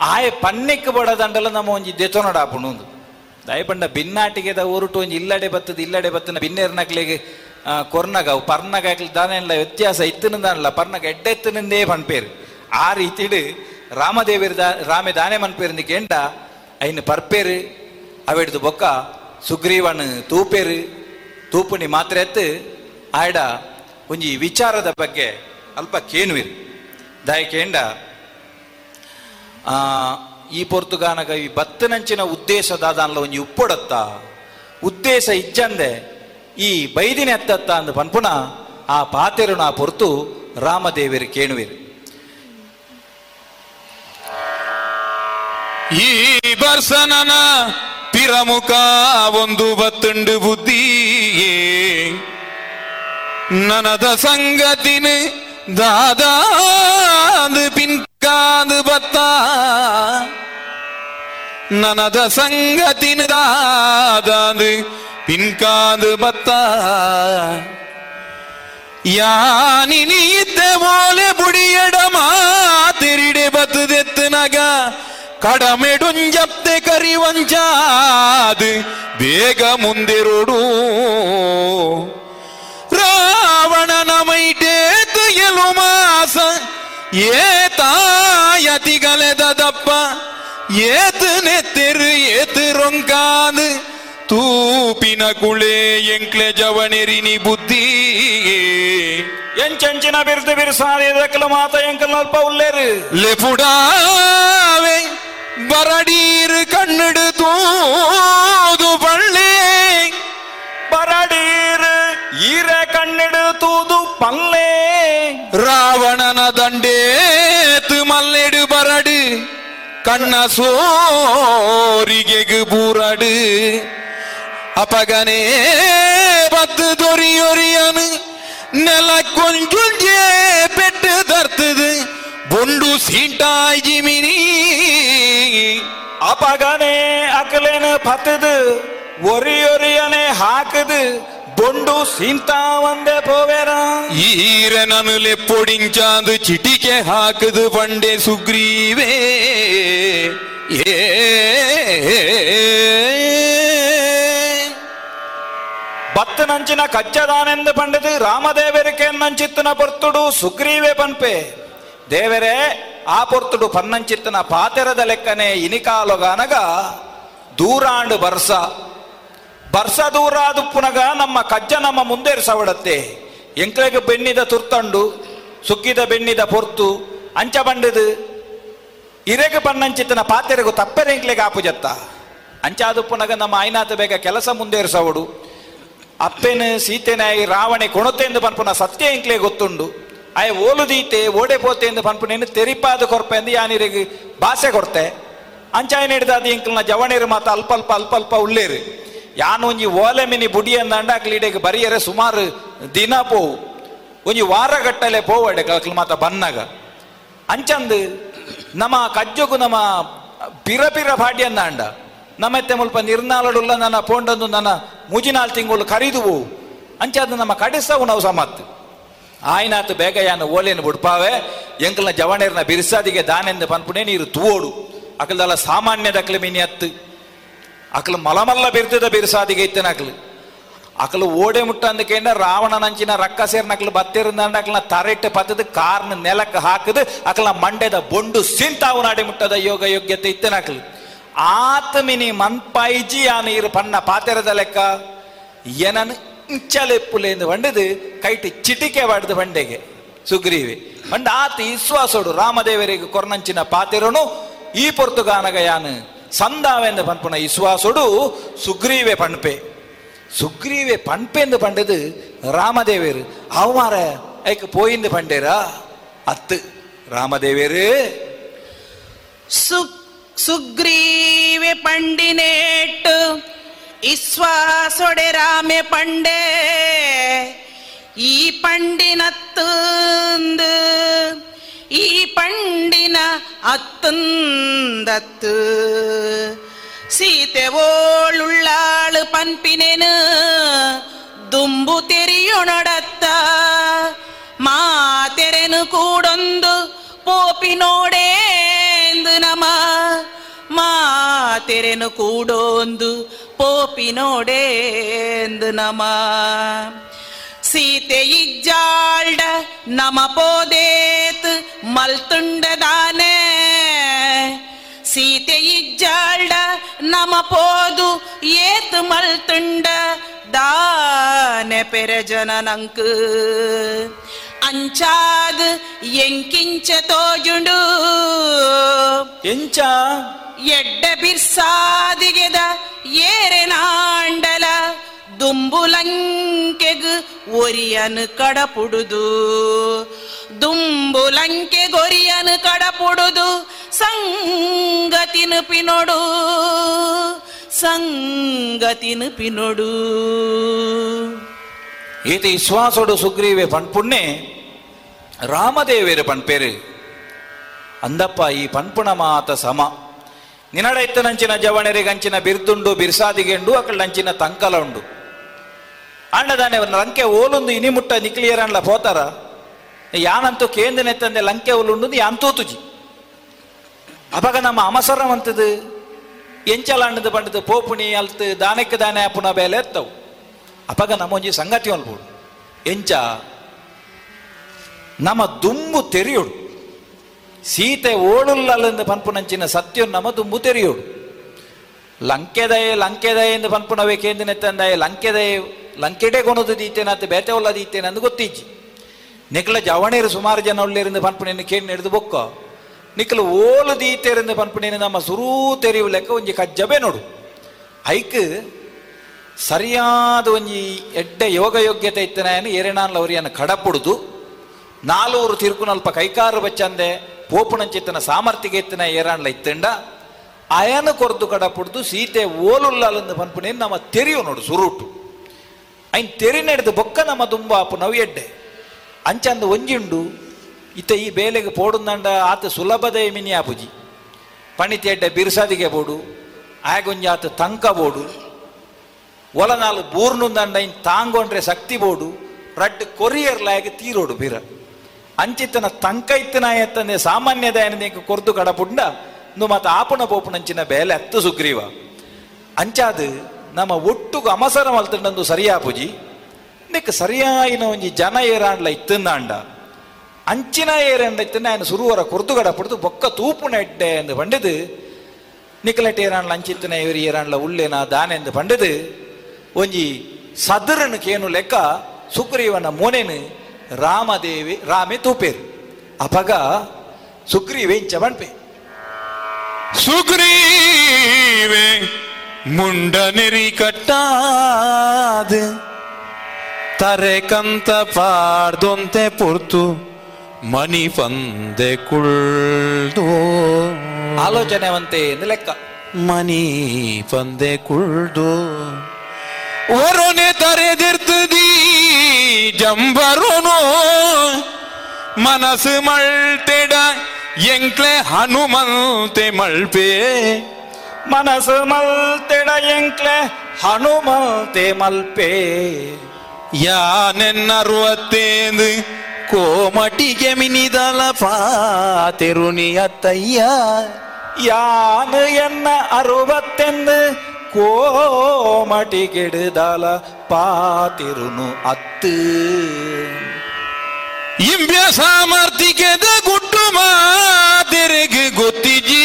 ಆಯ ಪನ್ನೆಕ್ ಬಡದಂಡಲ್ಲ ನಮ್ಮ ಒಂಜಿ ದೆತೊನಡಾಪುಣುಂದು ದಯಪಂಡ ಭಿನ್ನಾಟಿಗೆದ ಊರುಟು ಒಂಜಿ ಇಲ್ಲಡೆ ಬತ್ತದ, ಇಲ್ಲಡೆ ಬತ್ತನ ಭಿನ್ನೇರ್ನಕ್ಲೆಗೆ ಕೊರ್ನಗ ಪರ್ನಗ ದಾನೆಲ್ಲ ವ್ಯತ್ಯಾಸ ಇತ್ತಿನಲ್ಲ ಪರ್ನಗ ಎಡ್ಡೆತ್ತಿನಿಂದೇ ಪನ್ಪೇರು ಆ ರೀತಿಡು ರಾಮದೇವಿರ ದಾ, ರಾಮೆ ದಾನೆ ಮನ್ಪೇರಿಂದ ಕೇಂಡ, ಅಯ್ನ ಪರ್ಪೇರು, ಅವಿಡ್ದು ಬೊಕ್ಕ ಸುಗ್ರೀವನ್ ತೂಪೇರು, ತೂಪುನಿ ಮಾತ್ರ ಎತ್ತು, ಆಯ್ಡ ಒಂಜಿ ವಿಚಾರದ ಬಗ್ಗೆ ಅಲ್ಪ ಕೇನುವಿರು. ದಾಯ ಕೇಂಡ ಈ ಪೊರ್ತುಗಾನಗ ಈ ಬತ್ತನಂಚಿನ ಉದ್ದೇಶದ ದಾನ್ಲ ಒಂಜಿ ಉಪ್ಪೊಡತ್ತ? ಉದ್ದೇಶ ಇಜ್ಜಂದೆ, ಈ ಬೈದಿನ ಎತ್ತತ್ತ ಅಂದ ಪನ್ಪುನ ಆ ಪಾತೆರು ನಾ ಪೊರ್ತು ರಾಮದೇವಿರು ಕೇಣುವಿರು ಈ ಬರ್ಸನನ ಪಿರಮುಖ ಒಂದು ಬತ್ತುಂಡು ಬುದ್ಧಿ ನನದ ಸಂಗತಿನ ದಾದಾದು ಪಿನ್ಕಾದು ಬತ್ತ. ನನದ ಸಂಗತಿನ ದಾದಾದು ಪಿನ್ಕಾದು ಬತ್ತ ಯಾನಿನಿ ಇದ್ದೆ ಮೋಲೆ ಬುಡಿಯಡ ಮಾತಿರಿಡೆ ಬತ್ತದೆತ್ತು ನಗ ಕಡಮೆಡುಂಜಪ್ತೆ ಕರಿವಂಚಾದು ಬೇಗ ಮುಂದೆರೋಡು ರಾವಣನ ಮೈಟೇತು ಎಲು ಮಾಸ ಏತಾಯತಿಗಲೆದ ದಪ್ಪ ಏತನೆ ತೆರು ಏತಿರೊಂಕಾದು ತೂಪಿನ ಕುಳೆ ಎಂಕ್ಲೆ ಜವನೆರಿನಿ ಬುದ್ಧಿ ಎಂಚಂಚಿನ ಬಿರುದು ಬಿರುಸಾದ ಎದಕಲ ಮಾತ ಎಂಕಲ್ ಅಲ್ಪ ಉಲ್ಲೇರು ಲೆಪುಡಾವೆ ಬರಡೀರು ಕಣ್ಣಿಡು ತೂದು ಬಳ್ಳಿ ಬರಡೀರು ಈರ ಕಣ್ಣಿಡು ತೂದು ಪಲ್ಲೆ ರಾವಣನ ದಂಡೇತು ಮಲ್ಲೆಡು ಬರಡು ಕಣ್ಣಸೋರಿಗೆಗು ಬೂರಾಡು ಅಪಗನೇ ಬತ್ತು ದೊರಿಯೊರಿಯನು ನೆಲ ಕೊಂಜುಂಜೆ ಪೆಟ್ಟು ತರ್ತದು ಬೊಂಡು ಸೀಂಟಾಯ್ ಜಿಮಿನಿ ಅಪಗನೇ ಅಕಲೇನ ಪತ್ತದು ಒರಿಯೊರಿಯನೆ ಹಾಕದು ಒಂದೇ ಪೋವೆರ. ಈರ ನನುಲೆ ಪೊಡಿಂಚಾಂದು ಚಿಟಿಕೆ ಹಾಕದು ಬಂಡೆ ಸುಗ್ರೀವೆ. ಏ. ಬತ್ತನಂಚಿನ ಕಚ್ಚದಾನೆಂದು ಪಂಡದು ರಾಮದೇವರಿಗೆ ನಂಚಿತ್ತಿನ ಪೊರ್ತುಡು ಸುಗ್ರೀವೆ ಪನ್ಪೆ. ದೇವರೇ ಆ ಪೊರ್ತುಡು ಪನ್ನಂಚಿತ್ತಿನ ಪಾತೆರದ ಲೆಕ್ಕನೆ ಇನಿಕಾಲೊಗಾನಗ. ದೂರಾಂಡು ಬರ್ಸ ಬರ್ಸ ನಮ್ಮ ಕಜ್ಜ ನಮ್ಮ ಮುಂದೆ ಸವಡತ್ತೆ ಎಂಕ್ಲೆಗೆ ಬೆನ್ನಿದ ತುರ್ತಂಡು ಸುಕ್ಕಿದ ಬೆನ್ನಿದ ಪೊರ್ತು, ಅಂಚ ಬಂಡದು, ಇರೆಗೆ ಬಣ್ಣಂಚಿತ್ತನ ಪಾತ್ರೆಗೂ ತಪ್ಪರೆ ಎಂಕ್ಲೆಗೆ ಆಪುಜತ್ತ ಅಂಚಾದು ನಮ್ಮ ಆಯ್ನಾತ ಬೇಗ ಕೆಲಸ ಮುಂದೇರಿಸವಡು ಅಪ್ಪೆನ ಸೀತೆನಾಯಿ ರಾವಣೆ ಕೊಣತೆಂದು ಪನ್ಪುನ ಸತ್ಯ ಇಂಕ್ಲೆ ಗೊತ್ತುಂಡು. ಆಯ ಓಲುದೀತೆ ಓಡೆ ಪೋತೆ ಎಂದು ಪನ್ಪುನೇನು ತೆರಿಪಾದ ಕೊರ್ಪೆ ಎಂದು ಯಾನಿರಿಗೆ ಭಾಷೆ ಕೊಡ್ತೆ ಅಂಚಾಯ ನೀಡಿದ ಅದು ಇಂಕ್ಲನ ಜವಣೇರು ಮಾತ ಅಲ್ಪಲ್ಪ ಅಲ್ಪ ಅಲ್ಪ ಯಾನು ಒಂಜಿ ಓಲೆ ಮಿನಿ ಬುಡಿ ಅಂದ ಕ್ಲೀಡೆಗೆ ಬರಿಯರೆ ಸುಮಾರು ದಿನ ಪೋವು ಒಂಜಿ ವಾರ ಗಟ್ಟಲೆ ಪೋವಡೆ ಕಲ್ಕಲ್ ಮಾತ ಬನ್ನಗ ಅಂಚಂದು ನಮ್ಮ ಕಜ್ಜಗು ನಮ್ಮ ಪಿರ ಪಿರ ಅಂದ ನಮ್ಮತ್ತೆ ಮುಲ್ಪ ನಿರ್ನಾಳಡುಲ್ಲ ನನ್ನ ಪೋಂಡಂದು ನನ್ನ ಮುಜಿನಾಲ್ ತಿಂಗಳು ಕರಿದು ಅಂಚಾದ ನಮ್ಮ ಕಡಿಸವು ನಾವು ಸಮತ್. ಆಯ್ನಾತು ಬೇಗ ಯಾನು ಓಲೆಯನ್ನು ಬುಡ್ಪಾವೆ, ಎಂಕಲ್ನ ಜವಣೇರ್ನ ಬಿರ್ಸಾದಿಗೆ ದಾನೆಂದು ಪನ್ಪುಣೆ ನೀರು ತೂವೋಡು. ಅಕಲ್ದಲ್ಲ ಮಿನಿ ಹತ್ತು ಅಕಲು ಮಲಮಲ್ಲ ಬಿರ್ತಿದ ಬಿರ್ಸಾದಿಗೆ ಇತ್ತನ ಅಕಲು. ಅಕಲು ಓಡೆ ಮುಟ್ಟ ಅಂದಕೇಂಡ ರಾವಣನಂಚಿನ ರಕ್ಕ బత్తేరుందండి అక్కడ ಅಕಲ್ನ ತರೆಟ್ಟು ಪತ್ತದ ಕಾರ್ನ ನೆಲಕ್ಕೆ ಹಾಕದು ಅಕಲ ಮಂಡೆದ ಬೊಂಡು ಸಿಂತಾವು ನಾಡಿ ಮುಟ್ಟದ ಯೋಗ ಯೋಗ್ಯತೆ ಇತ್ತನ ಅಕಲು. ಆತ ಮಿನಿ ಮನ್ಪಾಯಿಜಿ ಆ ನೀರು ಪಣ್ಣ ಪಾತೆರದ ಲೆಕ್ಕ. ಏನನ್ ಇಂಚಲೆಪ್ಪುಲೆಂದು ಬಂಡದು ಕೈಟ್ ಚಿಟಿಕೆ ಬಾಡ್ದು ಬಂಡೆಗೆ. ಸುಗ್ರೀವಿ. ಬಂಡ ಆತ ವಿಶ್ವಾಸೋಡು ರಾಮದೇವರಿಗೆ ಕೊರ್ನಂಚಿನ ಪಾತೆರನು ಈ ಪೊರ್ತುಗಾನಗ ಸಂಧಾವೆಂದು ಪನ್ಪುನ ವಿಶ್ವಾಸುಡು ಸುಗ್ರೀವೆ ಪನ್ಪೆ ಸುಗ್ರೀವೆ ಪನ್ಪೆ ಎಂದು ಪಂಡದು ರಾಮದೇವೇರು ಅವಮಾರ ಐಕ್ ಪೋಯಿಂದು ಪಂಡೇರಾ ಅತ್ತು ರಾಮದೇವೇರು சுக்ரீவி பண்டினேட்டு இஸ்வாசொடே ராமே பண்டே ஈ பண்டினத்துந்து அத்துந்தத்து சீத்தெவோளுள்ளாளு பண்பினேனு ದುಂಬು ತೆರಿಯೊಣಡತ್ತ ಮಾತೆರೆನು ಕೂಡೊಂದು ಪೋಪಿನೋಡೇಂದು ನಮ ಮಾತೆರೆನು ಕೂಡೊಂದು ಪೋಪಿನೋಡೇಂದು ನಮ ಸೀತೆ ಇಜ್ಜಾಳ್ಡ ನಮ ಪೋದೇತ್ ಮಲ್ತುಂಡದಾನೆ ಸೀತೆ ಇಜ್ಜಾಳ್ಡ ನಮ ಪೋದು ಏತ್ ಮಲ್ತುಂಡ ದಾನೆ ಪೆರಜನನಂಕ್ ಅಂಚಾದ್ ಎಂಕಿಂಚ ತೋಜುಂಡು ಎಂಚ ಎಡ್ಡ ಬಿರ್ಸಾದಿಗೆದ ಏರೆನಾಂಡಲ ದುಂಬುಲಂಕೆಗ್ ಒರಿಯನು ಕಡಪುಡುದು. ದುಂಬುಲಂಕೆ ಗೊರಿಯನು ಕಡಪುಡುದು. ಸಂಗತಿನು ಪಿನೊಡು ಸಂಗತಿನು ಪಿನೊಡು ಈತ ವಿಶ್ವಾಸೋಡು ಸುಗ್ರೀವೆ ಪಣ್ಪುಣ್ಣೆ ರಾಮದೇವೇರು ಪಣ್ಪೇರು ಅಂದಪ್ಪ, ಈ ಪಣ್ಪುಣ ಮಾತ ಸಮ. ನಿನಡೈತನಂಚಿನ ಜವಣರಿಗಂಚಿನ ಬಿರ್ದುಂಡು, ಬಿರ್ಸಾದಿಗೆಂಡು ಅಕ್ಕಳಂಚಿನ ತಂಕಲ ಉಂಡು ಅಣ್ಣದಾನೆ ಲಂಕೆ ಓಲೊಂದು ಇನಿ ಮುಟ್ಟ ನಿಕ್ಲಿಯರನ್ಲ ಪೋತಾರ? ಯಾನಂತೂ ಕೇಂದ್ರನೆತ್ತಂದೆ ಲಂಕೆ ಓಲುಂಡು ಯಾಂತೂ ತುಜಿ. ಅವಾಗ ನಮ್ಮ ಅಮಸರವಂತದು ಎಂಚಲಾಂಡದು ಬಂಡದು ಪೋಪುಣಿ ಅಲ್ತು ದಾನಕ್ಕೆ ದಾನೆ ಪುನ ಬೇಲೆ ಎತ್ತವು. ಅಪಗ ನಮ್ಮೊಂಜಿ ಸಂಗತಿ ಅನ್ಬೋದು ಎಂಚ, ನಮ್ಮ ದುಂಬು ತೆರೆಯೋಡು. ಸೀತೆ ಓಳುಲ್ಲಲ್ಲಿಂದ ಪನ್ಪುನಂಚಿನ ಸತ್ಯ ನಮ್ಮ ದುಂಬು ತೆರೆಯೋಡು. ಲಂಕೆದಯ ಲಂಕೆದಯ ಎಂದು ಪನ್ಪುನವೇ ಕೇಂದ್ರನೆತ್ತಂದಾಯ ಲಂಕೆದಯ ಲಂಕೆಡೆ ಕೊಣದು ದೀತೇನಂತ ಬೇತೆ ಒಲ್ಲ ದೀತೇನೆ ಅಂದು ಗೊತ್ತಿಜ್ಜಿ. ನಿಕ್ಲ ಜವಣೇರು ಸುಮಾರು ಜನ ಒಳ್ಳೆಯರಿಂದ ಪನ್ಪುಣಿನ ಕೇಳಿ ನಡೆದು ಬೊಕ್ಕ. ನಿಖಲ ಓಲು ದೀತೇರಿಂದ ಪನ್ಪುಣಿನ ನಮ್ಮ ಸುರೂ ತೆರಿವು ಲೆಕ್ಕ ಒಂಜಿ ಕಜ್ಜಬೆ ನೋಡು. ಐಕ್ ಸರಿಯಾದ ಒಂಜಿ ಎಡ್ಡೆ ಯೋಗ ಯೋಗ್ಯತೆ ಇತ್ತನಾಯನು ಏರೆನಾನ್ಲ ಅವರಿಯನ್ನು ಕಡಪುಡುದು. ನಾಲ್ವರು ತಿರುಕುನಲ್ಪ ಕೈಕಾರು ಬಚ್ಚಂದೆ ಪೋಪುಣಂಚಿತ್ತನ ಸಾಮರ್ಥ್ಯಗೆ ಎತ್ತಿನ ಏರಾಣ್ಲ ಇತ್ತಂಡ. ಅಯನು ಕೊರ್ದು ಕಡಪುಡ್ದು, ಸೀತೆ ಓಲುಲ್ಲಲೆಂದು ಪನ್ಪುಣಿ ನಮ್ಮ ತೆರಿಯು ನೋಡು ಸುರುಟು. ಐನ್ ನಡೆದು ಬೊಕ್ಕ ನಮ್ಮ ದುಂಬ ಆಪು ನವ್ಯಡ್ಡೆ. ಅಂಚಂದ ಒಂಜಿಂಡು, ಇತ್ತ ಈ ಬೇಲೆಗೆ ಪೋಡುಂದಂಡ ಆತ ಸುಲಭದ ಮಿನಿ ಆಪುಜಿ ಪಣಿತೆಡ್ಡೆ ಬಿರ್ಸಾದಿಗೆ ಬೋಡು ಆಗೊಂಜಿ ಆತ ತಂಕ ಬೋಡು ಒಲನಾಲು ಬೂರ್ನುಂದಂಡ ಇನ್ ತಾಂಗೊಂಡ್ರೆ ಶಕ್ತಿ ಬೋಡು ಕೊರಿಯರ್ ಲಾಯ್ ತೀರೋಡು ಬೀರ. ಅಂಚಿತ್ತನ ತಂಕ ಇತ್ತಿನ ಎತ್ತಂದೆ ಸಾಮಾನ್ಯದ ಎನದೇಕ ಕೊರ್ದು ಕಡಪುಂಡ ನು ಮತ್ತ ಆಪುನ ಪೋಪುನಂಚಿನ ಬೇಲೆ ಹತ್ತು ಸುಗ್ರೀವ. ಅಂಚಾದು ನಮ್ಮ ಒಟ್ಟು ಅಮಸರ ಮಲ್ತಂಡು ಸರಿಯಾ ಪೂಜಿ? ನಿಕ್ ಸರಿಯಾಯಿನ ಒಂಜಿ ಜನ ಏರಾಂಡ್ಲ ಇತ್ತಂದಾಂಡ. ಅಂಚಿನ ಏರಾಂಡ ಇತ್ತಂಡ ಸುರುವರ ಕುರ್ದುಗಡ ಪಡೆದು ಬೊಕ್ಕ ತೂಪು ನೆಡ್ಡೆ ಎಂದು ಪಂಡದು, ನಿಕಲಟೆ ಏರಾಂಡ್ಲ ಅಂಚಿತ್ತನ ಇವರು ಏರಾಂಡ್ಲ ಉಳ್ಳೇನ ದಾನೆ ಎಂದು ಒಂಜಿ ಸದರನು ಕೇನು ಲೆಕ್ಕ ಸುಗ್ರೀವನ ಮೋನೆನು ರಾಮದೇವಿ, ರಾಮೆ ತೂಪೇರು. ಅಪಗ ಸುಗ್ರೀವೆ ಇಂಚ ಬಣ್ಪೆ ಸುಗ್ರೀವೆ ಮುಂಡ ನೆರಿ ಕಟ್ಟಾದ ತರೆ ಕಂತ ಪಾಡ್ದೊಂತೆ ಪೊರ್ತು ಮನಿ ಪಂದೆ ಕುಳ್ದು ಆಲೋಚನೆವಂತೆ ಎಂದು ಲೆಕ್ಕ ಮನಿ ಪಂದೆ ಕುಳ್ದು ಒರೊನೆ ತರೆದಿರ್ತದಿ ಜಂಬರುನು ಮನಸ್ಸು ಮಳ್ತೆಡ ಎಂಕ್ಲೆ ಹನುಮಂತೆ ಮಳ್ಪೆ ಮನಸ್ಸು ಮಲ್ತೆಡ ಎಂಕ್ಲೆ ಹನುಮಂತೆ ಮಲ್ಪೆ ಯಾನೆನ್ನರುವತ್ತೇಂದು ಕೋಮಟಿಗೆ ಮಿನಿದಲ ಪಾತೆರುನಿ ಅತ್ತಯ್ಯ ಯಾನು ಎನ್ನ ಅರುವತ್ತೆಂದು ಕೋಮಟಿ ಕೆಡುದಲ ಪಾತಿರುನು ಅತ್ತು ಇಂಬ್ಯ ಸಾಮರ್ಥಿಕೆದ ಗುಟ್ಟು ಮಾತೆರೆಗೆ ಗೊತ್ತಿಜಿ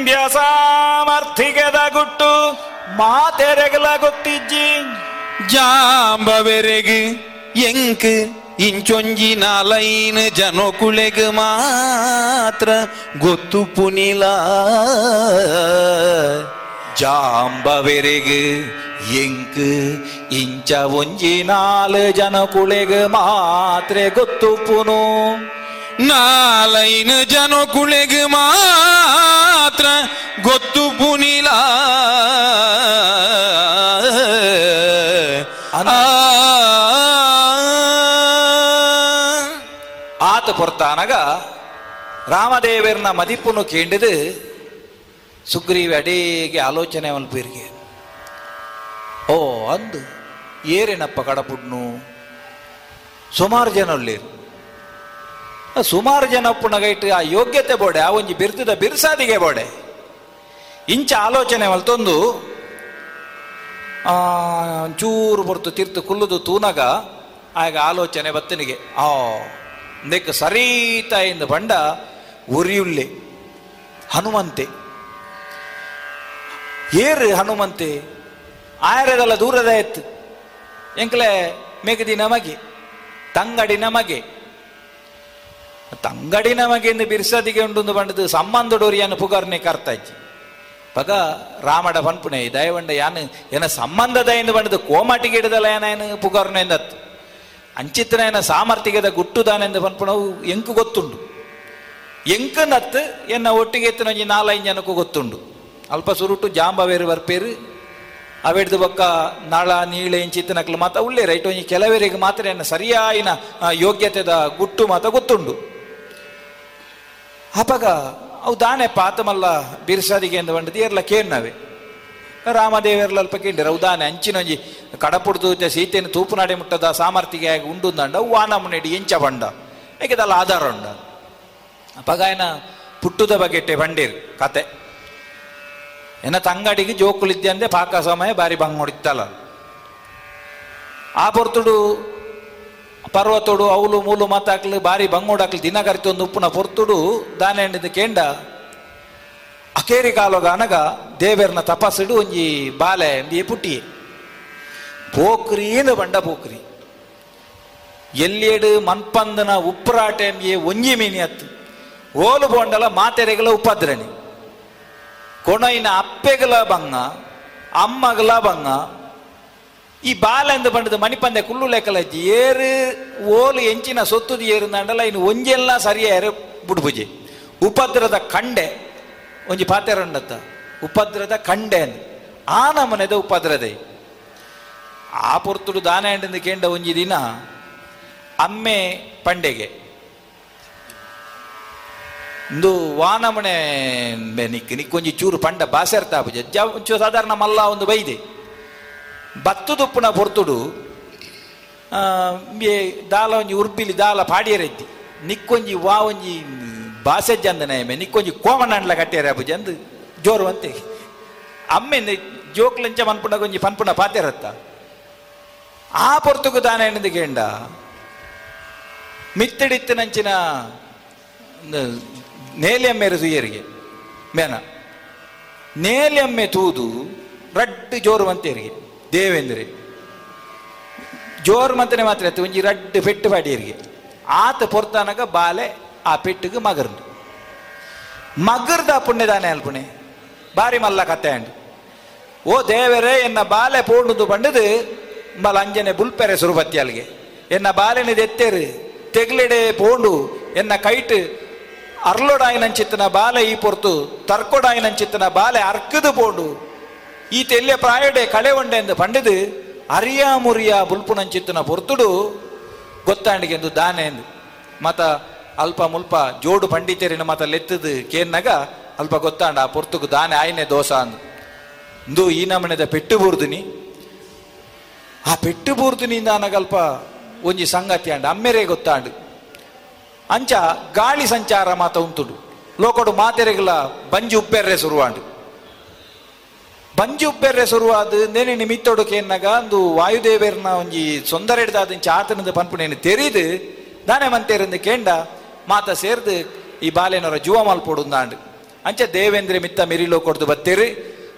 ಇಂಬ್ಯ ಸಾಮರ್ಥಿಕದ ಗುಟ್ಟು ಮಾತೆರೆಗಲ ಗೊತ್ತಿಜ್ಜಿ. ಜಾಂಬವೆರೆಗೆ ಎಂಕ್ ಇಂಚೊಂಜಿ ನಾಲೈನ್ ಜನಕುಳೆಗ್ ಮಾತ್ರ ಗೊತ್ತು ಪುನಿಲ. ಜಾಂಬವೆರೆಗೆ ಎಂಕ್ ಇಂಚ ಒಂಜಿ ನಾಲ್ ಜನ ಮಾತ್ರೆ ಮಾತ್ರ ಗೊತ್ತು ಪುನು. ನಾಲೈನ್ ಜನಕುಳೆಗ್ ಮಾತ್ರ ಗೊತ್ತು ಪುನಿಲ. ಆತ ಪೊರ್ತಾನಗ ರಾಮದೇವರನ್ನ ಮದಿಪುನು ಕೇಂಡಿದು ಸುಗ್ರೀವಿ ಅಡೇಗೆ ಆಲೋಚನೆ ಮಲ್ಪೇರಿಗೆ ಓ ಅಂದು ಏರೇನಪ್ಪ ಕಡಪುಡ್ನು. ಸುಮಾರು ಜನ ಉಳ್ಳೇರು ಸುಮಾರು ಜನ ಪುಣಗೈಟ್ ಆ ಯೋಗ್ಯತೆ ಬೋಡೆ, ಆ ಒಂಜಿ ಬಿರ್ತಿದ ಬಿರ್ಸಾದಿಗೆ ಬೋಡೆ. ಇಂಚ ಆಲೋಚನೆ ಮಲ್ತೊಂದು ಚೂರು ಬರ್ತು ತಿರ್ತು ಕುಲ್ಲುದು ತೂನಗ, ಆಗ ಆಲೋಚನೆ ಬತ್ತನಿಗೆ, ಆ ನೆಕ್ ಸರೀತ ಎಂದು ಬಂಡ ಉರಿಯುಳ್ಳೆ ಹನುಮಂತೆ. ಏರು ಹನುಮಂತೆ? ಆಯರದಲ್ಲ ದೂರದ ಎತ್ತು. ಎಂಕ್ಲೆ ಮೆಗದಿ ನಮಗೆ, ತಂಗಡಿ ನಮಗೆ. ತಂಗಡಿ ನಮಗೆ ಎಂದು ಬಿರ್ಸದಿಗೆ ಉಂಟು ಬಂಡದು ಸಂಬಂಧಡೋರಿಯನ್ನು ಪುಗಾರ್ನೆ ಕರ್ತಾಯ್ಚಿ ಪಗ ರಾಮಡ ಪನ್ಪುನೆ ದಯವಂಡ ಯಾನು ಏನ ಸಂಬಂಧದ ಎಂದು ಬಂಡದು ಕೋಮಾಟಿಗೆ ಹಿಡಿದಲ್ಲ ಏನೇನು ಪುಗರ್ನೆ ಎಂದತ್ತು. ಅಂಚಿತ್ತನ ಏನ ಸಾಮರ್ಥ್ಯದ ಗುಟ್ಟುದಾನೆಂದು ಪನ್ಪುಣವು ಎಂಕು ಗೊತ್ತುಂಡು. ಎಂಕು ನತ್ತು, ಎನ್ನ ಒಟ್ಟಿಗೆ ಎತ್ತಿನ ನಾಲೈದು ಜನಕ್ಕೂ ಗೊತ್ತುಂಡು. ಅಲ್ಪ ಸುರುಟು ಜಾಂಬವೇರು ಬರ್ಪೇರು ಅವೆಡ್ದು ಬೊಕ್ಕ ನಳ, ನೀಳೆ ಇಂಚಿತ್ತನಕ್ಲು ಮಾತ ಉಳ್ಳೇ ರೈಟ್ ಒಂಜಿ ಕೆಲವರಿಗೆ ಮಾತ್ರ ಎನ್ನ ಸರಿಯಾಯಿನ ಯೋಗ್ಯತೆದ ಗುಟ್ಟು ಮಾತ ಗೊತ್ತುಂಡು. ಅಪಗ, ಅವು ದಾನೆ ಪಾತಮಲ್ಲ ಬಿರ್ಸಾದಿಗೆ ಎಂದು ಬಂಡದಿ ಎರ್ಲ ಕೇನ್ನವೆ ರಾಮದೇವರ್ಲ ಅಲ್ಪ ಕೇಳಿರ ಅವು ದಾನೆ ಅಂಚಿನೊಂಜಿ ಕಡಪುಡ್ದು ಸೀತೆಯನ್ನು ತೂಪುನಾಡಿ ಮುಟ್ಟದ ಸಾಮರ್ಥ್ಯಗೆ ಆಗಿ ಉಂಡು ದಂಡ ವಾನಮುನೆಡಿ ಎಂಚ ಬಂಡ ಏಕೆದಲ್ಲ ಆಧಾರ ಉಂಡ. ಅಪಗಾಯನ ಏನ ಪುಟ್ಟುದ ಬಗೆಟ್ಟೆ ಬಂಡೇರು ಕತೆ. ಎನ್ನ ತಂಗಡಿಗೆ ಜೋಕುಲಿದ್ದೆ ಅಂದೆ ಪಾಕ ಸಮಯ ಬಾರಿ ಬಂಗ್ ಹೊಡಿತಲ್ಲ ಆ ಪೊರ್ತುಡು ಪರ್ವತೋಡು ಮೂಲು ಮಾತಾಕ್ಲು, ಬಾರಿ ಬಂಗೋಡಾಕ್ಲಿ, ದಿನ ಒಂದು ಉಪ್ಪುನ ಪೊರ್ತುಡು ದಾನೆ ಹೆಂಡಿದ ಕೇಂಡ. ಅಕೇರಿ ಕಾಲೋಗ ಅನಗ, ದೇವೇರ್ನ ತಪಸ್ಸಿಡು, ಒಂಜಿ ಬಾಲೆ ಎಂಬಿ ಪುಟ್ಟಿ ಪೋಕ್ರಿಯಿಂದ ಬಂಡ ಪೋಕ್ರಿ ಎಲ್ಲಿಯಡು ಮನ್ಪಂದನ ಉಪ್ಪರಾಟ ಎಂಬಿ ಒಂಜಿ ಮೀನಿ ಹತ್ತು ಓಲು ಬೋಂಡಲ ಮಾತೆರೆಗಳ ಉಪದ್ರಣಿ. ಕೊಣೈನ ಅಪ್ಪೆಗಲ ಬಂಗ, ಅಮ್ಮಗಲ ಬಂಗ ಈ ಬಾಲ ಎಂದು ಬಂಡದ ಮಣಿಪಂದೆ ಕುಲ್ಲು ಲೆಕ್ಕಲ ಏರು, ಓಲು, ಎಂಚಿನ ಸೊತ್ತುದು ಏರು ನಂಡಲ ಇನ್ನು ಒಂಜೆಲ್ಲ ಸರಿಯಾರು ಬುಡ್ಬುಜಿ. ಉಪದ್ರದ ಕಂಡೆ ಒಂಜಿ ಪಾತ್ರ ಉಪದ್ರದ ಕಂಡೆ ಆ ನಮನೆದ ಉಪದ್ರದೆ. ಆ ಪೊರ್ತುಡು ದಾನ ಎಂಡಿಂದ ಕೇಂಡ ಒಂಜಿ ದಿನ, ಅಮ್ಮೆ ಪಂಡೆಗೆ. ಇಂದು ವಾನಮಣೆ ನಿಕ್ ನಿಕ್ಕೊಂಜಿ ಚೂರು ಪಂಡ, ಬಾಸೆರ್ತಾ ಪೂಜೆ ಜ ಒಂಚೂರು ಸಾಧಾರಣ ಮಲ್ಲ ಒಂದು ಬೈದೆ. ಆ, ಮೇ ದಾಲ ಒಂಜಿ ಉರ್ಬಿಲಿ ದಾಲ ಪಾಡಿಯರೆದ್ದಿ ನಿಕ್ಕೊಂಜಿ ವಾ ಒಂಜಿ ಬಾಸೆಜ್ಜ ನಯಮೆ ನಿಕ್ಕೊಂಜಿ ಕೋಮನಂಡ್ಲ ಕಟ್ಟಿಯರೆ ಅಬ್ಬುಜಿ ಅಂದು ಜೋರು ಅಂತೆ. ಅಮ್ಮೆ ಜೋಕ್ಲಂಚ ಮನ್ಪುಂಡ ಒಂಜಿ ಪನ್ಪುಣ ಪಾತೆರತ್ತ ಆ ಪೊರ್ತುಗು ದಾನ ಎಣ್ಣದು ಕೇಂಡ ಮಿತ್ತಡಿತ್ತಿನಂಚಿನ ನೇಲಿಯಮ್ಮೆರು ತುಯ್ಯರಿಗೆ ಮೇನ. ನೇಲಿಯಮ್ಮೆ ತೂದು ರಡ್ಡು ಜೋರು ಮಂತೇರಿಗೆ ದೇವೇಂದ್ರೆ, ಜೋರು ಮಂತನೆ ಮಾತ್ರ ಒಂಜಿ ರಡ್ಡು ಪೆಟ್ಟು ಪಾಡಿಯರಿಗೆ ಆತ ಪೊರ್ತಾನಗ ಬಾಲೆ ಆ ಪೆಟ್ಟಿಗೆ ಮಗರ್ದು. ಮಗರ್ದ ಪುಣ್ಯದಾನೆ ಅಲ್ಪುಣೆ ಬಾರಿ ಮಲ್ಲ ಕತ್ತೆ ಅಂಡು. ಓ ದೇವರೇ, ಎನ್ನ ಬಾಲೆ ಪೂರ್ಣದು ಬಂಡದು, ಮಲ ಅಂಜನೆ ಬುಲ್ಪೆರೆ ಸುರುಪತ್ತಿ ಅಲ್ಲಿಗೆ ಎನ್ನ ಬಾಲೆನ ಎತ್ತೇರು ತೆಗ್ಲೆಡೆ ಪೋಂಡು, ಎನ್ನ ಕೈಟ್ ಅರ್ಲೊಡಾಯಿನಂಚಿತ್ತನ ಬಾಲೆ ಈ ಪೊರ್ತು, ತರ್ಕೊಡಾಯಿನಂಚಿತ್ತನ ಬಾಲೆ ಅರ್ಕದು ಪೋಂಡು. ಈ ತೆಲ್ಯ ಪ್ರಾಯಡೆ ಕಳೆ ಒಂಡೆ ಎಂದು ಪಂಡದು ಅರಿಯಾ ಮುರಿಯ ಪೊರ್ತುಡು ಗೊತ್ತಾಂಡಿಗೆ ಎಂದು ದಾನೆ ಎಂದು. ಮತ ಅಲ್ಪ ಮುಲ್ಪ ಜೋಡು ಪಂಡಿತರಿನ ಮತ ಲೆತ್ತದು ಕೇನ್ನಗ ಅಲ್ಪ ಗೊತ್ತಾಂಡ ಆ ಪೊರ್ತುಗು ದಾನೆ ಆಯ್ನೆ ದೋಸ ಅಂದು. ಇಂದು ಈ ನಮನೆದ ಪೆಟ್ಟು ಬೂರ್ದಿನಿ. ಆ ಪೆಟ್ಟು ಬೂರ್ದಿನಿ ನನಗಲ್ಪ ಒಂಜಿ ಸಂಗತಿ ಅಂಡ ಅಮ್ಮೆರೆ ಗೊತ್ತಾಂಡು. ಅಂಚ ಗಾಳಿ ಸಂಚಾರ ಮಾತ ಉಂತುಡು. ಲೋಕಡು ಮಾತೆರೆಗಳ ಬಂಜಿ ಉಪ್ಪೆರ್ರೆ ಶುರುವಾಂಡು ಉಪ್ಪೆರ್ರೆ ಶುರುವಾದ ನೇನೆ ನಿಮಿತ್ತೊಡುಕೆ ಎನ್ನಗ ಒಂದು ವಾಯುದೇವರನ್ನ ಒಂಜಿ ಸೊಂದರ ಹಿಡ್ದಾದ ಇಂಚ ಆತನದ ಪನ್ಪುಣೇನು ತೆರೀದು ದಾನೆ ಮಂತೇರಿಂದ ಕೇಂಡ, ಮಾತ ಸೇರ್ದು ಈ ಬಾಲೆನವರ ಜುವ ಮಲ್ಪೊಡುಂದಾಂಡು ಅಂಚ ದೇವೇಂದ್ರ ಮಿತ್ತ ಮಿರಿಲೋ ಕೊಡ್ದು ಬತ್ತೇರಿ,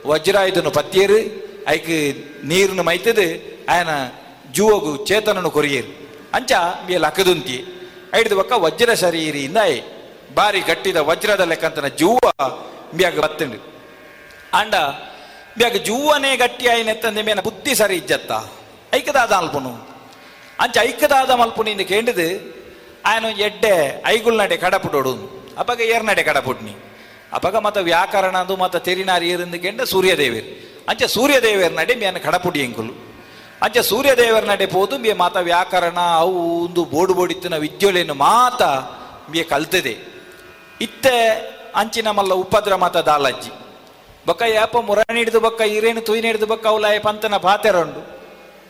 ವಜ್ರಾಯುಧನು ಪತ್ತೇರು ಐಕ್ ನೀರನ್ನು ಮೈತದು, ಆಯನ ಜುವಗು ಚೇತನನು ಕೊರಿಯೇರು. ಅಂಚ ಬಿ ಲಕ್ಕದುಂತಿ ಐಡ್ದು ಪಕ್ಕ ವಜ್ರ ಶರೀರಿಯಿಂದ ಐ. ಬಾರಿ ಗಟ್ಟಿದ ವಜ್ರದ ಲೆಕ್ಕಂತನ ಜೂವ ಬಿಯಾಗ ಬತ್ತಂಡು. ಅಂಡ ಬೇಗ ಜೂವನೇ ಗಟ್ಟಿಯಾಯಿನೆತ್ತಂದೆ ಮೇನ ಬುದ್ಧಿ ಸರಿ ಇಜ್ಜತ್ತ. ಐಕದಾದ ಅಲ್ಪುನು. ಅಂಚ ಐಕದಾದ ಮಲ್ಪುನಿಂದ ಕೇಂಡದು, ಆಯನು ಎಡ್ಡೆ ಐಗುಲ್ ನಡೆ ಕಡಪುಡೋಡು. ಅಪಗ ಏರ್ ನಡೆ ಕಡಪುಡ್ನಿ. ಅಪಗ ಮತ ವ್ಯಾಕರಣ ಅದು ಮತ ತೆರಿನಾರಿ ಏರಿಂದ ಕೇಂಡ ಸೂರ್ಯದೇವೇರ್. ಅಂಚೆ ಸೂರ್ಯದೇವೇರ್ ನಡೆ ಮೇನ ಕಡಪುಡಿ ಎಂಕುಲು. ಅಂಚೆ ಸೂರ್ಯದೇವರ ನಡೆ ಪೋದು ಬೇ ಮಾತ ವ್ಯಾಕರಣ ಅವು ಒಂದು ಬೋಡು ಬೋಡಿತ್ತಿನ ವಿದ್ಯುಳೆಯನ್ನು ಮಾತ ಮೇ ಕಲ್ತದೆ. ಇತ್ತೆ ಅಂಚಿನ ಮಲ್ಲ ಉಪದ್ರ ಮಾತ ದಾಲಜ್ಜಿ. ಬೊಕ್ಕ ಯಾಪ ಮುರಣಿ ಹಿಡಿದು ಬೊಕ್ಕ, ಈರೇನು ತುಯ್ನ ಹಿಡಿದು ಬೊಕ್ಕ ಅವಲಾಯ ಪಂತನ ಪಾತೆರಂಡು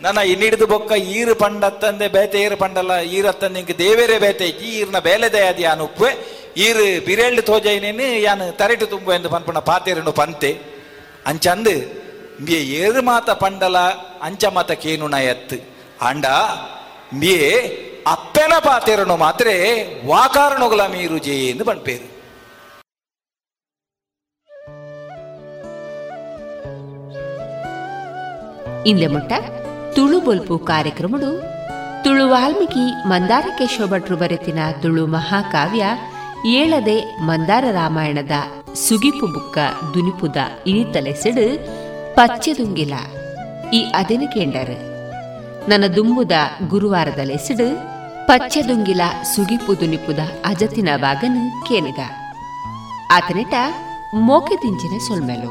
ನನ್ನ ಇನ್ನಿಡಿದು ಬೊಕ್ಕ, ಈರು ಪಂಡತ್ತಂದೆ ಬೇತೆ ಈರು ಪಂಡಲ್ಲ, ಈರತ್ತಂದೆ ಇಂಕ ದೇವೇರೆ ಬೇತೆ ಇಜ್ಜಿ ಈರ್ನ ಬೇಲೆದೆ ಅದಿ ಯಾನು ಉಪ್ಪೆ ಈರು ಬಿರೇಳ್ಳು ತೋಜೈನೇನು ಯಾನು ತರಟು ತುಂಬ ಎಂದು ಪನ್ಪಣ ಪಾತೆರನು ಪಂತೆ. ಅಂಚಂದು, ಮಿಯ ಏರು ಮಾತ ಪಂಡಲ, ಅಂಚ ಮಾತ ಕೇನು ಎತ್ತು. ಅಂಡ, ಮಿಯೆ ಅಪ್ಪೆನ ಪಾತೆರನು ಮಾತ್ರ ವಾಕಾರಣಗಳ ಮೀರು ಜೇ ಎಂದು ಪನ್ಪೇರು ಇಂದೆ ಮುಟ್ಟ ತುಳು ಬೊಲ್ಪು ಕಾರ್ಯಕ್ರಮಡು, ತುಳು ವಾಲ್ಮೀಕಿ ಮಂದಾರ ಕೇಶವ ಭಟ್ರು ಬರೆತಿನ ತುಳು ಮಹಾಕಾವ್ಯ, ಏಳದೆ ಮಂದಾರ ರಾಮಾಯಣದ ಸುಗಿಪು ಬುಕ್ಕ ದುನಿಪುದ ಇನಿತಲೆಸಿಡು ಪಚ್ಚೆದುಂಗಿಲ ಈ ಅದೆನು ಕೇಂಡರ್? ನನ್ನ ದುಂಬುದ ಗುರುವಾರದ ಲೆಸಿಡು ಪಚ್ಚೆದುಂಗಿಲ ಸುಗಿಪು ದುನಿಪುದ ಅಜತಿನ ಬಾಗನು ಕೇನಿಗ ಆತನೆಟ ಮೋಕೆ ದಿಂಚಿನ ಸೊಲ್ಮೆಲು.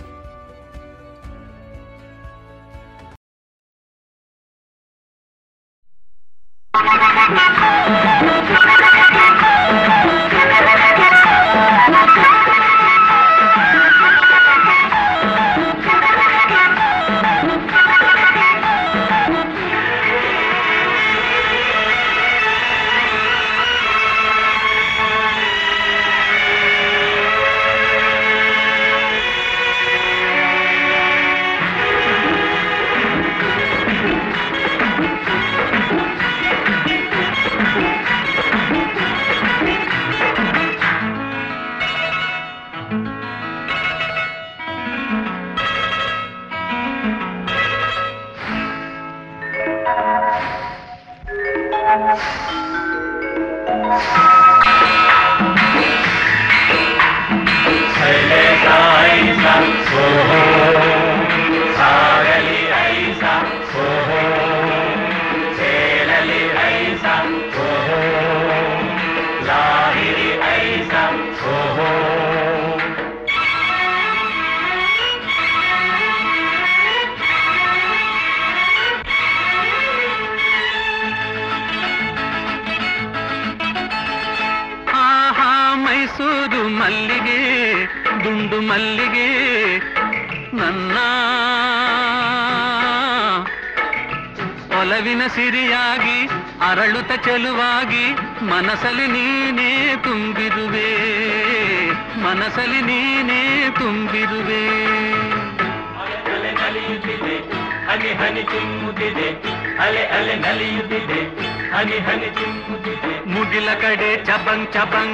चबंग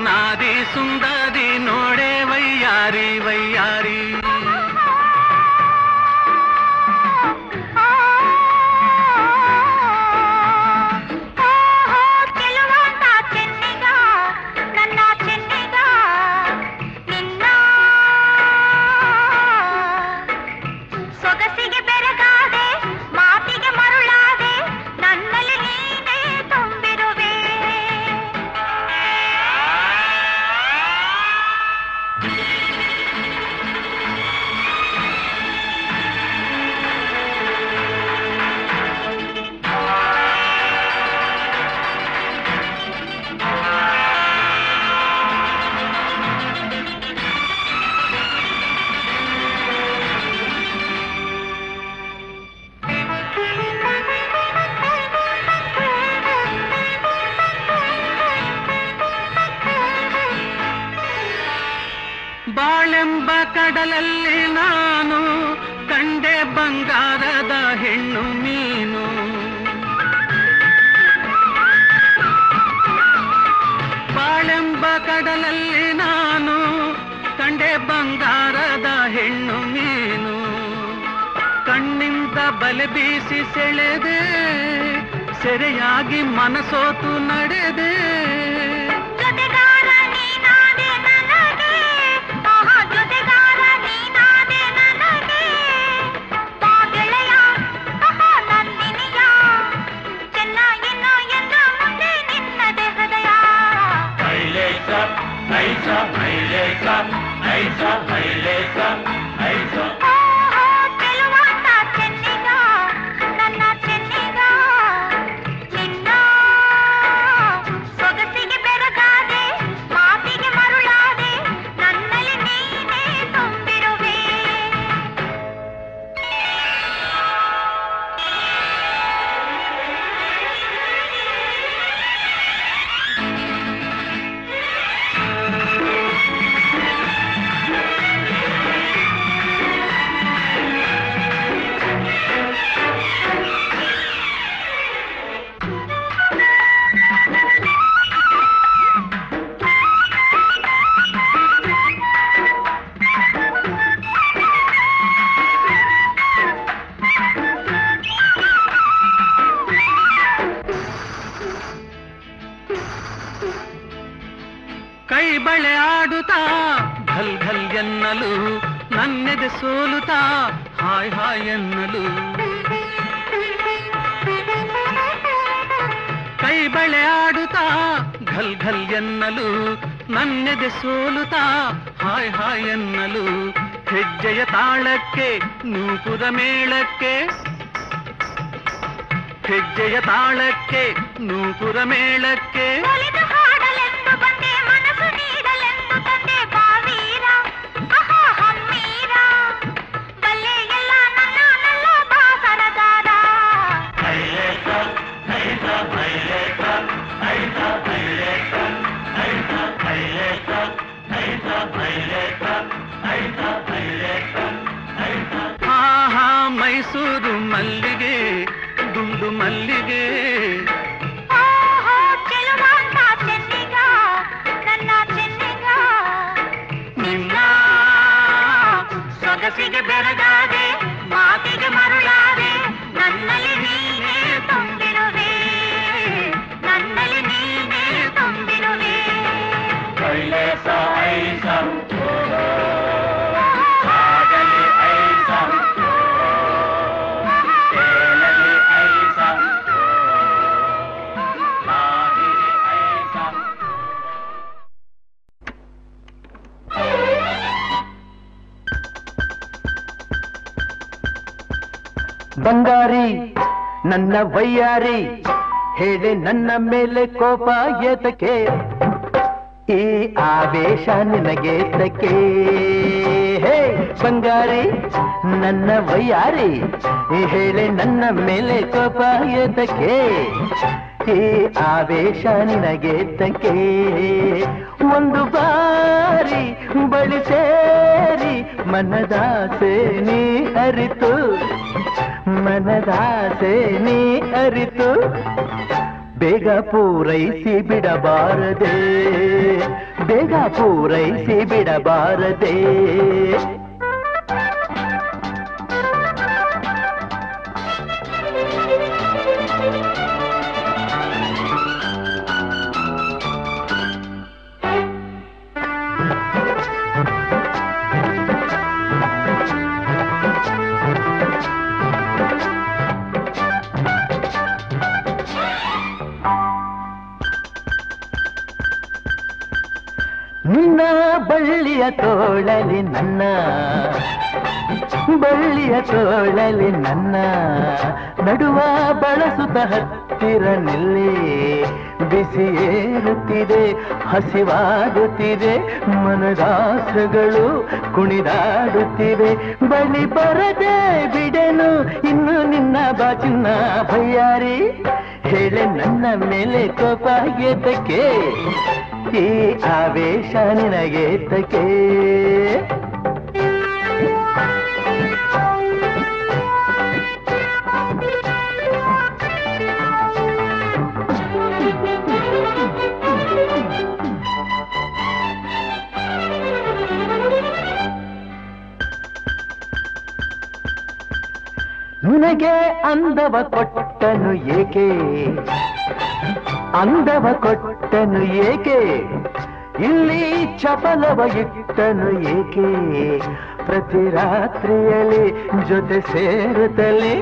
ಮೀನು ಬಾಳೆಂಬ ಕಡಲಲ್ಲಿ ನಾನು, ಕಂಡೆ ಬಂಗಾರದ ಹೆಣ್ಣು ಮೀನು. ಕಣ್ಣಿಂದ ಬಲೆ ಬೀಸಿ ಸೆಳೆದೆ, ಸೆರೆಯಾಗಿ ಮನಸೋತು ನಡೆದೆ. ऐसा है ऐसा ನನ್ನ ಮೇಲೆ ಕೋಪ ಎತಕೆ ಈ ಆವೇಶ ನಿನಗೇತಕೆ ಹೇ ಬಂಗಾರಿ ನನ್ನ ವಯ್ಯಾರಿ, ಹೇಳೆ ನನ್ನ ಮೇಲೆ ಕೋಪ ಎತಕೆ ಈ ಆವೇಶ ನಿನಗೇತಕೆ ಒಂದು ಬಾರಿ ಬಳಿ ಸೇರಿ ಮನದಾಸೆ ನೀ ಅರಿತು, ಮನದಾಸೆ ನೀ ಅರಿತು ಬೇಗ ಪೂರೈಸಿ ಬಿಡಬಾರದೆ ಬೇಗ ಪೂರೈಸಿ ಬಿಡಬಾರದೆ ಬಳ್ಳಿಯ ತೋಳಲಿ ನನ್ನ ನಡುವ ಬಳಸುತ್ತ ಹತ್ತಿರ ನಿಲ್ಲಿ. ಬಿಸಿ ಏರುತ್ತಿದೆ, ಹಸಿವಾಗುತ್ತಿದೆ, ಮನದಾಸಗಳು ಕುಣಿದಾಡುತ್ತಿವೆ. ಬಳಿ ಬರದೆ ಬಿಡೆನು ಇನ್ನು ನಿನ್ನ ಬಾಚಿನ ಭಯ್ಯಾರಿ ಹೇಳೆ ನನ್ನ ಮೇಲೆ ಕೋಪ ಏತಕ್ಕೆ? ಈ ಆವೇಶ ನಿನಗೆ ನಿನಗೆ ಅಂದವ ಕೊಟ್ಟನು ಏಕೆ? ಅಂದವ ಕೊಟ್ಟನು ಏಕೆ? ಇಲ್ಲಿ ಚಪಲವ ಇಟ್ಟನು ಏಕೆ? ಪ್ರತಿ ರಾತ್ರಿಯಲ್ಲಿ ಜೊತೆ ಸೇರುತ್ತಲೇ,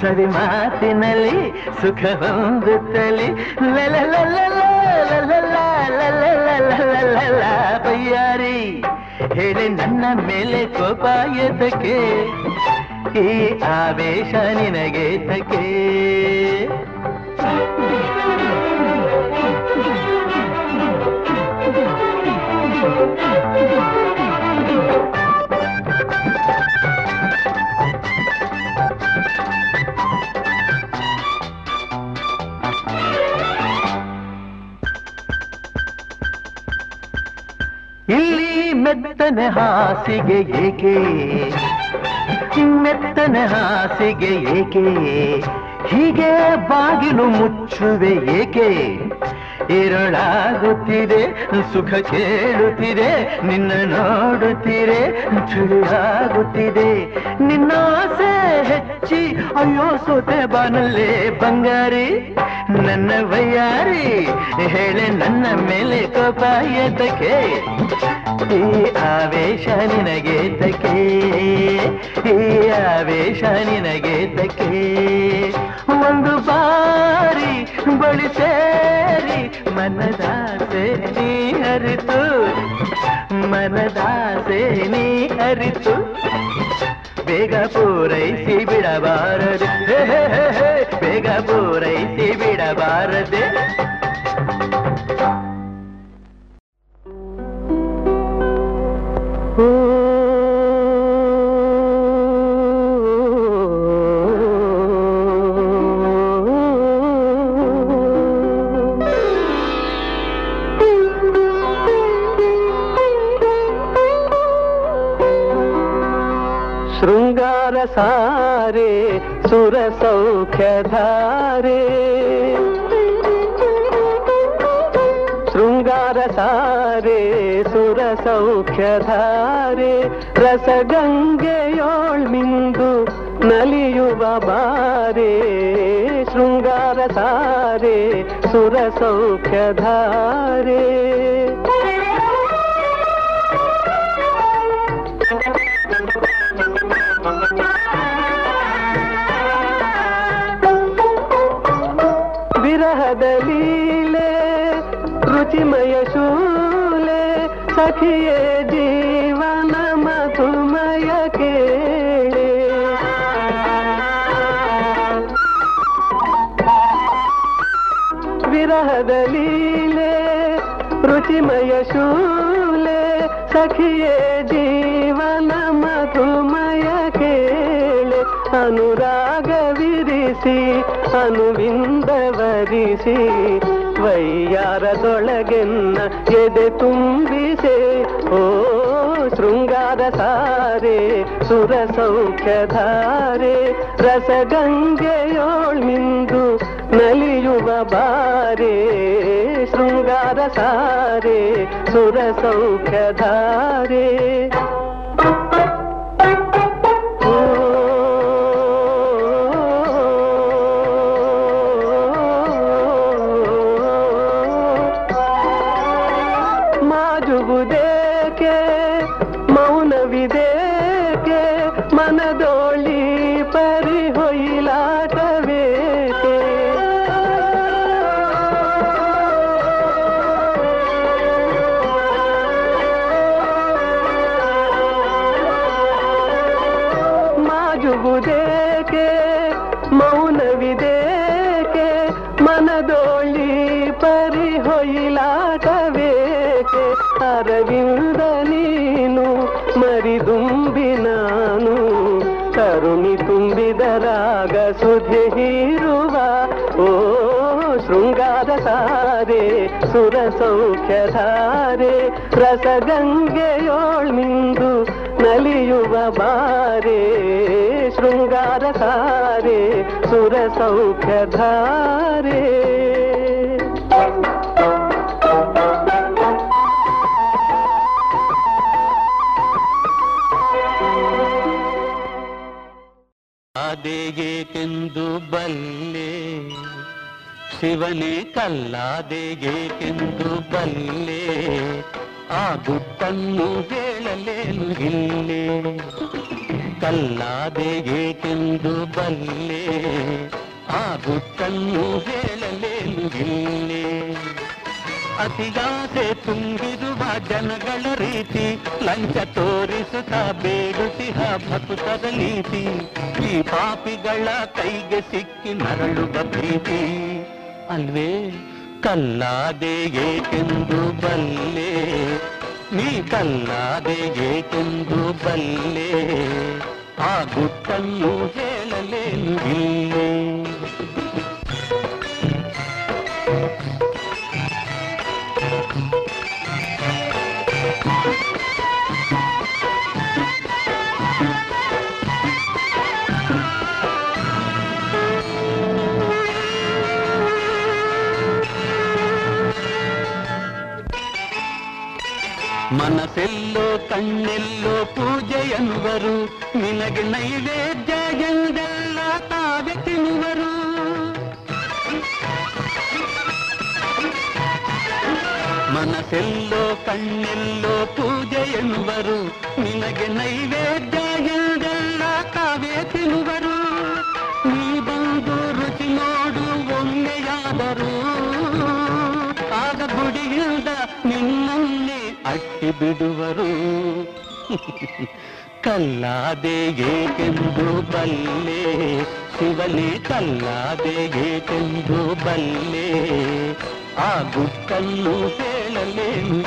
ಸರಿ ಮಾತಿನಲ್ಲಿ ಸುಖ ಹೊಂದುತ್ತಲೇ ಬಯ್ಯಾರಿ ಹೇಳಿ ನನ್ನ ಮೇಲೆ ಕೋಪ ಎದಕ್ಕೆ ಈ ಆವೇಶ ನಿನಗೆ ತಕೆ ಇಲ್ಲಿ ಮೆತ್ತನೆ ಹಾಸಿಗೆ ಏಕೆ? ಮೆತ್ತನೆ ಹಾಸಿಗೆ ಏಕೆ ಹೀಗೆ ಬಾಗಿಲು ಮುಚ್ಚುವೆ ಏಕೆ ಇರಳಾಗುತ್ತಿದೆ ಸುಖ ಕೇಳುತ್ತಿದೆ, ನಿನ್ನ ನೋಡುತ್ತಿರೆ ಚುಳಿಯಾಗುತ್ತಿದೆ ನಿನ್ನ ಆಸೆ ಹೆಚ್ಚಿ, ಅಯ್ಯೋ ಸೋತೆ ಬಾನಲ್ಲೇ ಬಂಗಾರಿ. ನನ್ನ ವಯ್ಯಾರಿ, ಹೇಳೆ ನನ್ನ ಮೇಲೆ ಕೋಪ ಎದ್ದಕ್ಕೆ. ಈ ಆವೇಶ ನಿನಗೆ ತಕ್ಕೆ ಈ ಆವೇಶ ನಿನಗೆ ತಕ್ಕೆ ಒಂದು ಬಾರಿ ಬಳಿ ಸೇರಿ ಮನದಾಸೆ ನೀ ಅರಿತು ಮನದಾಸೆ ನೀ ಅರಿತು ಬೇಗ ಪೂರೈಸಿ ಬಿಡಬಾರದೆ ಹೇ, ಹೇ, ಹೇ, ಹೇ, ಬೇಗ ಪೂರೈಸಿ ಬಿಡಬಾರದೆ ಶೃಂಗಾರ ಸಾರೆ ಸುರ ಸೌಖ್ಯಧಾರೆ ಶೃಂಗಾರ ಸಾರೆ ಸುರ ಸೌಖ್ಯಧಾರೆ ರಸಗಂಗೆಯೋಳ್ ಮಿಂದು ನಲಿಯುವ ಬಾರೆ ಶೃಂಗಾರ ಸಾರೆ ಸುರ ಸೌಖ್ಯಧಾರೆ ಲೀಲೆ, ರುಚಿಮಯ ಶೂಲೆ, ಸಖಿಯೇ ಜೀವನ ಮಧುಮಯ ಕೇಳೆ. ಅನುರಾಗವಿರಿಸಿ ಅನುವಿಂದವರಿಸಿ ವೈಯಾರದೊಳಗೆನ್ನ ಎದೆ ತುಂಬಿಸೆ. ಓ ಶೃಂಗಾರ ಸಾರೆ, ಸುರ ಸೌಖ್ಯಧಾರೆ ರಸಗಂಗೆಯೋಳ್ಮಿಂದು ನಲಿಯುವ ಬಾರೆ ಶೃಂಗಾರ ಸಾರೆ ಸುರ ಸೌಖ್ಯಧಾರೆ ಸಾರೆ ಸೌಖ್ಯಧಾರೆ ರಸಗಂಗೆಯೋಳ್ಮಿಂದು ನಲಿಯುವ ಬಾರೆ ಶೃಂಗಾರ ಸಾರೆ ಸುರ ಸೌಖ್ಯಧಾರೆ. ಅದೇಗೆಂದು ಬಲ್ಲೆ ಶಿವನೇ ಕಲ್ಲಾದೆಗೆಂದು ಬಲ್ಲೆ ಆ ಗುಟ್ಟನ್ನು ಹೇಳಲೇನು ಇಲ್ಲೇ? ಕಲ್ಲಾದೆಗೆಂದು ಬಲ್ಲೆ ಆ ಗುಟ್ಟನ್ನು ಹೇಳಲೇನು ಇಲ್ಲೇ? ಅತಿಗಾಸೆ ತುಂಬಿರುವ ಜನಗಳ ರೀತಿ, ಲಂಚ ತೋರಿಸುತ್ತ ಬೇಡುತ್ತಿಹ ಭಕ್ತರ ನೀತಿ, ಈ ಪಾಪಿಗಳ ಕೈಗೆ ಸಿಕ್ಕಿ ನರಳುವ ಪ್ರೀತಿ. ಅಲ್ವೇ? ಕಲ್ಲಾದೆ ಏಕೆಂದು ಬಲ್ಲೆ? ನೀ ಕಲ್ಲಾದೆ ಏಕೆಂದು ಬಲ್ಲೆ? ಆ ಗುಟ್ಟನ್ನು ಹೇಳಲೇನು ಇಲ್ಲೇ ಮನಸ್ಸೆಲ್ಲೋ ಕಣ್ಣೆಲ್ಲೋ ಪೂಜೆಯನ್ನುವರು ನಿನಗೆ ನೈವೇದ್ಯ ಎಂದೆಲ್ಲ ತಾವೆ ತಿನ್ನುವರು ಮನಸ್ಸೆಲ್ಲೋ ಕಣ್ಣೆಲ್ಲೋ ಪೂಜೆಯನ್ನುವರು ನಿನಗೆ ನೈವೇದ್ಯ ಬಿಡುವರು ಕಲ್ಲಾದೆ ಏಕೆಂದು ಬಲ್ಲೆ ಶಿವನೇ ಕಲ್ಲಾದೆ ಏಕೆಂದು ಬಲ್ಲೆ ಆ ಗುಟ್ಟನ್ನು ಹೇಳಲೇನು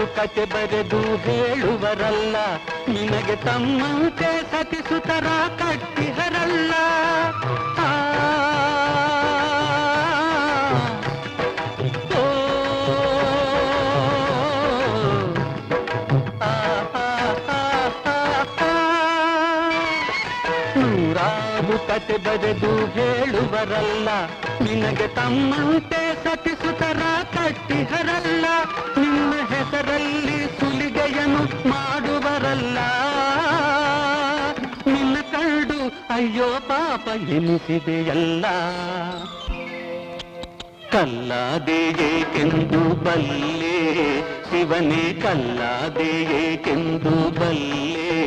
ಇಲ್ಲೇ ನೂರಾರು ಕತೆ ಬರೆದು ಹೇಳುವರಲ್ಲ ನಿನಗೆ ತಮ್ಮಂತೆ ಸತಿಸುತರ ಕಟ್ಟಿಹರಲ್ಲ ಆ, ಓ, ಆ, ಆ, ಆ, ಆ, ಆ. ನೂರಾರು ಕತೆ ಬರೆದು ಹೇಳುವರಲ್ಲ ನಿನಗೆ ತಮ್ಮಂತೆ ಸತಿಸುತರ ಕಟ್ಟಿಹರಲ್ಲ ಹೆಸರಲ್ಲಿ ಸುಲಿಗೆಯನ್ನು ಮಾಡುವರಲ್ಲ. ನಿನ್ನ ಕಂಡು ಅಯ್ಯೋ ಪಾಪ ಎನಿಸಿದೆಯಲ್ಲ ಕಲ್ಲಾದೆಯೇಕೆಂದು ಬಲ್ಲೆ? ಶಿವನೇ ಕಲ್ಲಾದೆಯೇಕೆಂದು ಬಲ್ಲೆ?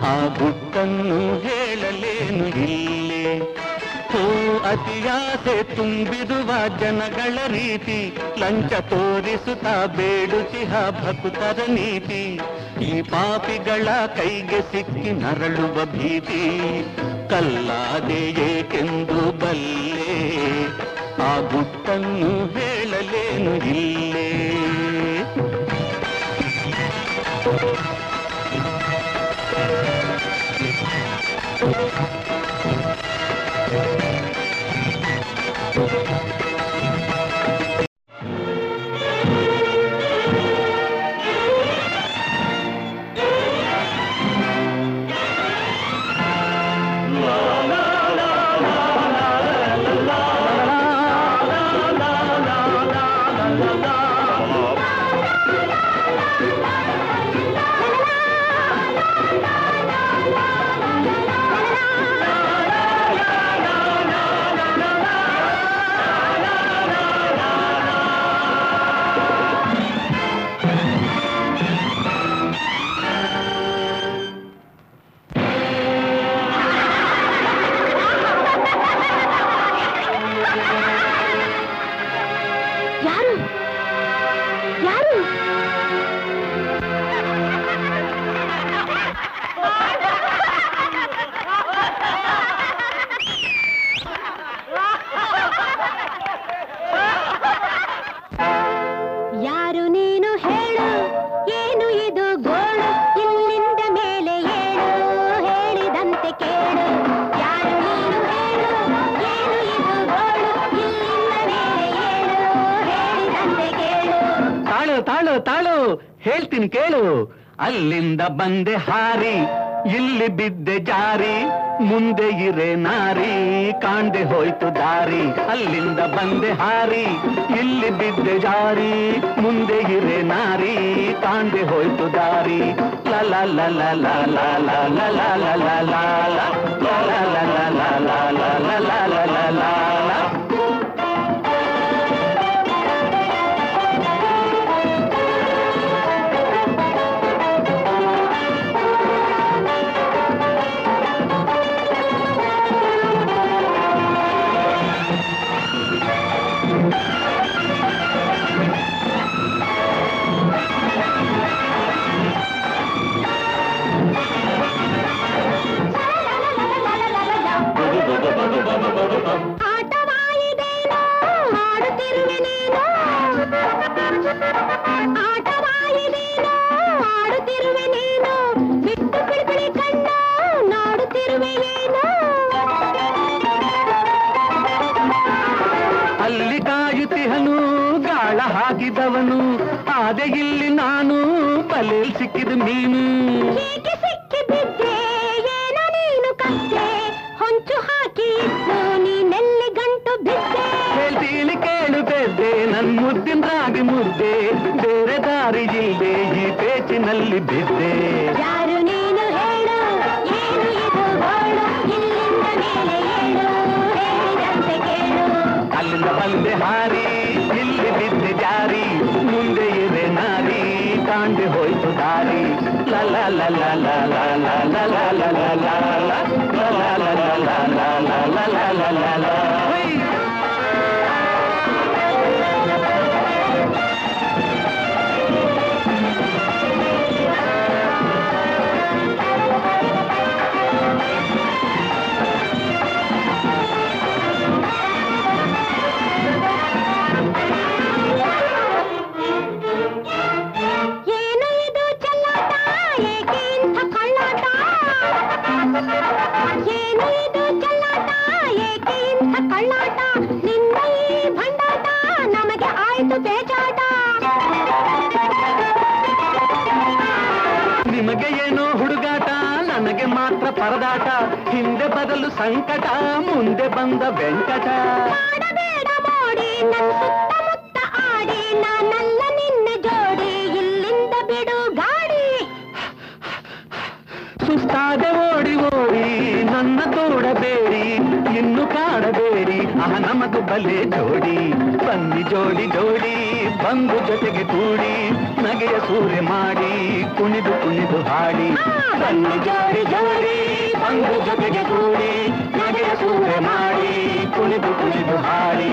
ಆ ಗುಟ್ಟನ್ನು ಹೇಳಲೇನು ಇಲ್ಲೇ? ಓ ಅತಿಯಾಸೆ ತುಂಬಿರುವ ಜನಗಳ ರೀತಿ, ಲಂಚ ತೋರಿಸುತ್ತಾ ಬೇಡುತ್ತಿಹ ಭಕ್ತರ ನೀತಿ. ಈ ಪಾಪಿಗಳ ಕೈಗೆ ಸಿಕ್ಕಿ ನರಳುವ ಭೀತಿ, ಕಲ್ಲಾದೆ ಏಕೆಂದು ಬಲ್ಲೆ? ಆ ಗುಟ್ಟನ್ನು ಹೇಳಲೇನು ಇಲ್ಲೇ? ಯಾರು ತಾಳು ಹೇಳ್ತೀನಿ ಕೇಳು ಅಲ್ಲಿಂದ ಬಂದೆ ಹಾರಿ ಇಲ್ಲಿ ಬಿದ್ದೆ ಜಾರಿ ಮುಂದೆ ಇರೆ ನಾರಿ ಕಾಂಡೆ ಹೋಯ್ತು ದಾರಿ ಅಲ್ಲಿಂದ ಬಂದೆ ಹಾರಿ ಇಲ್ಲಿ ಬಿದ್ದೆ ಜಾರಿ ಮುಂದೆ ಇರೆ ನಾರಿ ಕಾಂಡೆ ಹೋಯ್ತು ದಾರಿ ಲ ಲ ಲ ಲ ಲ ಲ ಲ ಲ ಲ ಸಿಕ್ಕಿದ ಮೀನು. ಏಕೆ ಸಿಕ್ಕಿ ಬಿದ್ದೆ ಏನೋ ನೀನು ಕತ್ತೆ. ಹೊಂಚು ಹಾಕಿ ನೀನೆಲ್ಲಿ ಗಂಟು ಬಿದ್ದೆ. ಹೇಳ್ತೀನಿ ಕೇಳು ಬೆದ್ದೆ ನನ್ ಮುದ್ದಿನ ರಾಗಿ ಮುದ್ದೆ. ಬೇರೆ ದಾರಿ ಇಲ್ದೆ ಈ ಪೇಚಿನಲ್ಲಿ ಬಿದ್ದೆ. ಪರದಾಟ ಹಿಂದೆ ಬದಲು ಸಂಕಟ ಮುಂದೆ ಬಂದ ವೆಂಕಟ. ಸುಸ್ತಾದೆ ಓಡಿ ಓಡಿ ನನ್ನ ತೋಡಬೇಡಿ ಇನ್ನು ಕಾಡಬೇಡಿ ಆ ನಮದು ಬಲೆ ಜೋಡಿ. ಬನ್ನಿ ಜೋಡಿ ಜೋಡಿ ಬಂದು ಜೊತೆಗೆ ಕೂಡಿ ನಗೆಯ ಸೂರೆ ಮಾಡಿ ಕುಣಿದು ಕುಣಿದು ಹಾಡಿ. ಬನ್ನಿ ಜೋಡಿ ಜೋಡಿ ಬಂದು ಜೊತೆಗೆ ಕೂಡಿ ನಗೆಯ ಸೂರೆ ಮಾಡಿ ಕುಣಿದು ಕುಣಿದು ಹಾಡಿ.